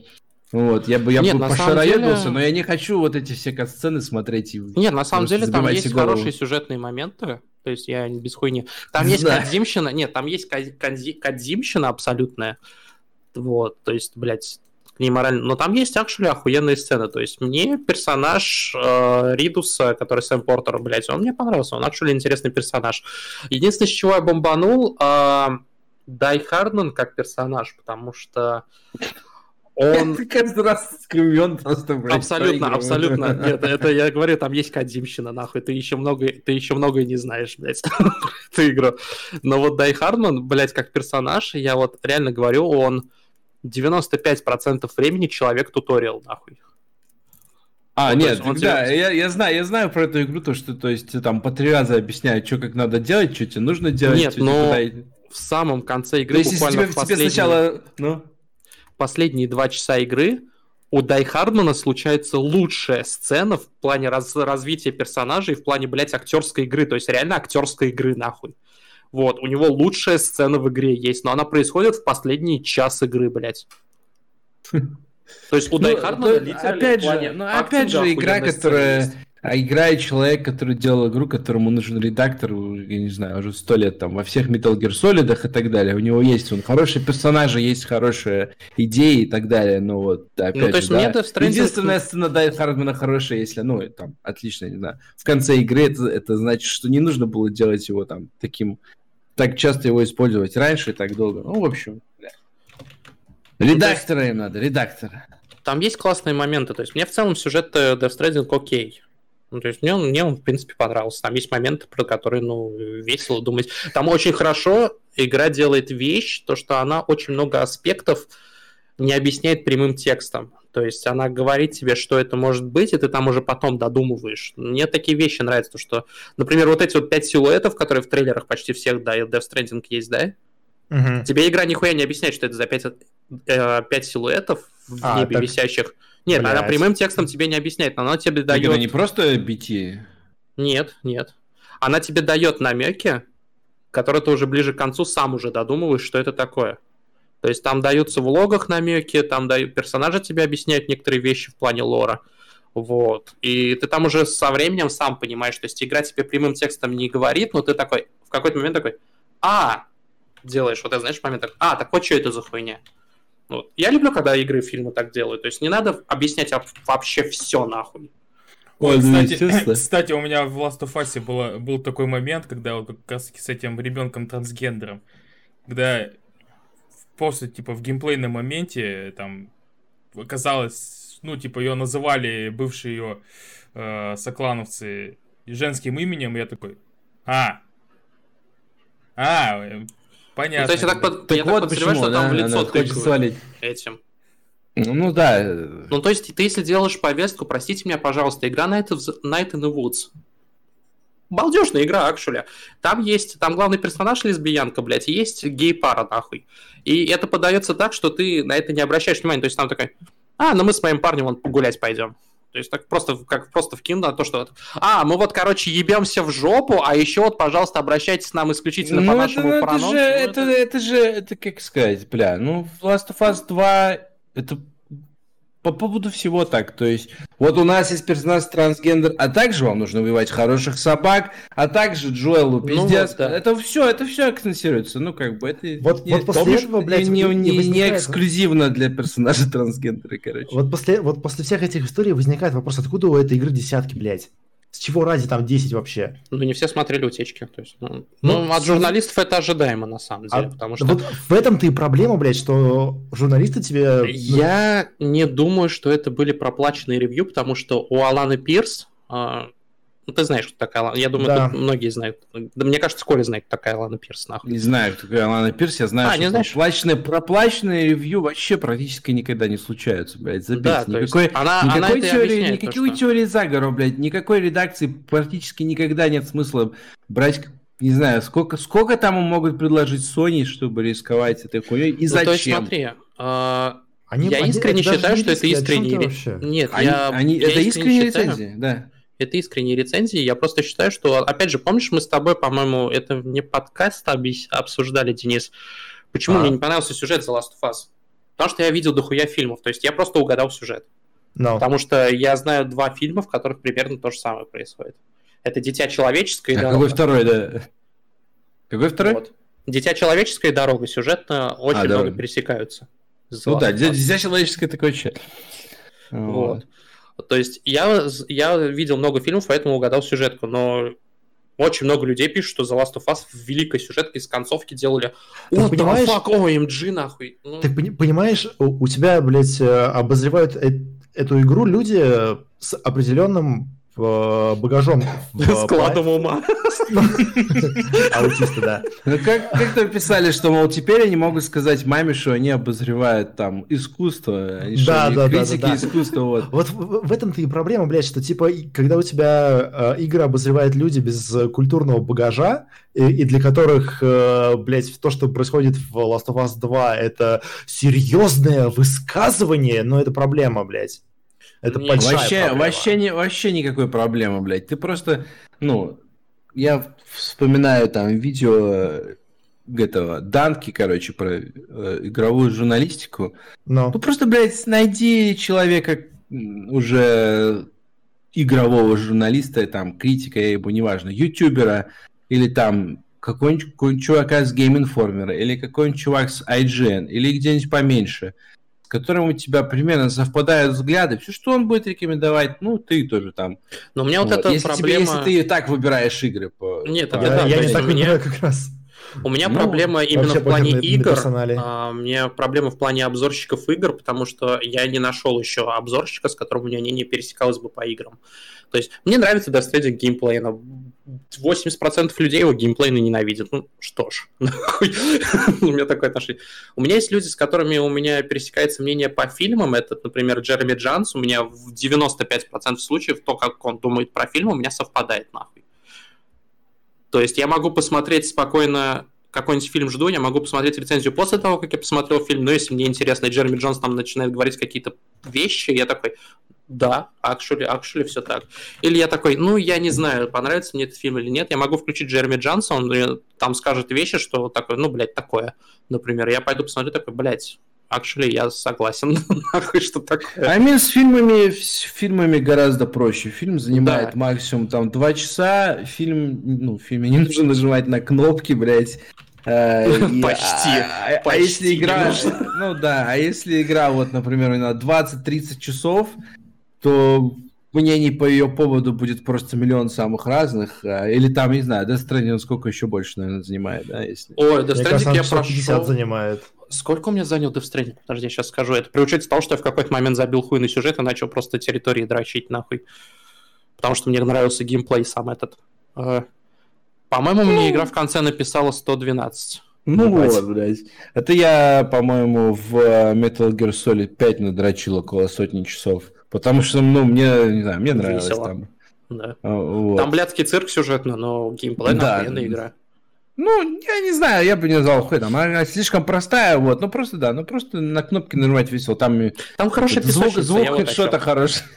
Вот, я бы, я Нет, бы пошароебился, деле... но я не хочу вот эти все сцены смотреть и... Нет, на самом деле там есть голову. хорошие сюжетные моменты, то есть я без хуйни. Там есть да. Кадзимщина, нет, там есть Кадзимщина абсолютная, вот, то есть, блядь, к ней морально. Но там есть actually охуенные сцены. То есть мне персонаж э, Ридуса, который Сэм Портер, блядь, он мне понравился. Он actually интересный персонаж. Единственное, с чего я бомбанул, э, Дай Хардман как персонаж, потому что он... Ты каждый раз скривен просто, блядь, Абсолютно, абсолютно. Нет, это я говорю, там есть Кадимщина, нахуй. Ты еще много, ты еще многое не знаешь, блядь, эту игру. Но вот Дай Хардман, блядь, как персонаж, я вот реально говорю, он 95% времени человек туториал, нахуй. А, вот, нет, он да, я, я знаю, я знаю про эту игру, то, что, то есть, там по три раза объясняют, что как надо делать, что тебе нужно делать. Нет, но куда... в самом конце игры, то есть, буквально тебе, в последние... тебе сначала, ну? Последние два часа игры у Дай Хардмана случается лучшая сцена в плане раз, развития персонажей, в плане, блядь, актерской игры, то есть реально актерской игры, нахуй. Вот, у него лучшая сцена в игре есть, но она происходит в последний час игры, блядь. То есть у ну, Дайхардмана опять же, ну, опять же, игра, которая а играет человек, который делал игру, которому нужен редактор, я не знаю, уже сто лет там во всех Metal Gear Solid и так далее. У него есть он хорошие персонажи, есть хорошие идеи и так далее. Но вот, опять ну, то есть же, да. Death Stranding... Единственная сцена Дайт Хардмана хорошая, если, ну, там, отлично, не знаю. В конце игры это, это значит, что не нужно было делать его там таким, так часто его использовать раньше и так долго. Ну, в общем, бля. Редактора им надо, редактора. Там есть классные моменты. То есть мне в целом сюжет э, Death Stranding окей. Ну, то есть мне он, мне он, в принципе, понравился. Там есть моменты, про которые, ну, весело думать. Там очень хорошо игра делает вещь, то, что она очень много аспектов не объясняет прямым текстом. То есть она говорит тебе, что это может быть, и ты там уже потом додумываешь. Мне такие вещи нравятся, то, что, например, вот эти вот пять силуэтов, которые в трейлерах почти всех, да, и Death Stranding есть, да? Угу. Тебе игра нихуя не объясняет, что это за пять, э, пять силуэтов в а, небе так... висящих. Нет, Блядь. она прямым текстом тебе не объясняет, но она тебе дает... Это не просто BT? Нет, нет. Она тебе дает намеки, которые ты уже ближе к концу сам уже додумываешь, что это такое. То есть там даются в логах намеки, там дают персонажи тебе объясняют некоторые вещи в плане лора. Вот. И ты там уже со временем сам понимаешь, то есть игра тебе прямым текстом не говорит, но ты такой, в какой-то момент такой, а, делаешь, вот это, знаешь, момент, так, а, так вот что это за хуйня? Вот. Я люблю, когда игры, фильмы так делают. То есть не надо объяснять вообще все нахуй. Ой, кстати, кстати, у меня в Last of Us было, был такой момент, когда вот как раз с этим ребенком трансгендером, когда просто типа в геймплейном моменте там оказалось, ну типа ее называли бывшие ее э, соклановцы женским именем, и я такой, а, а, Понятно. Ну, то есть я так, под, так я вот так подозреваю, что да? там в лицо тыкают этим. Ну, ну да. Ну то есть ты если делаешь повестку, простите меня, пожалуйста, игра Night, of the, Night in the Woods. Балдежная игра, акшуля. Там есть, там главный персонаж лесбиянка, блядь, есть гей-пара, нахуй. И это подается так, что ты на это не обращаешь внимания. То есть там такой, а, ну мы с моим парнем вон погулять пойдем. То есть так просто, как просто в кино, то, что... А, мы вот, короче, ебемся в жопу, а еще вот, пожалуйста, обращайтесь к нам исключительно ну, по нашему это, это, же, ну, это, это... это же, это как сказать, бля, ну, Last of Us 2, это по поводу всего так. То есть, вот у нас есть персонаж трансгендер, а также вам нужно убивать хороших собак, а также Джоэлу пиздец. Ну, вот, да. Это все, это все акцентируется. Ну, как бы это вот, не, вот после этого, блядь, не, не, не, не эксклюзивно для персонажа трансгендера, короче. Вот после, вот после всех этих историй возникает вопрос, откуда у этой игры десятки, блядь? С чего ради там 10 вообще? Ну, не все смотрели утечки. То есть, ну, ну, ну, от журналистов это ожидаемо, на самом деле. А, потому что... Вот в этом-то и проблема, блядь, что журналисты тебе... Ну, Я не думаю, что это были проплаченные ревью, потому что у Аланы Пирс а, ну, ты знаешь, кто такая Лана. Я думаю, да. многие знают. Да, мне кажется, Коля знает, кто такая Лана Пирс, нахуй. Не знаю, кто такая Лана Пирс. Я знаю, а, что не знаешь? Проплаченные, проплаченные ревью вообще практически никогда не случаются, блядь. Забейте. Да, никакой она, никакой, она теории, никакой то, что... теории заговора, блядь, никакой редакции практически никогда нет смысла брать не знаю, сколько, сколько там могут предложить Sony, чтобы рисковать этой хуйней, и ну, зачем? То есть, смотри, а... Они, я искренне они, считаю, что это искренне. Нет, они, я, они, я это искренние рецензии, да. Это искренние рецензии. Я просто считаю, что, опять же, помнишь, мы с тобой, по-моему, это не подкаст обсуждали, Денис, почему а. мне не понравился сюжет The Last of Us? Потому что я видел дохуя фильмов, то есть я просто угадал сюжет. No. Потому что я знаю два фильма, в которых примерно то же самое происходит. Это «Дитя человеческое» и а «Дорога». Какой второй, да? Какой второй? Вот. «Дитя человеческое» и «Дорога» сюжетно очень а, много дорога. пересекаются. Ну да, дитя человеческое такое че. Вот. То есть я, я видел много фильмов, поэтому угадал сюжетку, но очень много людей пишут, что The Last of Us в великой сюжетке из концовки делали О, понимаешь? Fuck, о, MG, нахуй. Ну... Ты понимаешь, у, у тебя, блядь, э, обозревают э эту игру люди с определенным э, багажом. Складом ума. Аутисты, да. Ну, как, как-то писали, что, мол, теперь они могут сказать маме, что они обозревают там искусство, они, да, да, критики да, да, искусства. Вот, вот в, в этом-то и проблема, блядь, что, типа, когда у тебя э, игры обозревают люди без культурного багажа, и, и для которых, э, блядь, то, что происходит в Last of Us 2, это серьезное высказывание, но это проблема, блядь. Это не, вообще, проблема. вообще, не, вообще никакой проблемы, блядь. Ты просто, ну, я вспоминаю там видео э, этого Данки, короче, про э, игровую журналистику. Но. Ну просто, блядь, найди человека уже игрового журналиста, там, критика, я ебу, неважно, ютубера, или там какой-нибудь какой чувака с Game Informer, или какой-нибудь чувак с IGN, или где-нибудь поменьше – которым у тебя примерно совпадают взгляды, все, что он будет рекомендовать, ну, ты тоже там. Но у меня вот, вот эта если проблема... Тебе, если ты так выбираешь игры по... Нет, это да, я не так выбираю как раз. У меня ну, проблема именно в плане на, игр. На а, у меня проблема в плане обзорщиков игр, потому что я не нашел еще обзорщика, с которым у меня не, не пересекалось бы по играм. То есть мне нравится Death Stranding геймплей, но 80% людей его геймплейно ненавидят. Ну, что ж, у меня такое отношение. У меня есть люди, с которыми у меня пересекается мнение по фильмам. Это, например, Джереми Джанс. У меня в 95% случаев то, как он думает про фильм, у меня совпадает нахуй. То есть я могу посмотреть спокойно какой-нибудь фильм жду, я могу посмотреть рецензию после того, как я посмотрел фильм, но если мне интересно, и Джереми Джонс там начинает говорить какие-то вещи, я такой, да, actually, actually все так. Или я такой, ну, я не знаю, понравится мне этот фильм или нет, я могу включить Джереми Джонса, он там скажет вещи, что такое, ну, блядь, такое, например. Я пойду посмотрю, такой, блядь, Actually, я согласен. Нахуй, что такое. А I с фильмами, с фильмами гораздо проще. Фильм занимает да. максимум там два часа. Фильм, ну, в фильме не нужно нажимать на кнопки, блядь. Э, почти. А, а если игра, ну да, а если игра, вот, например, на 20-30 часов, то мнений по ее поводу будет просто миллион самых разных. А, или там, не знаю, Death Stranding сколько еще больше, наверное, занимает, да? Если... Ой, Death Stranding я прошел... занимает. Сколько у меня занял Death Stranding? Подожди, я сейчас скажу. Это при учете того, что я в какой-то момент забил хуй на сюжет и начал просто территории дрочить нахуй. Потому что мне нравился геймплей сам этот. А, по-моему, мне игра в конце написала 112. Ну вот, блядь. Это я, по-моему, в Metal Gear Solid 5 надрочил около сотни часов. Потому что, ну, мне, не знаю, мне нравилось Весело. там. Да. А, вот. Там блядский цирк сюжетно, но геймплей да. охуенная игра. Ну, я не знаю, я бы не назвал хуй там. Она слишком простая, вот. Ну просто да, ну просто на кнопки нажимать весело. Там, там хороший звук, звук что-то хороший.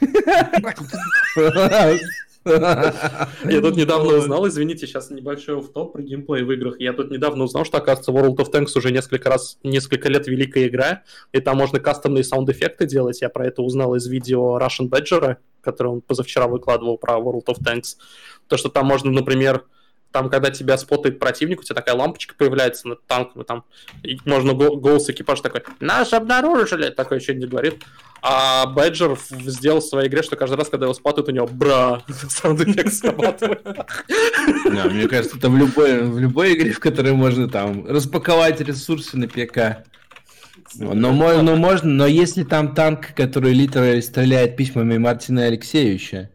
Я тут недавно узнал, извините, сейчас небольшой офф-топ про геймплей в играх. Я тут недавно узнал, что, оказывается, World of Tanks уже несколько раз, несколько лет великая игра, и там можно кастомные саунд-эффекты делать. Я про это узнал из видео Russian Badger, которое он позавчера выкладывал про World of Tanks. То, что там можно, например, там, когда тебя спотает противник, у тебя такая лампочка появляется над танком, и там и можно голос экипажа такой «Нас обнаружили!» такой еще не говорит. А Бэджер сделал в своей игре, что каждый раз, когда его спотают, у него «bruh» саунд-эффект срабатывает. Мне кажется, это в любой, в любой игре, в которой можно там распаковать ресурсы на ПК. Но, но можно, но если там танк, который литерально стреляет письмами Мартина Алексеевича,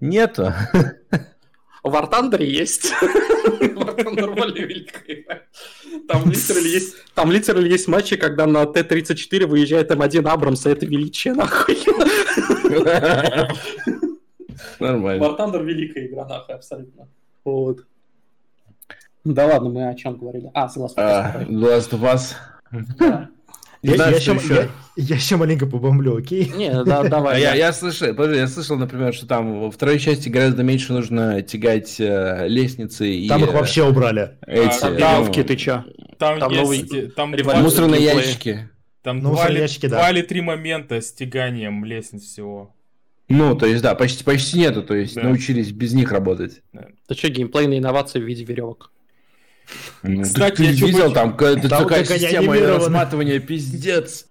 нету. War Thunder есть. War Thunder более великая Там литерально есть, там литерально есть матчи, когда на Т-34 выезжает М1 Абрамс, и это величие, нахуй. Нормально. War Thunder великая игра, нахуй, абсолютно. Вот. Да ладно, мы о чем говорили? А, The Last of Us. The Last of Us. Я, я, еще, я, я еще маленько побомблю, окей? Не, да, давай. Я, я слышал, подожди, я слышал, например, что там во второй части гораздо меньше нужно тягать э, лестницы и... Там их вообще убрали. Эти, а, давки, ты чё? Там, там, новый, там два, мусорные ящики. Там ну, два, ящики, да. два или три момента с тяганием лестниц всего. Ну, то есть, да, почти, почти нету, то есть да. научились без них работать. Да. Это что, геймплейные инновации в виде веревок? Ну, Кстати, я видел, там такая система разматывания, пиздец.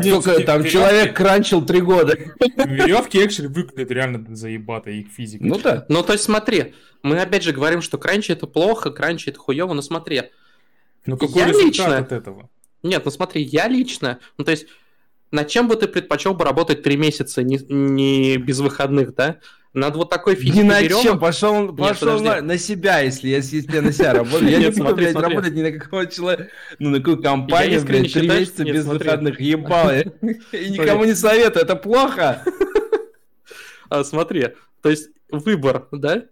Сколько там человек кранчил три года. Веревки экшель выглядят реально заебато, их физика. Ну да. Ну то есть смотри, мы опять же говорим, что кранчи это плохо, кранчи это хуево, но смотри. Ну какой я лично... от этого? Нет, ну смотри, я лично, ну то есть над чем бы ты предпочел бы работать три месяца не, не без выходных, да? Надо вот такой физикой Не на веревок... чем, пошел, Нет, пошел на, на себя, если, если, если я на себя работаю. Я не буду, блядь, работать ни на какого человека, ну, на какую компанию, блядь, три месяца без выходных, ебал. И никому не советую, это плохо. А, смотри, то есть выбор, да?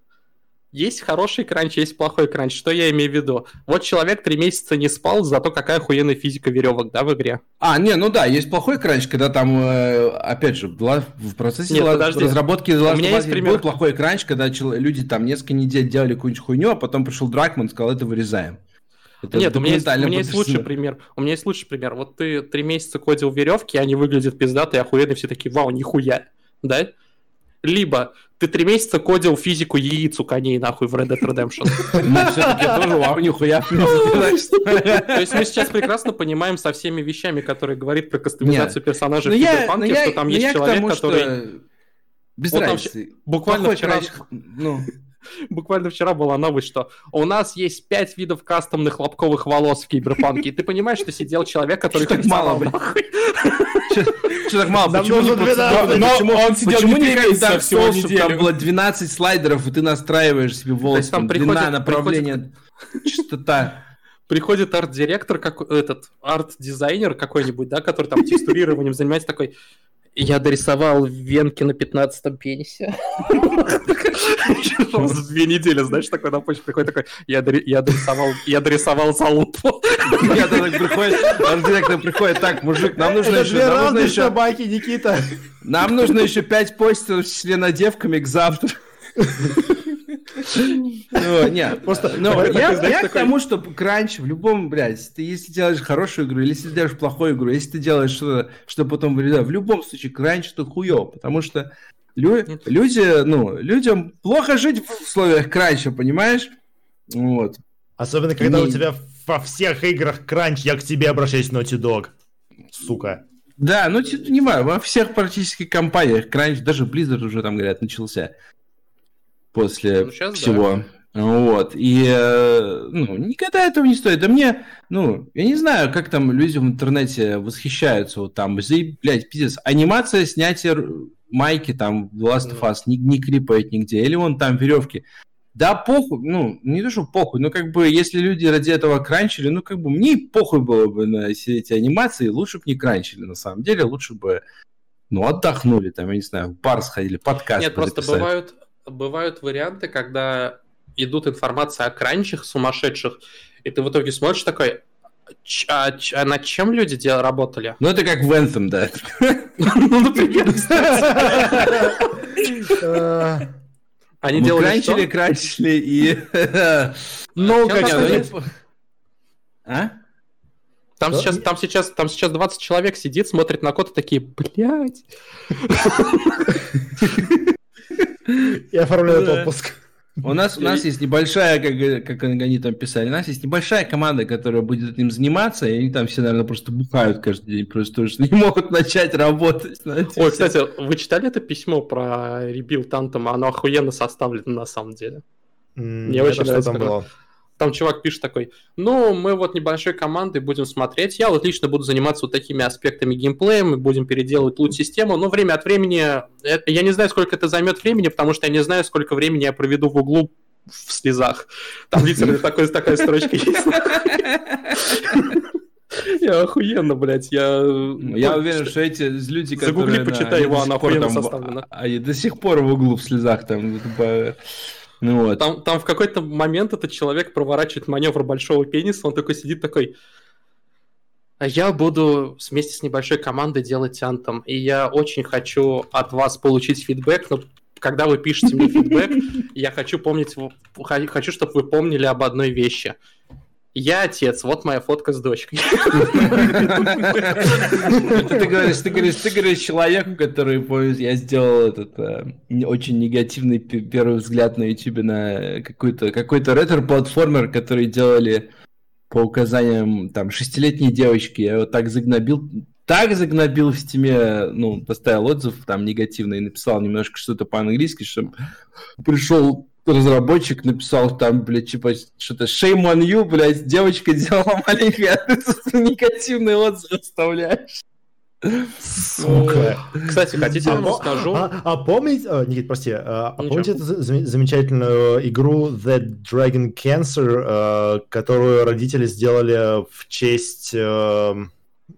Есть хороший кранч, есть плохой кранч. Что я имею в виду? Вот человек три месяца не спал, зато какая охуенная физика веревок, да, в игре? А, не, ну да, есть плохой кранч, когда там, э, опять же, в процессе Нет, разработки у меня есть пример. был плохой кранч, когда люди там несколько недель делали какую-нибудь хуйню, а потом пришел Дракман и сказал, это вырезаем. Это Нет, у меня, есть, у меня есть лучший пример. У меня есть лучший пример. Вот ты три месяца кодил веревки, они выглядят пиздатые, охуенные, все такие, вау, нихуя, да? Либо ты три месяца кодил физику яиц у коней, нахуй, в Red Dead Redemption. Ну, все-таки тоже вау, нихуя. То есть мы сейчас прекрасно понимаем со всеми вещами, которые говорит про кастомизацию персонажей в Киберпанке, что там есть человек, который... Без разницы. Буквально вчера... Ну, Буквально вчера была новость, что у нас есть пять видов кастомных лобковых волос в Киберпанке. И ты понимаешь, что сидел человек, который... Так мало, блядь? Что так мало? Почему не он сидел Почему не Dark Souls, там было 12 слайдеров, и ты настраиваешь себе волосы, там длина, направление, частота. Приходит арт-директор, как этот арт-дизайнер какой-нибудь, да, который там текстурированием занимается, такой, я дорисовал венки на 15-м пенисе. За две недели, знаешь, такой на почту приходит такой, я, дорисовал, я дорисовал залупу. Я так приходит, арт-директор приходит, так, мужик, нам нужно еще... Две разные собаки, Никита. Нам нужно еще пять постеров с членодевками к завтра. Ну, нет, просто, ну, я к тому, что кранч в любом, блядь, ты если делаешь хорошую игру, или если делаешь плохую игру, если ты делаешь что-то, что потом в любом случае кранч это хуёв, потому что люди, ну, людям плохо жить в условиях кранча, понимаешь? Вот. Особенно, когда у тебя во всех играх кранч, я к тебе обращаюсь, Naughty Dog. Сука. Да, ну, не знаю, во всех практически компаниях кранч, даже Blizzard уже там, говорят, начался после ну, сейчас, всего. Да. Вот. И э, ну, никогда этого не стоит. Да мне, ну, я не знаю, как там люди в интернете восхищаются. Вот там, блядь, пиздец. Анимация снятия майки там в Last of Us не, не клипает нигде. Или вон там веревки. Да, похуй, ну, не то, что похуй, но как бы, если люди ради этого кранчили, ну, как бы, мне похуй было бы на все эти анимации, лучше бы не кранчили, на самом деле, лучше бы, ну, отдохнули, там, я не знаю, в бар сходили, подкаст Нет, просто бывают, бывают варианты, когда идут информация о кранчах сумасшедших, и ты в итоге смотришь такой, а, а над чем люди дел, работали? Ну, это как в Anthem, да. Ну, например, Они делали кранчили, кранчили и... Ну, конечно. А? Там сейчас, там, сейчас, там сейчас 20 человек сидит, смотрит на код и такие, блядь. Я оформляю отпуск. У нас, у нас есть небольшая, как, как они там писали, у нас есть небольшая команда, которая будет этим заниматься, и они там все, наверное, просто бухают каждый день, просто что не могут начать работать. Знаете, Ой, кстати, вы читали это письмо про rebuild Anthem а? Оно охуенно составлено на самом деле. Mm, Мне очень нравится. Там было? Там чувак пишет такой, ну, мы вот небольшой командой будем смотреть, я вот лично буду заниматься вот такими аспектами геймплея, мы будем переделывать лут-систему, но время от времени, это, я не знаю, сколько это займет времени, потому что я не знаю, сколько времени я проведу в углу в слезах. Там литерально такой, такая строчка есть. Я охуенно, блядь, я... Я уверен, что эти люди, которые... Загугли, почитай его, она охуенно составлена. А до сих пор в углу в слезах там... Ну, вот. там, там в какой-то момент этот человек проворачивает маневр большого пениса, он такой сидит такой, а я буду вместе с небольшой командой делать антом, и я очень хочу от вас получить фидбэк, но когда вы пишете мне фидбэк, я хочу помнить, хочу, чтобы вы помнили об одной вещи. Я отец, вот моя фотка с дочкой. Ты говоришь, ты говоришь, ты говоришь человеку, который, помнишь, я сделал этот э, очень негативный первый взгляд на YouTube на какой-то какой-то ретро-платформер, который делали по указаниям там шестилетней девочки. Я его так загнобил, так загнобил в стиме, ну, поставил отзыв там негативный, написал немножко что-то по-английски, что пришел разработчик написал там, блядь, типа, что-то shame on you, блядь, девочка делала маленький, а ты негативный отзыв оставляешь. Сука. Кстати, хотите, я вам расскажу? А, а помните, а, Никит, прости, а, а помните эту замечательную игру The Dragon Cancer, а, которую родители сделали в честь а,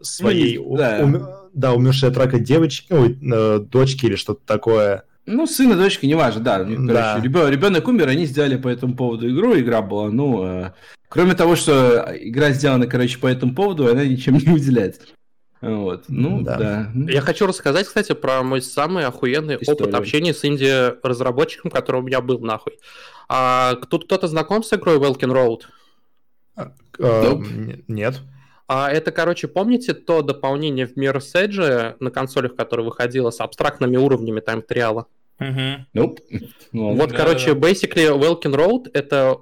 своей, да. Ум, да, умершей от рака девочки, ой, э, дочки или что-то такое? Ну, сын и дочка, неважно, да. да. Короче, ребенок, ребенок умер, они сделали по этому поводу игру, игра была, ну, э, кроме того, что игра сделана, короче, по этому поводу, она ничем не выделяется. Вот, ну, да. да. Я хочу рассказать, кстати, про мой самый охуенный История. опыт общения с инди-разработчиком, который у меня был, нахуй. А, тут кто-то знаком с игрой Welkin Road? А, а, нет. А это, короче, помните то дополнение в Mirror's Edge на консолях, которое выходило с абстрактными уровнями тайм-триала? Угу. Nope. Ну, вот, да, короче, да. basically Welkin Road это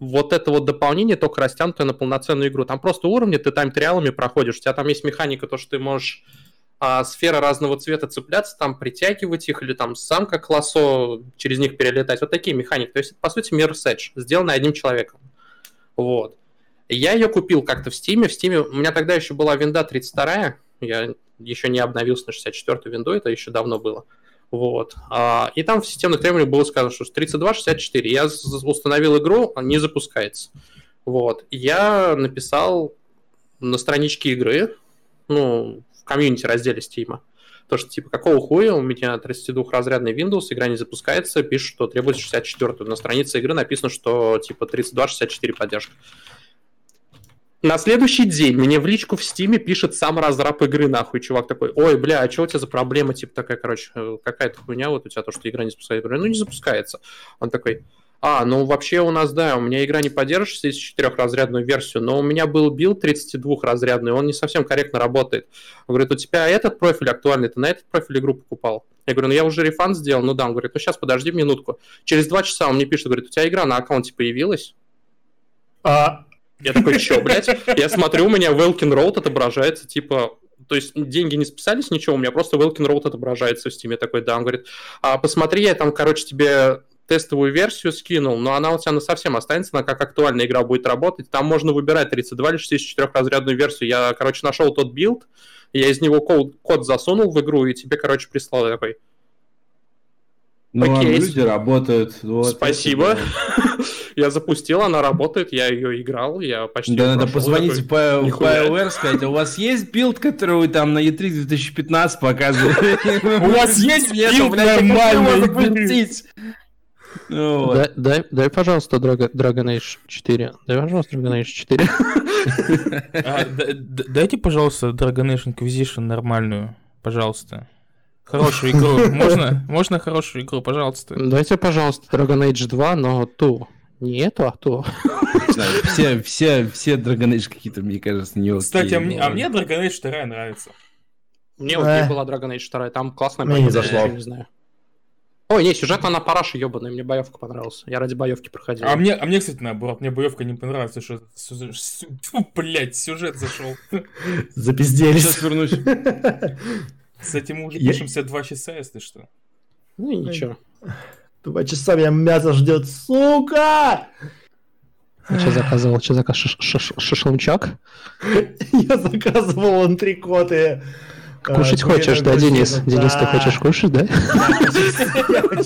вот это вот дополнение, только растянутое на полноценную игру. Там просто уровни ты тайм-триалами проходишь. У тебя там есть механика, то, что ты можешь а, сферы разного цвета цепляться, там притягивать их, или там сам как лосо через них перелетать. Вот такие механики. То есть, по сути, мир Edge, сделанный одним человеком. Вот. Я ее купил как-то в Стиме. В Стиме у меня тогда еще была винда 32 я еще не обновился на 64-ю винду, это еще давно было. Вот. А, и там в системных требованиях было сказано, что 3264. Я установил игру, не запускается. Вот. Я написал на страничке игры, ну, в комьюнити разделе Steam, то, что, типа, какого хуя у меня 32-разрядный Windows, игра не запускается, пишет, что требуется 64 На странице игры написано, что, типа, 32-64 поддержка. На следующий день мне в личку в Стиме пишет сам разраб игры, нахуй, чувак такой, ой, бля, а что у тебя за проблема, типа такая, короче, э, какая-то хуйня вот у тебя, то, что игра не запускается. Ну не запускается. Он такой, а, ну вообще у нас, да, у меня игра не поддерживает 64-разрядную версию, но у меня был билд 32-разрядный, он не совсем корректно работает. Он говорит, у тебя этот профиль актуальный, ты на этот профиль игру покупал? Я говорю, ну я уже рефанд сделал, ну да. Он говорит, ну сейчас подожди минутку. Через два часа он мне пишет, говорит, у тебя игра на аккаунте появилась? А, я такой, что, блядь? Я смотрю, у меня Welkin Road отображается, типа, то есть деньги не списались, ничего, у меня просто Welkin Road отображается в. Я такой, да, он говорит, а посмотри, я там, короче, тебе тестовую версию скинул, но она у тебя на совсем останется, на как актуальная игра будет работать. Там можно выбирать 32 или 64 разрядную версию. Я, короче, нашел тот билд, я из него код, код засунул в игру и тебе, короче, прислал. Я такой, ну, Окей. люди работают. Вот, Спасибо. Я запустил, она работает, я ее играл, я почти Да, надо позвонить по BioWare, сказать, у вас есть билд, который вы там на E3 2015 показываете? У вас есть билд нормальный? Ну дай, дай, пожалуйста, Dragon Age 4. Дай, пожалуйста, Dragon Age 4. А, дайте, пожалуйста, Dragon Age Inquisition нормальную, пожалуйста. Хорошую игру. Можно? Можно хорошую игру, пожалуйста? Дайте, пожалуйста, Dragon Age 2, но ту. Не эту, а ту. Все, все, все Dragon Age какие-то, мне кажется, не Кстати, а мне, а мне Dragon Age 2 нравится. Мне вот не была Dragon Age 2, там классная Мне не зашло. Не знаю. Ой, не, сюжет она параша ебаная, мне боевка понравилась. Я ради боевки проходил. А мне, а мне, кстати, наоборот, мне боевка не понравилась, что... Фу, блядь, сюжет зашел. Запизделись. Сейчас вернусь. С этим мы уже пишемся два часа, если что. Ну и ничего. Два часа меня мясо ждет, сука! А что заказывал? Что заказывал? Шашлычок? Я заказывал антрикоты. Кушать а, хочешь, да, Денис? Да. Денис, ты хочешь кушать, да?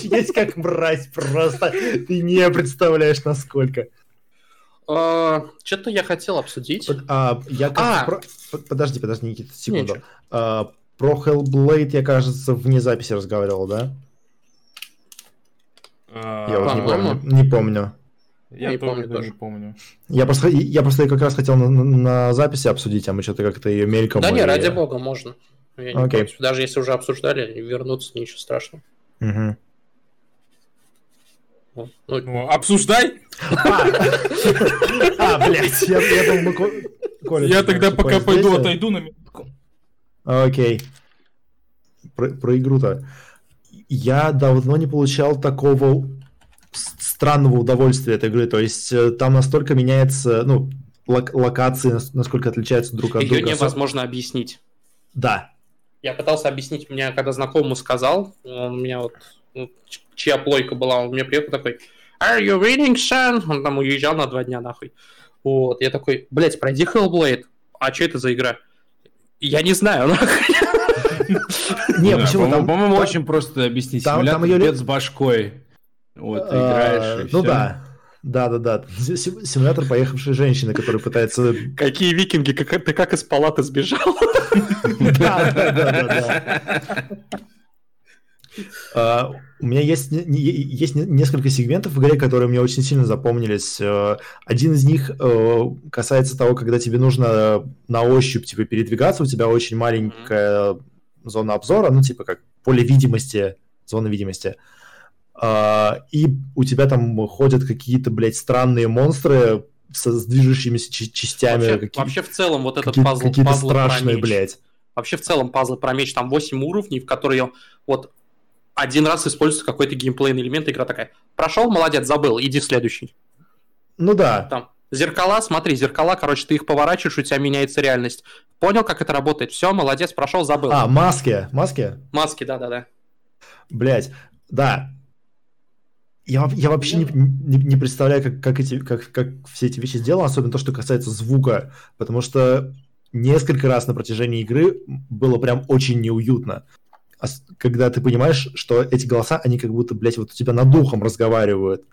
Я есть как мразь просто. Ты не представляешь, насколько. А, что-то я хотел обсудить. Я! Подожди, подожди, Никита, секунду. Про Hellblade я, кажется, вне записи разговаривал, да? А, я вот не помню. Не помню. Я, не помню, тоже помню. Я просто, я просто как раз хотел на, на записи обсудить, а мы что-то как-то ее мельком... Да не, ради бога, можно. Я не okay. Даже если уже обсуждали, вернуться ничего страшного. Угу. Ну, ну, обсуждай! А, блядь, я думал, мы Я тогда пока пойду отойду на минутку. Окей. Про игру-то. Я давно не получал такого странного удовольствия от игры. То есть э, там настолько меняется, ну, локации, насколько отличаются друг от Ее друга. Ее невозможно объяснить. Да. Я пытался объяснить, мне когда знакомому сказал, он у меня вот, ну, чья плойка была, он мне приехал такой, Are you reading, son? Он там уезжал на два дня, нахуй. Вот, я такой, блядь, пройди Hellblade. А что это за игра? Я не знаю, нахуй. Не, почему? По-моему, очень просто объяснить. Симулятор с башкой. Вот, а, играешь, Ну да. Да, да, да. Симулятор поехавшей женщины, которая пытается. Какие викинги? Как, ты как из палаты сбежал? Да, да, да, да. А, у меня есть, есть несколько сегментов в игре, которые мне очень сильно запомнились. А, один из них касается того, когда тебе нужно на ощупь типа, передвигаться, у тебя очень маленькая зона обзора, ну, типа как поле видимости, зона видимости. Uh, и у тебя там ходят какие-то, блядь, странные монстры со, с движущимися частями. Вообще, какие, вообще в целом вот этот какие, пазл, какие-то пазл страшные, блядь. Вообще в целом пазл про меч, там 8 уровней, в которые вот один раз используется какой-то геймплейный элемент, игра такая, прошел, молодец, забыл, иди в следующий. Ну да. Там зеркала, смотри, зеркала, короче, ты их поворачиваешь, у тебя меняется реальность. Понял, как это работает? Все, молодец, прошел, забыл. А, маски, маски? Маски, да-да-да. Блять, да, я, я вообще не, не, не представляю, как, как, эти, как, как все эти вещи сделаны, особенно то, что касается звука, потому что несколько раз на протяжении игры было прям очень неуютно. Когда ты понимаешь, что эти голоса, они как будто, блядь, вот у тебя над духом разговаривают.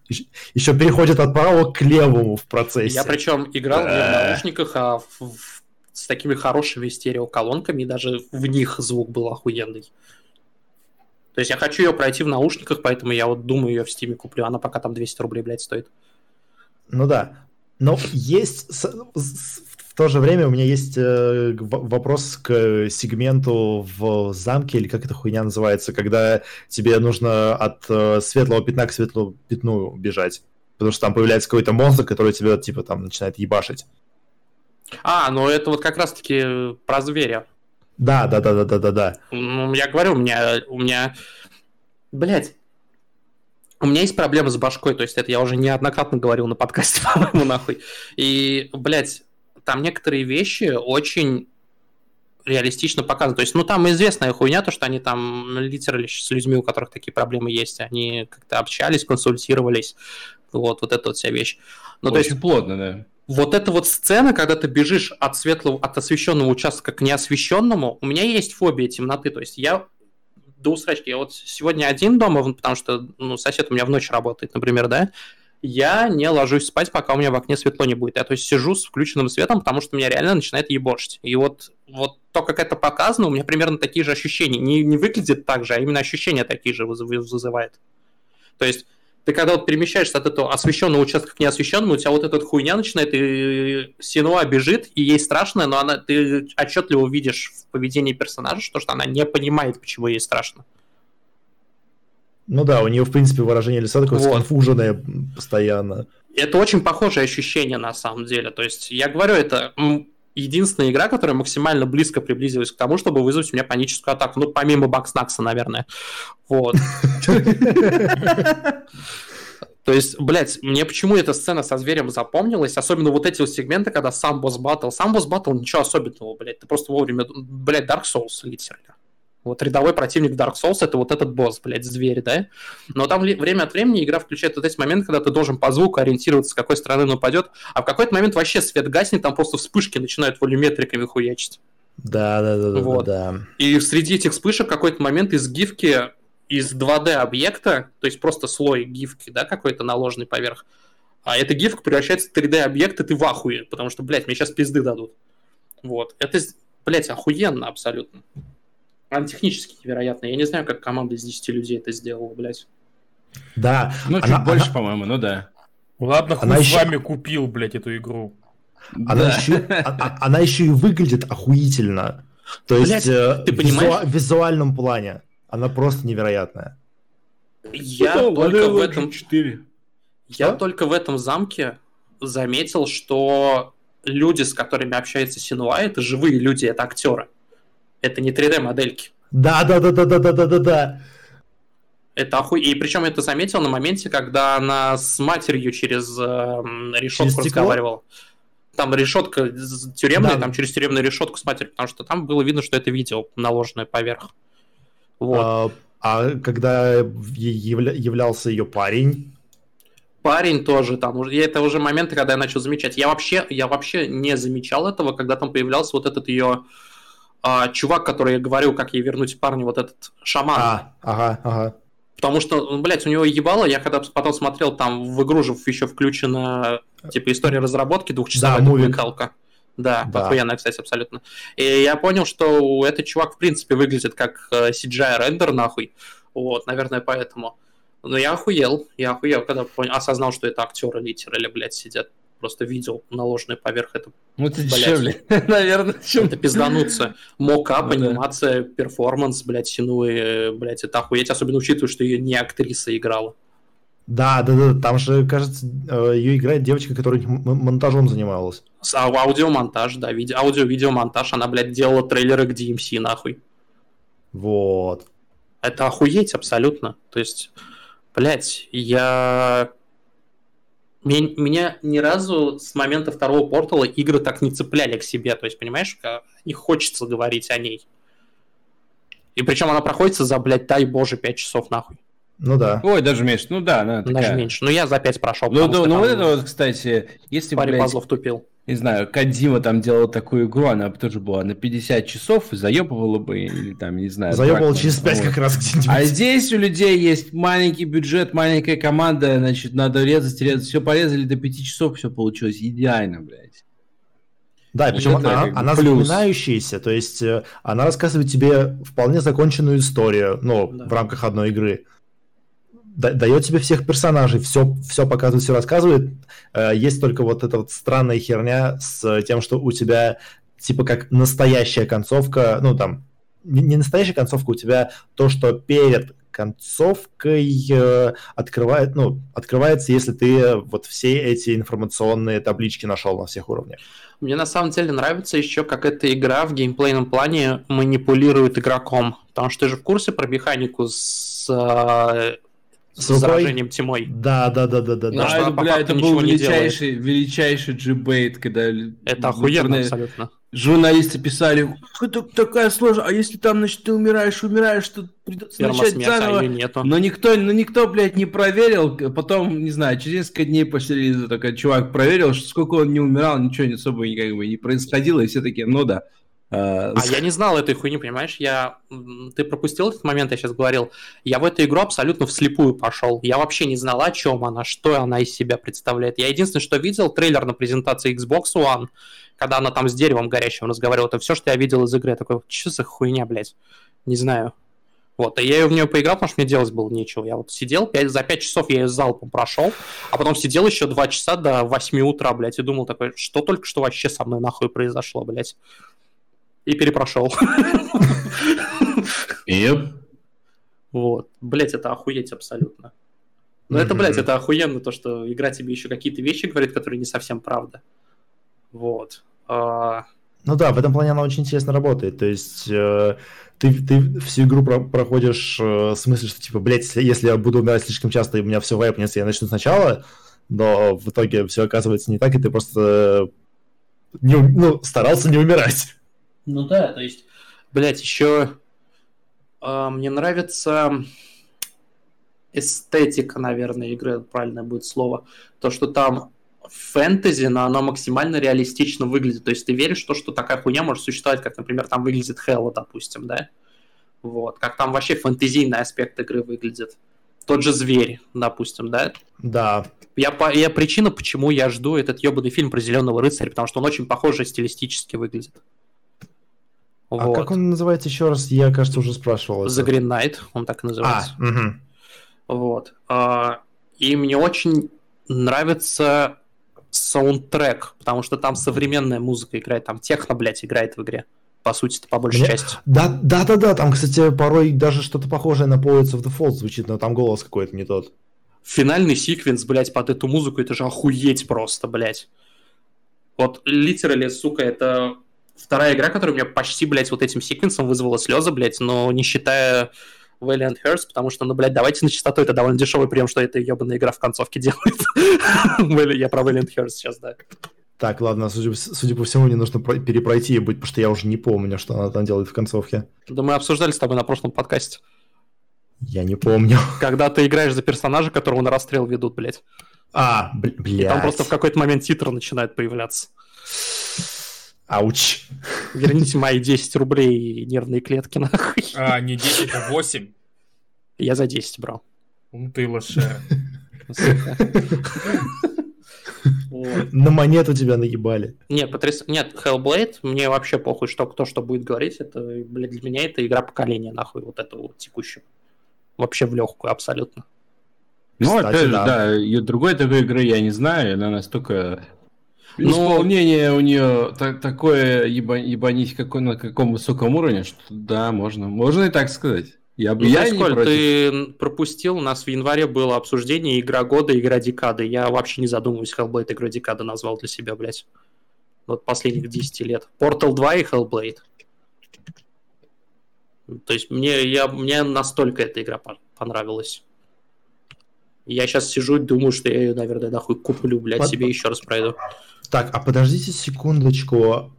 Еще, переходят от правого к левому в процессе. Я причем играл не в наушниках, а в, с такими хорошими стереоколонками, и даже в них звук был охуенный. То есть я хочу ее пройти в наушниках, поэтому я вот думаю ее в стиме куплю. Она пока там 200 рублей, блядь, стоит. Ну да. Но есть... В то же время у меня есть э, вопрос к сегменту в замке, или как эта хуйня называется, когда тебе нужно от э, светлого пятна к светлому пятну бежать. Потому что там появляется какой-то монстр, который тебя, типа, там начинает ебашить. А, ну это вот как раз-таки про зверя. Да, да, да, да, да, да, да. Ну, я говорю, у меня, у меня, блядь, у меня есть проблемы с башкой, то есть это я уже неоднократно говорил на подкасте, по-моему, нахуй. И, блядь, там некоторые вещи очень реалистично показаны. То есть, ну, там известная хуйня, то, что они там литерали с людьми, у которых такие проблемы есть, они как-то общались, консультировались, вот, вот эта вот вся вещь. Ну, очень то есть, плотно, да вот эта вот сцена, когда ты бежишь от светлого, от освещенного участка к неосвещенному, у меня есть фобия темноты, то есть я до усрачки, я вот сегодня один дома, потому что ну, сосед у меня в ночь работает, например, да, я не ложусь спать, пока у меня в окне светло не будет. Я то есть сижу с включенным светом, потому что меня реально начинает ебошить. И вот, вот то, как это показано, у меня примерно такие же ощущения. Не, не выглядит так же, а именно ощущения такие же вызывает. То есть ты когда вот перемещаешься от этого освещенного участка к неосвещенному, у тебя вот эта хуйня начинает, и синуа бежит, и ей страшно, но она, ты отчетливо видишь в поведении персонажа, что, что она не понимает, почему ей страшно. Ну да, у нее, в принципе, выражение лица такое вот. сконфуженное постоянно. Это очень похожее ощущение, на самом деле. То есть, я говорю, это единственная игра, которая максимально близко приблизилась к тому, чтобы вызвать у меня паническую атаку. Ну, помимо Бакснакса, наверное. Вот. То есть, блядь, мне почему эта сцена со зверем запомнилась, особенно вот эти вот сегменты, когда сам босс батл. Сам босс батл ничего особенного, блядь, ты просто вовремя, блядь, Dark Souls литерально. Вот рядовой противник Dark Souls это вот этот босс, блядь, зверь, да? Но там время от времени игра включает вот эти моменты, когда ты должен по звуку ориентироваться, с какой стороны он упадет, а в какой-то момент вообще свет гаснет, там просто вспышки начинают волюметриками хуячить. Да, да, да, вот. да, да. И среди этих вспышек какой-то момент из гифки, из 2D объекта, то есть просто слой гифки, да, какой-то наложенный поверх, а эта гифка превращается в 3D объект, и ты в ахуе, потому что, блядь, мне сейчас пизды дадут. Вот. Это, блядь, охуенно абсолютно. Она технически невероятная. Я не знаю, как команда из 10 людей это сделала, блядь. Да. Ну, чуть она, больше, она... по-моему, ну да. Ладно, хуй она с еще... вами купил, блядь, эту игру. Она, да. еще, а, а, она еще и выглядит охуительно. То блядь, есть э, ты в понимаешь? в визуальном плане она просто невероятная. Я ну, только в этом... 4. Я только в этом замке заметил, что люди, с которыми общается Синуа, это живые люди, это актеры. Это не 3D-модельки. Да, да, да, да, да, да, да, да, да. Это оху... И причем это заметил на моменте, когда она с матерью через э, решетку через разговаривала. Там решетка тюремная, да. там через тюремную решетку с матерью, потому что там было видно, что это видео наложенное поверх. Вот. А, а когда явля... являлся ее парень, парень тоже там, это уже моменты, когда я начал замечать. Я вообще, я вообще не замечал этого, когда там появлялся вот этот ее а, чувак, который я говорил, как ей вернуть парню, вот этот шаман. А, ага, ага. Потому что, ну, блядь, у него ебало, я когда потом смотрел, там в игру же еще включена, типа, история разработки двухчасовая да, документалка. Да, да, охуенная, кстати, абсолютно. И я понял, что этот чувак, в принципе, выглядит как CGI-рендер, нахуй. Вот, наверное, поэтому. Ну, я охуел, я охуел, когда понял, осознал, что это актеры literally, блядь, сидят. Просто видел наложенные поверх это. Ну, это дешевле, наверное, чем... Это пиздануться. Mocap, ну, анимация, перформанс, блядь, Сенуи, блядь, это охуеть, особенно учитывая, что ее не актриса играла. Да, да, да, там же, кажется, э, ее играет девочка, которая монтажом занималась. А, аудиомонтаж, да, видео, аудио-видеомонтаж, она, блядь, делала трейлеры к DMC, нахуй. Вот. Это охуеть абсолютно. То есть Блять, я... Меня ни разу с момента второго портала игры так не цепляли к себе. То есть, понимаешь, не хочется говорить о ней. И причем она проходится за, блядь, дай боже, 5 часов нахуй. Ну да. Ой, даже меньше. Ну да, она такая... Даже меньше. Ну я за 5 прошел. Ну, ну, ну вот это вот, кстати, если, паре блядь... пазлов тупил не знаю, Кадзима там делал такую игру, она бы тоже была на 50 часов, заебывала бы, или там, не знаю. Заебывала через 5 вот. как раз где-нибудь. А здесь у людей есть маленький бюджет, маленькая команда, значит, надо резать, резать. Все порезали до 5 часов, все получилось идеально, блядь. Да, и причем она, она запоминающаяся, то есть э, она рассказывает тебе вполне законченную историю, ну, да. в рамках одной игры дает тебе всех персонажей, все, все показывает, все рассказывает. Э, есть только вот эта вот странная херня с тем, что у тебя типа как настоящая концовка, ну там, не настоящая концовка, у тебя то, что перед концовкой э, открывает, ну, открывается, если ты вот все эти информационные таблички нашел на всех уровнях. Мне на самом деле нравится еще, как эта игра в геймплейном плане манипулирует игроком. Потому что ты же в курсе про механику с э, с заражением тьмой. Да, да, да, да, да. Ну, а, бля, это был величайший, величайший джибейт, когда... Это охуенно абсолютно. Журналисты писали, это такая сложная, а если там, значит, ты умираешь, умираешь, то придется начать заново. Нету. Но никто, но никто, блядь, не проверил, потом, не знаю, через несколько дней после релиза такой чувак проверил, что сколько он не умирал, ничего особо как бы не происходило, и все такие, ну да. А, а я не знал этой хуйни, понимаешь? Я... Ты пропустил этот момент, я сейчас говорил. Я в эту игру абсолютно вслепую пошел. Я вообще не знал, о чем она, что она из себя представляет. Я единственное, что видел, трейлер на презентации Xbox One, когда она там с деревом горящим разговаривала. Это все, что я видел из игры. Я такой, что за хуйня, блядь? Не знаю. Вот, и я в нее поиграл, потому что мне делать было нечего. Я вот сидел, 5, за 5 часов я ее залпом прошел, а потом сидел еще 2 часа до 8 утра, блядь, и думал такой, что только что вообще со мной нахуй произошло, блядь и перепрошел. Yep. Вот. Блять, это охуеть абсолютно. Но это, блядь, это охуенно, то, что игра тебе еще какие-то вещи говорит, которые не совсем правда. Вот. А... Ну да, в этом плане она очень интересно работает. То есть э, ты, ты всю игру про проходишь э, в смысле, что типа, блядь, если, если я буду умирать слишком часто, и у меня все вайпнется, я начну сначала, но в итоге все оказывается не так, и ты просто э, не, ну, старался не умирать. Ну да, то есть, блядь, еще э, мне нравится эстетика, наверное, игры, правильное будет слово. То, что там фэнтези, но оно максимально реалистично выглядит. То есть ты веришь в то, что такая хуйня может существовать, как, например, там выглядит Хэлла, допустим, да? Вот. Как там вообще фэнтезийный аспект игры выглядит. Тот же зверь, допустим, да? Да. Я, я причина, почему я жду этот ебаный фильм про зеленого рыцаря, потому что он очень похоже стилистически выглядит. А вот. как он называется еще раз? Я, кажется, уже спрашивал. The Green Knight, он так и называется. А, угу. Вот. А, и мне очень нравится саундтрек, потому что там современная музыка играет, там техно, блядь, играет в игре. По сути, это по большей Мне... части. Да, да, да, да. Там, кстати, порой даже что-то похожее на Poets of the Falls звучит, но там голос какой-то не тот. Финальный секвенс, блядь, под эту музыку, это же охуеть просто, блядь. Вот, литерали, сука, это вторая игра, которая у меня почти, блядь, вот этим секвенсом вызвала слезы, блядь, но не считая Valiant Hearts, потому что, ну, блядь, давайте на чистоту, это довольно дешевый прием, что эта ебаная игра в концовке делает. Я про Valiant Hearts сейчас, да. Так, ладно, судя, судя по всему, мне нужно перепройти быть, потому что я уже не помню, что она там делает в концовке. Да мы обсуждали с тобой на прошлом подкасте. Я не помню. Когда ты играешь за персонажа, которого на расстрел ведут, блядь. А, блядь. И там просто в какой-то момент титр начинает появляться. Ауч. Верните мои 10 рублей нервные клетки, нахуй. А, не 10, а 8. Я за 10 брал. Ну ты лошара. На монету тебя наебали. Нет, потряс... Нет, Hellblade, мне вообще похуй, что кто что будет говорить. Это, блядь, для меня это игра поколения, нахуй, вот этого вот текущего. Вообще в легкую, абсолютно. Ну, Кстати, опять же, да, да и другой такой игры я не знаю, она настолько... Но... Исполнение у нее так, такое еба, ебанись какой, на каком высоком уровне, что да, можно, можно и так сказать. Я бы ну, я против. ты пропустил, у нас в январе было обсуждение игра года, игра декады. Я вообще не задумываюсь, Hellblade игру декады назвал для себя, блядь. Вот последних 10 лет. Portal 2 и Hellblade. То есть мне, я, мне настолько эта игра понравилась. Я сейчас сижу и думаю, что я ее, наверное, нахуй куплю, блядь, Под... себе еще раз пройду. Так, а подождите секундочку.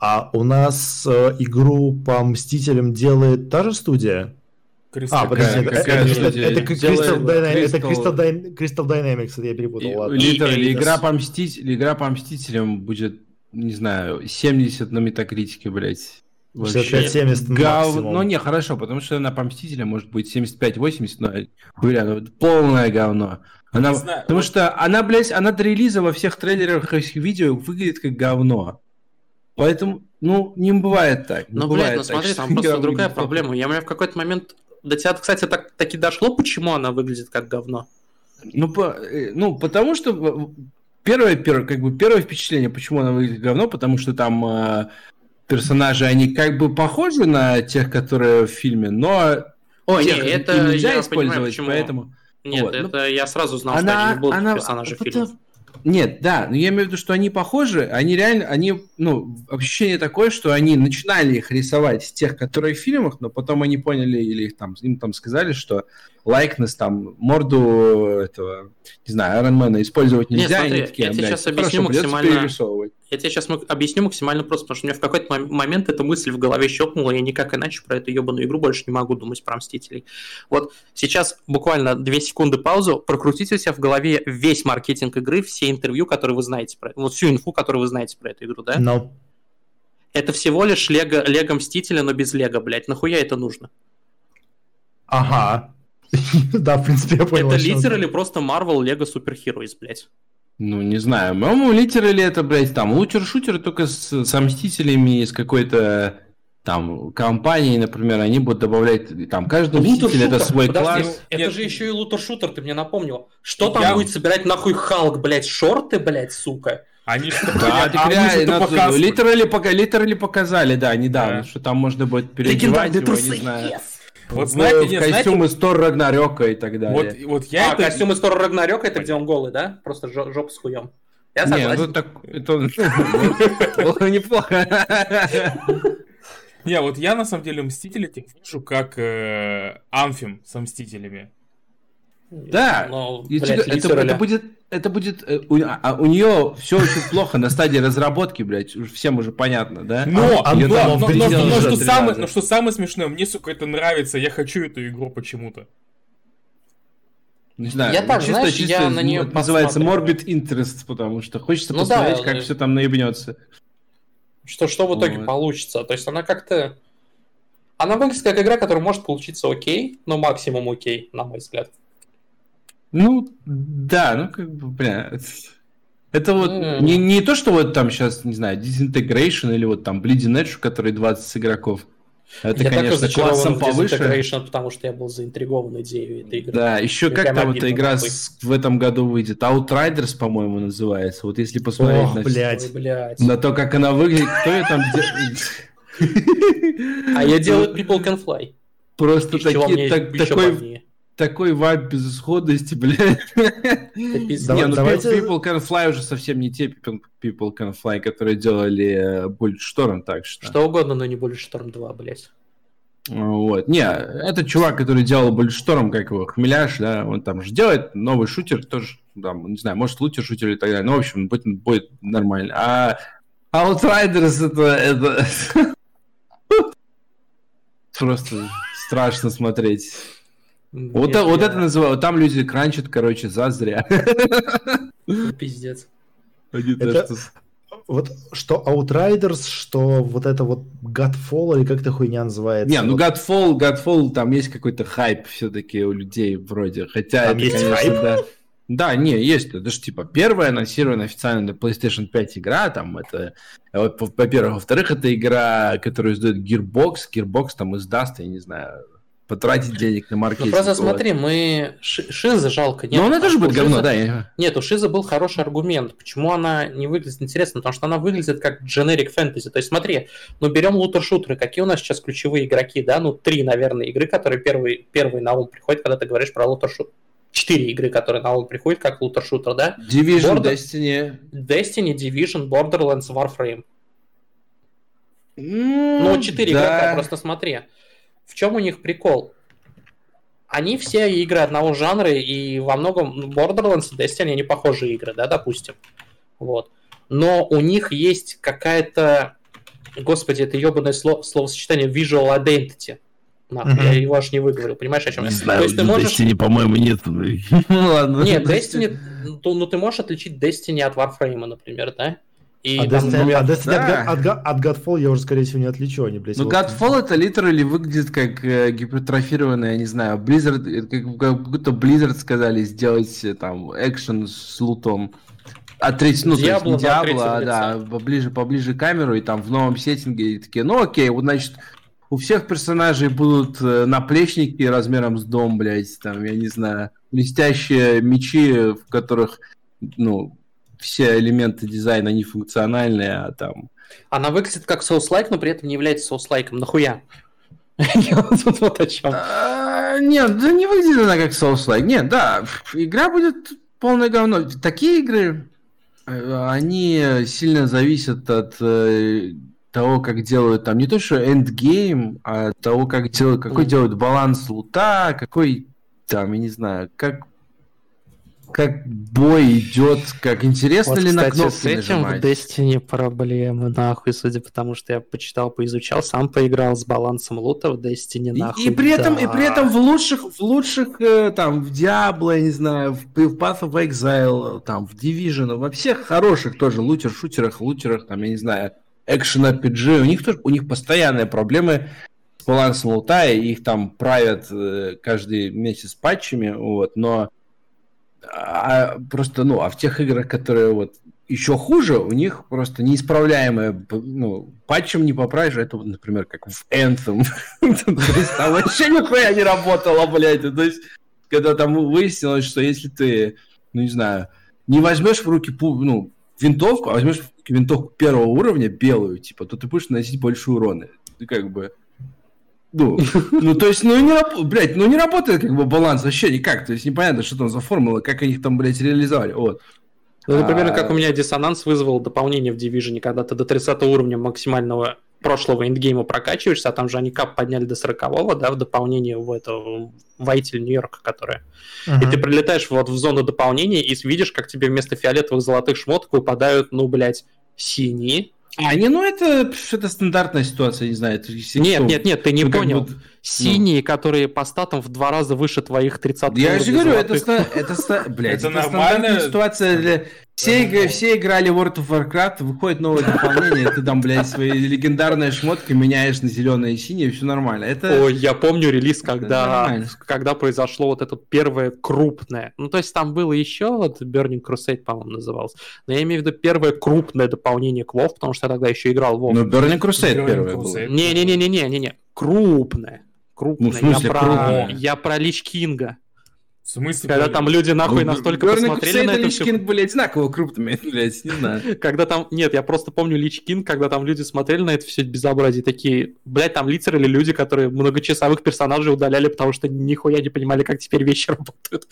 А у нас э, игру по Мстителям делает та же студия? Crystal, а, подожди, это, это, это, это, Crystal, Crystal, Crystal Dynamics, это я перепутал. Ладно. Литерали, игра по, мститель, игра по Мстителям будет, не знаю, 70 на метакритике, блядь. 65-70 Гав... Ну не, хорошо, потому что на по Мстителям может быть 75-80, но, бля, ну, полное говно. Она, знаю, потому вот... что она, блядь, она до релиза во всех трейлерах и видео выглядит как говно. Поэтому, ну, не бывает так. Ну, блядь, ну смотри, там просто другая проблема. Я у меня в какой-то момент до тебя, кстати, так, таки дошло, почему она выглядит как говно? Ну, по, э, ну потому что первое, первое, как бы первое впечатление, почему она выглядит говно, потому что там э, персонажи, они как бы похожи на тех, которые в фильме, но Ой, тех, не, это нельзя использовать, понимаю, поэтому... Нет, вот. это ну, я сразу знал, она, что они не будут она, персонажи фильма. Нет, да, но я имею в виду, что они похожи, они реально, они, ну, ощущение такое, что они начинали их рисовать с тех, которые в фильмах, но потом они поняли, или их там, им там сказали, что лайкнес, там, морду этого, не знаю, Ironman использовать нельзя. Нет, смотри, такие, я тебе сейчас объясню хорошо, максимально... Я тебе сейчас объясню максимально просто, потому что у меня в какой-то момент эта мысль в голове щелкнула, я никак иначе про эту ебаную игру больше не могу думать про Мстителей. Вот сейчас буквально две секунды паузу, прокрутите у себя в голове весь маркетинг игры, все интервью, которые вы знаете про... Вот всю инфу, которую вы знаете про эту игру, да? Но... No. Это всего лишь Лего, Лего Мстителя, но без Лего, блядь. Нахуя это нужно? Ага. Да, в принципе, я понял. Это литерали просто Marvel Lego Super Heroes, блядь. Ну, не знаю. По-моему, литерали это, блядь, там лутер-шутер только с, с Мстителями, с какой-то там компанией, например, они будут добавлять, там, каждый мститель это свой Подожди, класс. Это Нет. же еще и лутер-шутер, ты мне напомнил. Что там я... будет собирать нахуй Халк, блядь, шорты, блядь, сука? Они что да, литерали, пока, литерали показали, да, недавно, что там можно будет переодевать его, не знаю. Yes. Вот знаете, в, нет, костюм знаете... из Тор Рагнарёка и так далее. Вот, вот я а, это... костюм из Тор Рагнарёка, это где он голый, да? Просто жопа с хуем. Я согласен. Не, ну так, это было неплохо. Не, вот я на самом деле Мстители вижу как э, Амфим со Мстителями. Да, Но, блядь, это, это будет, это будет, э, у, а, у нее все очень плохо на стадии разработки, блядь, всем уже понятно, да? Но, а, но, но, но, но, но, что самое, но что самое смешное, мне, сука, это нравится, я хочу эту игру почему-то. Не знаю, я так, чисто, знаешь, чисто, я на нее называется Morbid Interest, потому что хочется ну, посмотреть, да, как да. все там наебнется. Что, что в итоге вот. получится. То есть она как-то... Она выглядит как игра, которая может получиться окей, но максимум окей, на мой взгляд. Ну, да, ну как бы, бля. Это вот mm. не, не то, что вот там сейчас, не знаю, Disintegration или вот там Bleeding Edge, у которой 20 игроков. Это, я конечно, классом повыше. Потому что я был заинтригован идеей этой игры. Да, еще как там эта игра с, в этом году выйдет. Outriders, по-моему, называется. Вот если посмотреть Ох, на, блядь. блядь. на то, как она выглядит, кто ее там А я делаю People Can Fly. Просто такие, такой такой вайб безысходности, блядь. Не, ну People Can Fly уже совсем не те People Can Fly, которые делали Bulletstorm, так что... Что угодно, но не Bulletstorm 2, блядь. Вот. Не, это чувак, который делал Bulletstorm, как его, Хмеляш, да, он там же делает новый шутер, тоже, там, не знаю, может, лучше шутер и так далее, но, в общем, будет, будет нормально. А Outriders это, это... просто страшно смотреть. Вот, я, вот я... это называют, там люди кранчат, короче, зазря. Пиздец. Это... Вот что Outriders, что вот это вот Godfall, или как эта хуйня называется? Не, ну вот... Godfall, Godfall, там есть какой-то хайп все-таки у людей вроде, хотя там это, есть конечно, хайп? Да, да, не, есть. Это же типа первая анонсированная официально для PlayStation 5 игра. Там это, во-первых, во-вторых, это игра, которую издает Gearbox. Gearbox там издаст, я не знаю, потратить денег на ну, маркетинг. Ну просто смотри, мы Шиза жалко. Нет, Но она тоже будет говно, да. Нет, у Шиза был хороший аргумент. Почему она не выглядит интересно? Потому что она выглядит как generic фэнтези. То есть смотри, ну берем лутер-шутеры. Какие у нас сейчас ключевые игроки, да? Ну три, наверное, игры, которые первые, первые на ум приходят, когда ты говоришь про лутер-шутер четыре игры, которые на ум приходят, как лутер-шутер, да? Division, Border... Destiny. Destiny, Division, Borderlands, Warframe. Mm, ну, четыре да. игрока, просто смотри. В чем у них прикол? Они все игры одного жанра, и во многом ну, Borderlands и Destiny, они похожие игры, да, допустим. Вот. Но у них есть какая-то... Господи, это ебаное слово, словосочетание visual identity. Нахуй, uh-huh. я его аж не выговорил, понимаешь, о чем не я? Знаю, То есть ты можешь... Destiny, по-моему, нет. ну ладно. Нет, Destiny, ну, ну ты можешь отличить Destiny от Warframe, например, да? И а там, Destiny, а Destiny да. от, от, от Godfall я уже, скорее всего, не отличу. Они, блядь, ну, вот... Godfall это литерали выглядит как э, гипертрофированная, я не знаю, Blizzard, как, как будто Blizzard сказали сделать э, там экшен с лутом. А треть, ну, Diablo, то есть а, да, поближе, поближе к камеру, и там в новом сеттинге и такие, ну окей, вот значит, у всех персонажей будут э, наплечники размером с дом, блядь, там, я не знаю, блестящие мечи, в которых, ну, все элементы дизайна не функциональные, а там... Она выглядит как соус-лайк, но при этом не является соус-лайком. Нахуя? Вот о чем. А, нет, да не выглядит она как соус-лайк. Нет, да, игра будет полное говно. Такие игры, э, они сильно зависят от э, того, как делают там не то что эндгейм, а того, как делают, какой делают баланс лута, какой там, я не знаю, как как бой идет, как интересно вот, ли кстати, на кнопки с этим нажимать. в Destiny проблемы, нахуй, судя по тому, что я почитал, поизучал, сам поиграл с балансом лута в Destiny, нахуй. И, и при этом, да. и при этом в лучших, в лучших, э, там, в Diablo, я не знаю, в, в Path of Exile, там, в Division, во всех хороших тоже лутер-шутерах, лутерах, там, я не знаю, экшен RPG, у них тоже, у них постоянные проблемы с балансом лута, и их там правят э, каждый месяц патчами, вот, но а, просто, ну, а в тех играх, которые вот еще хуже, у них просто неисправляемое, ну, патчем не поправишь, это, вот, например, как в Anthem. Там вообще нихуя не работало, блядь. То есть, когда там выяснилось, что если ты, ну, не знаю, не возьмешь в руки, ну, винтовку, а возьмешь винтовку первого уровня, белую, типа, то ты будешь наносить больше урона. Ты как бы... Ну, ну, то есть, ну, не, блядь, ну, не работает как бы баланс вообще никак. То есть, непонятно, что там за формула, как они их там, блядь, реализовали. Вот. Ну, например, а... как у меня диссонанс вызвал дополнение в Division, когда ты до 30 уровня максимального прошлого эндгейма прокачиваешься, а там же они кап подняли до 40 да, в дополнение в это Вайтель Нью-Йорка, которая. Uh-huh. И ты прилетаешь вот в зону дополнения и видишь, как тебе вместо фиолетовых золотых шмоток выпадают, ну, блядь, синие, а, не, ну это, это стандартная ситуация, не знаю. Это, нет, нет, нет, ты не ну, понял. Как бы, Синие, ну. которые по статам в два раза выше твоих 30 Я же говорю, это, это, блядь, это, это нормальная ситуация для все, игры, все играли World of Warcraft, выходит новое дополнение, ты там, блядь, свои легендарные шмотки меняешь на зеленое и синее, все нормально. Это... Ой, я помню релиз, когда, когда произошло вот это первое крупное. Ну, то есть там было еще, вот Burning Crusade, по-моему, называлось. Но я имею в виду первое крупное дополнение к WoW, потому что я тогда еще играл в WoW. Ну, Burning Crusade первое было. Не-не-не-не-не-не, крупное. Крупное. Ну, в смысле, я, про, крупное? я про Лич Кинга. В смысле? Когда там люди нахуй ну, настолько Бернак посмотрели на это все... Кинг были одинаково крупными, блядь, не знаю. Когда там... Нет, я просто помню Лич Кинг, когда там люди смотрели на это все безобразие, такие, блядь, там лицеры или люди, которые многочасовых персонажей удаляли, потому что нихуя не понимали, как теперь вещи работают.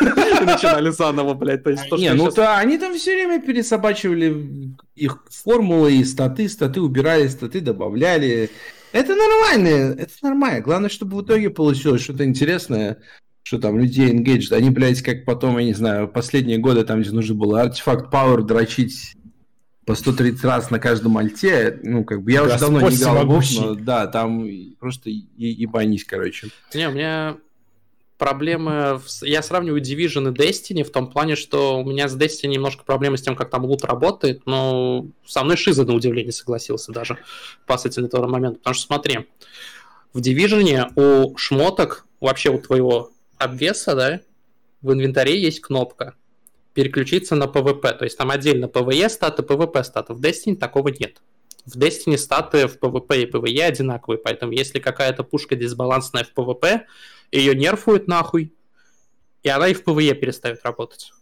Начинали заново, блядь. То есть, то, не, ну да, они там все время пересобачивали их формулы и статы, статы убирали, статы добавляли. Это нормально, это нормально. Главное, чтобы в итоге получилось что-то интересное что там людей engaged, они, блядь, как потом, я не знаю, последние годы там, где нужно было артефакт Power дрочить по 130 раз на каждом альте, ну, как бы я Господь уже давно не играл в но да, там просто ебанись, короче. Не, у меня проблемы... В... Я сравниваю Division и Destiny в том плане, что у меня с Destiny немножко проблемы с тем, как там лут работает, но со мной Шиза, на удивление, согласился даже касательно этого момента. Потому что смотри, в Division у шмоток, вообще у твоего обвеса, да, в инвентаре есть кнопка переключиться на PvP. То есть там отдельно PvE статы, PvP статы. В Destiny такого нет. В Destiny статы в PvP и PvE одинаковые, поэтому если какая-то пушка дисбалансная в PvP, ее нерфуют нахуй, и она и в PvE перестает работать.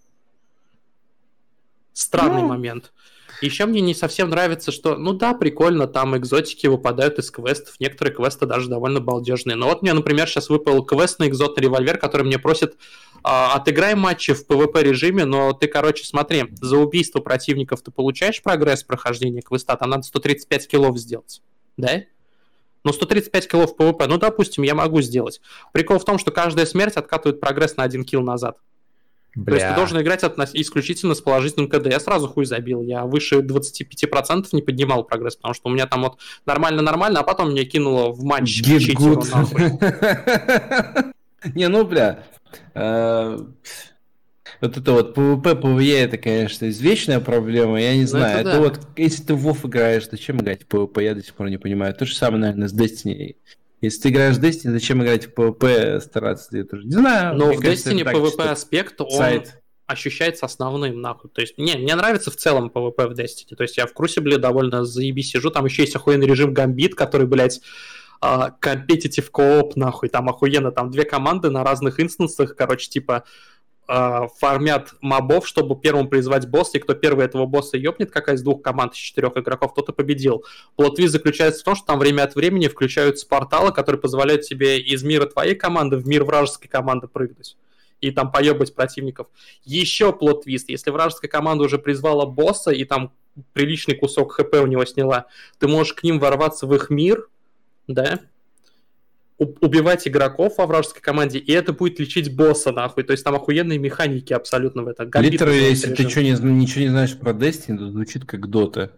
Странный ну... момент. Еще мне не совсем нравится, что, ну да, прикольно, там экзотики выпадают из квестов, некоторые квесты даже довольно балдежные. Но вот мне, например, сейчас выпал квест на экзотный револьвер, который мне просит а, отыграй матчи в PvP режиме, но ты, короче, смотри, за убийство противников ты получаешь прогресс прохождения квеста, там надо 135 киллов сделать, да? Но 135 киллов в PvP, ну, допустим, я могу сделать. Прикол в том, что каждая смерть откатывает прогресс на один килл назад. Бля. То есть ты должен играть относ... исключительно с положительным КД. Я сразу хуй забил. Я выше 25% не поднимал прогресс, потому что у меня там вот нормально-нормально, а потом меня кинуло в матч читеру Не, ну, бля. Э, вот это вот PvP, PvE, это, конечно, извечная проблема, я не ну, знаю. Это вот, если ты в WoW играешь, зачем играть в PvP, я до сих пор не понимаю. То же самое, наверное, с Destiny. Если ты играешь в Destiny, зачем играть в PvP, стараться? Я тоже не знаю. Но в кажется, Destiny PvP аспект, он сайт. ощущается основным, нахуй. То есть, не, мне нравится в целом PvP в Destiny. То есть, я в Crucible довольно заебись сижу, там еще есть охуенный режим гамбит, который, блядь, компетитив uh, кооп, нахуй, там охуенно, там две команды на разных инстансах, короче, типа, э, фармят мобов, чтобы первым призвать босса, и кто первый этого босса ёбнет, какая из двух команд, из четырех игроков, тот и победил. Плотвиз заключается в том, что там время от времени включаются порталы, которые позволяют тебе из мира твоей команды в мир вражеской команды прыгнуть и там поебать противников. Еще плот-твист. Если вражеская команда уже призвала босса и там приличный кусок хп у него сняла, ты можешь к ним ворваться в их мир, да, убивать игроков во вражеской команде, и это будет лечить босса, нахуй. То есть там охуенные механики абсолютно в этом. Литер, если режим. ты что, не, ничего не знаешь про Destiny, то звучит как Дота.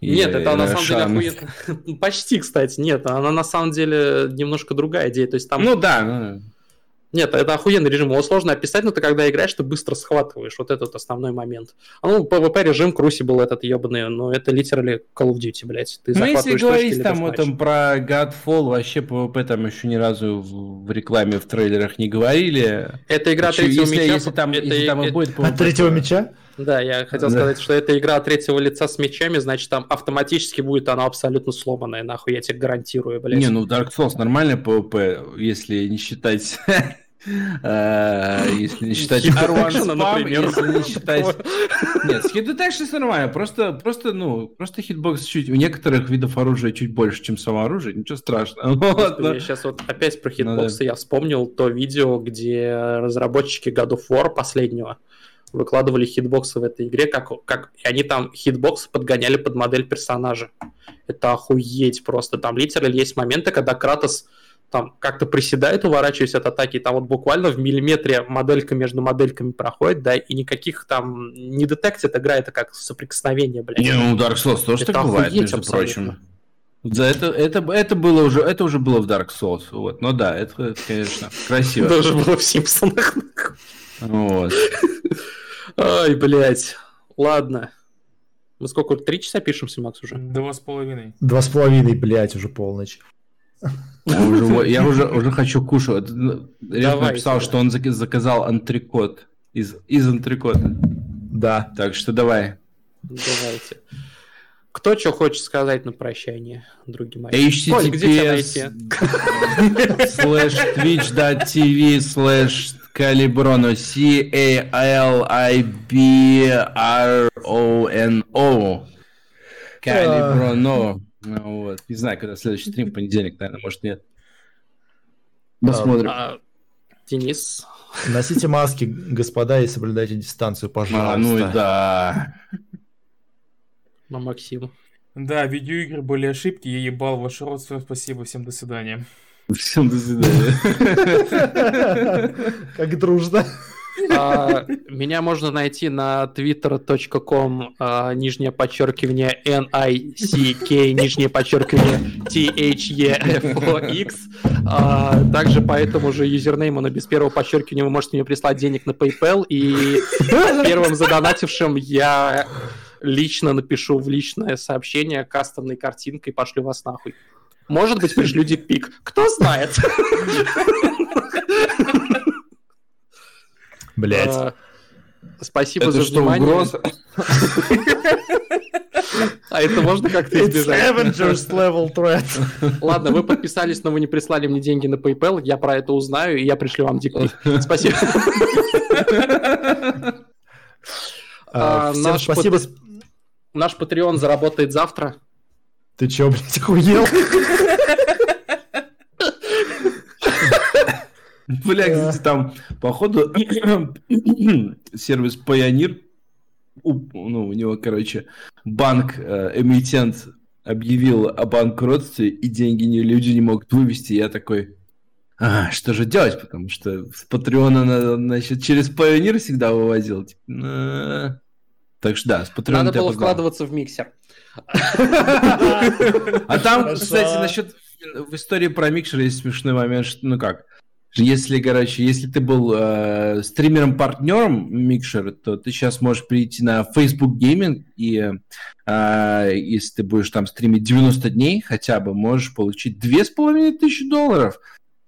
Нет, это на самом деле охуенно. Почти, кстати, нет, она на самом деле немножко другая идея. То есть там... Ну да, ну... Нет, это охуенный режим, его сложно описать, но ты когда играешь, ты быстро схватываешь, вот этот основной момент. А ну, PvP режим был этот ебаный, но это литерали Call of Duty, блядь. Ты ну, если говорить там вот там про Godfall, вообще PvP там еще ни разу в, в рекламе, в трейлерах не говорили. Это игра Почему, третьего если, мяча. Если там, это, если там это... будет PvP, От третьего мяча? Да, я хотел да. сказать, что это игра третьего лица с мечами, значит, там автоматически будет она абсолютно сломанная, нахуй, я тебе гарантирую, блядь. Не, ну Dark Souls нормальный PvP, если не считать Э, если не считать R1 спам, если не считать... Нет, с Hit нормально, просто, просто, ну, просто хитбокс чуть... У некоторых видов оружия чуть больше, чем само оружие, ничего страшного. Я сейчас вот опять про хитбоксы, я вспомнил то видео, где разработчики God of War последнего выкладывали хитбоксы в этой игре, как, как и они там хитбоксы подгоняли под модель персонажа. Это охуеть просто. Там литерально есть моменты, когда Кратос там как-то приседает, уворачиваясь от атаки, там вот буквально в миллиметре моделька между модельками проходит, да, и никаких там не детектит игра, это как соприкосновение, блядь. Не, ну Dark Souls тоже это так бывает, между абсолютно. прочим. За это, это, это было уже, это уже было в Dark Souls, вот. Но да, это, конечно, красиво. Это уже было в Симпсонах. Вот. Ай, блядь. Ладно. Мы сколько, три часа пишемся, Макс, уже? Два с половиной. Два с половиной, блядь, уже полночь. Я уже, я уже, уже хочу кушать. Рев написал, что он заказал антрикот. Из, из антрикота. Да. Так что давай. Давайте. Кто что хочет сказать на прощание, другие мои? HTTPS слэш twitch.tv слэш Калиброно. C-A-L-I-B-R-O-N-O. Калиброно. Вот. Не знаю, когда следующий стрим, в понедельник, наверное, может, нет. Посмотрим. А, Денис? Носите маски, господа, и соблюдайте дистанцию, пожалуйста. А, ну и да. Ну, Максим. Да, видеоигры были ошибки, я ебал ваш рот, спасибо, всем до свидания. Всем до свидания. Как дружно. А, меня можно найти на twitter.com а, нижнее подчеркивание N-I-C-K нижнее подчеркивание T-H-E-F-O-X. А, также по этому же юзернейму, но без первого подчеркивания вы можете мне прислать денег на PayPal. И первым задонатившим я лично напишу в личное сообщение кастомной картинкой, пошлю вас нахуй. Может быть, пришлю дикпик. Кто знает. Блять. А, спасибо это за что, внимание. Угроза? А это можно как-то избежать? Avengers level threat. Ладно, вы подписались, но вы не прислали мне деньги на PayPal. Я про это узнаю, и я пришлю вам дикпик. Спасибо. А, Всем спасибо. Наш Patreon заработает завтра. Ты чё, блядь, охуел? Бля, кстати, там, походу, сервис Pioneer, ну, у него, короче, банк, э, эмитент объявил о банкротстве, и деньги не, люди не могут вывести. Я такой, а, что же делать? Потому что с Патреона, значит, через Pioneer всегда вывозил. Типа, «Ну, так что да, с Patreon Надо было вкладываться в миксер. А там, кстати, насчет в истории про микшер есть смешной момент, что, ну как, если, короче, если ты был э, стримером-партнером Микшер, то ты сейчас можешь перейти на Facebook Gaming, и э, если ты будешь там стримить 90 дней хотя бы, можешь получить 2500 долларов.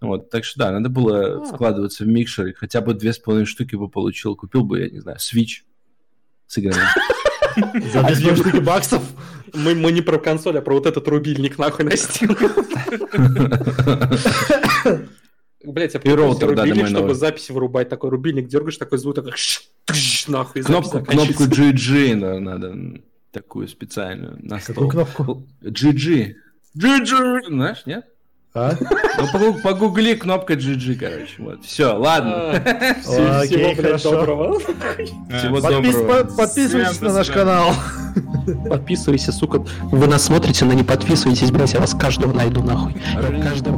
Вот, так что да, надо было а. вкладываться в Микшер, хотя бы 2,5 штуки бы получил, купил бы, я не знаю, Switch с играми. За 2 штуки баксов? Мы, мы не про консоль, а про вот этот рубильник нахуй на стену. Блять, я и роутер, рубильник, чтобы записи вырубать. Такой рубильник дергаешь, такой звук, такой нахуй. Кнопку, кнопку GG надо, такую специальную на стол. Какую кнопку? GG. GG! Знаешь, нет? А? Ну, погугли кнопка GG, короче. Вот. Все, ладно. А, окей, хорошо. Всего доброго. Подписывайтесь на наш канал. Подписывайся, сука. Вы нас смотрите, но не подписывайтесь, блядь, я вас каждого найду нахуй. Каждого.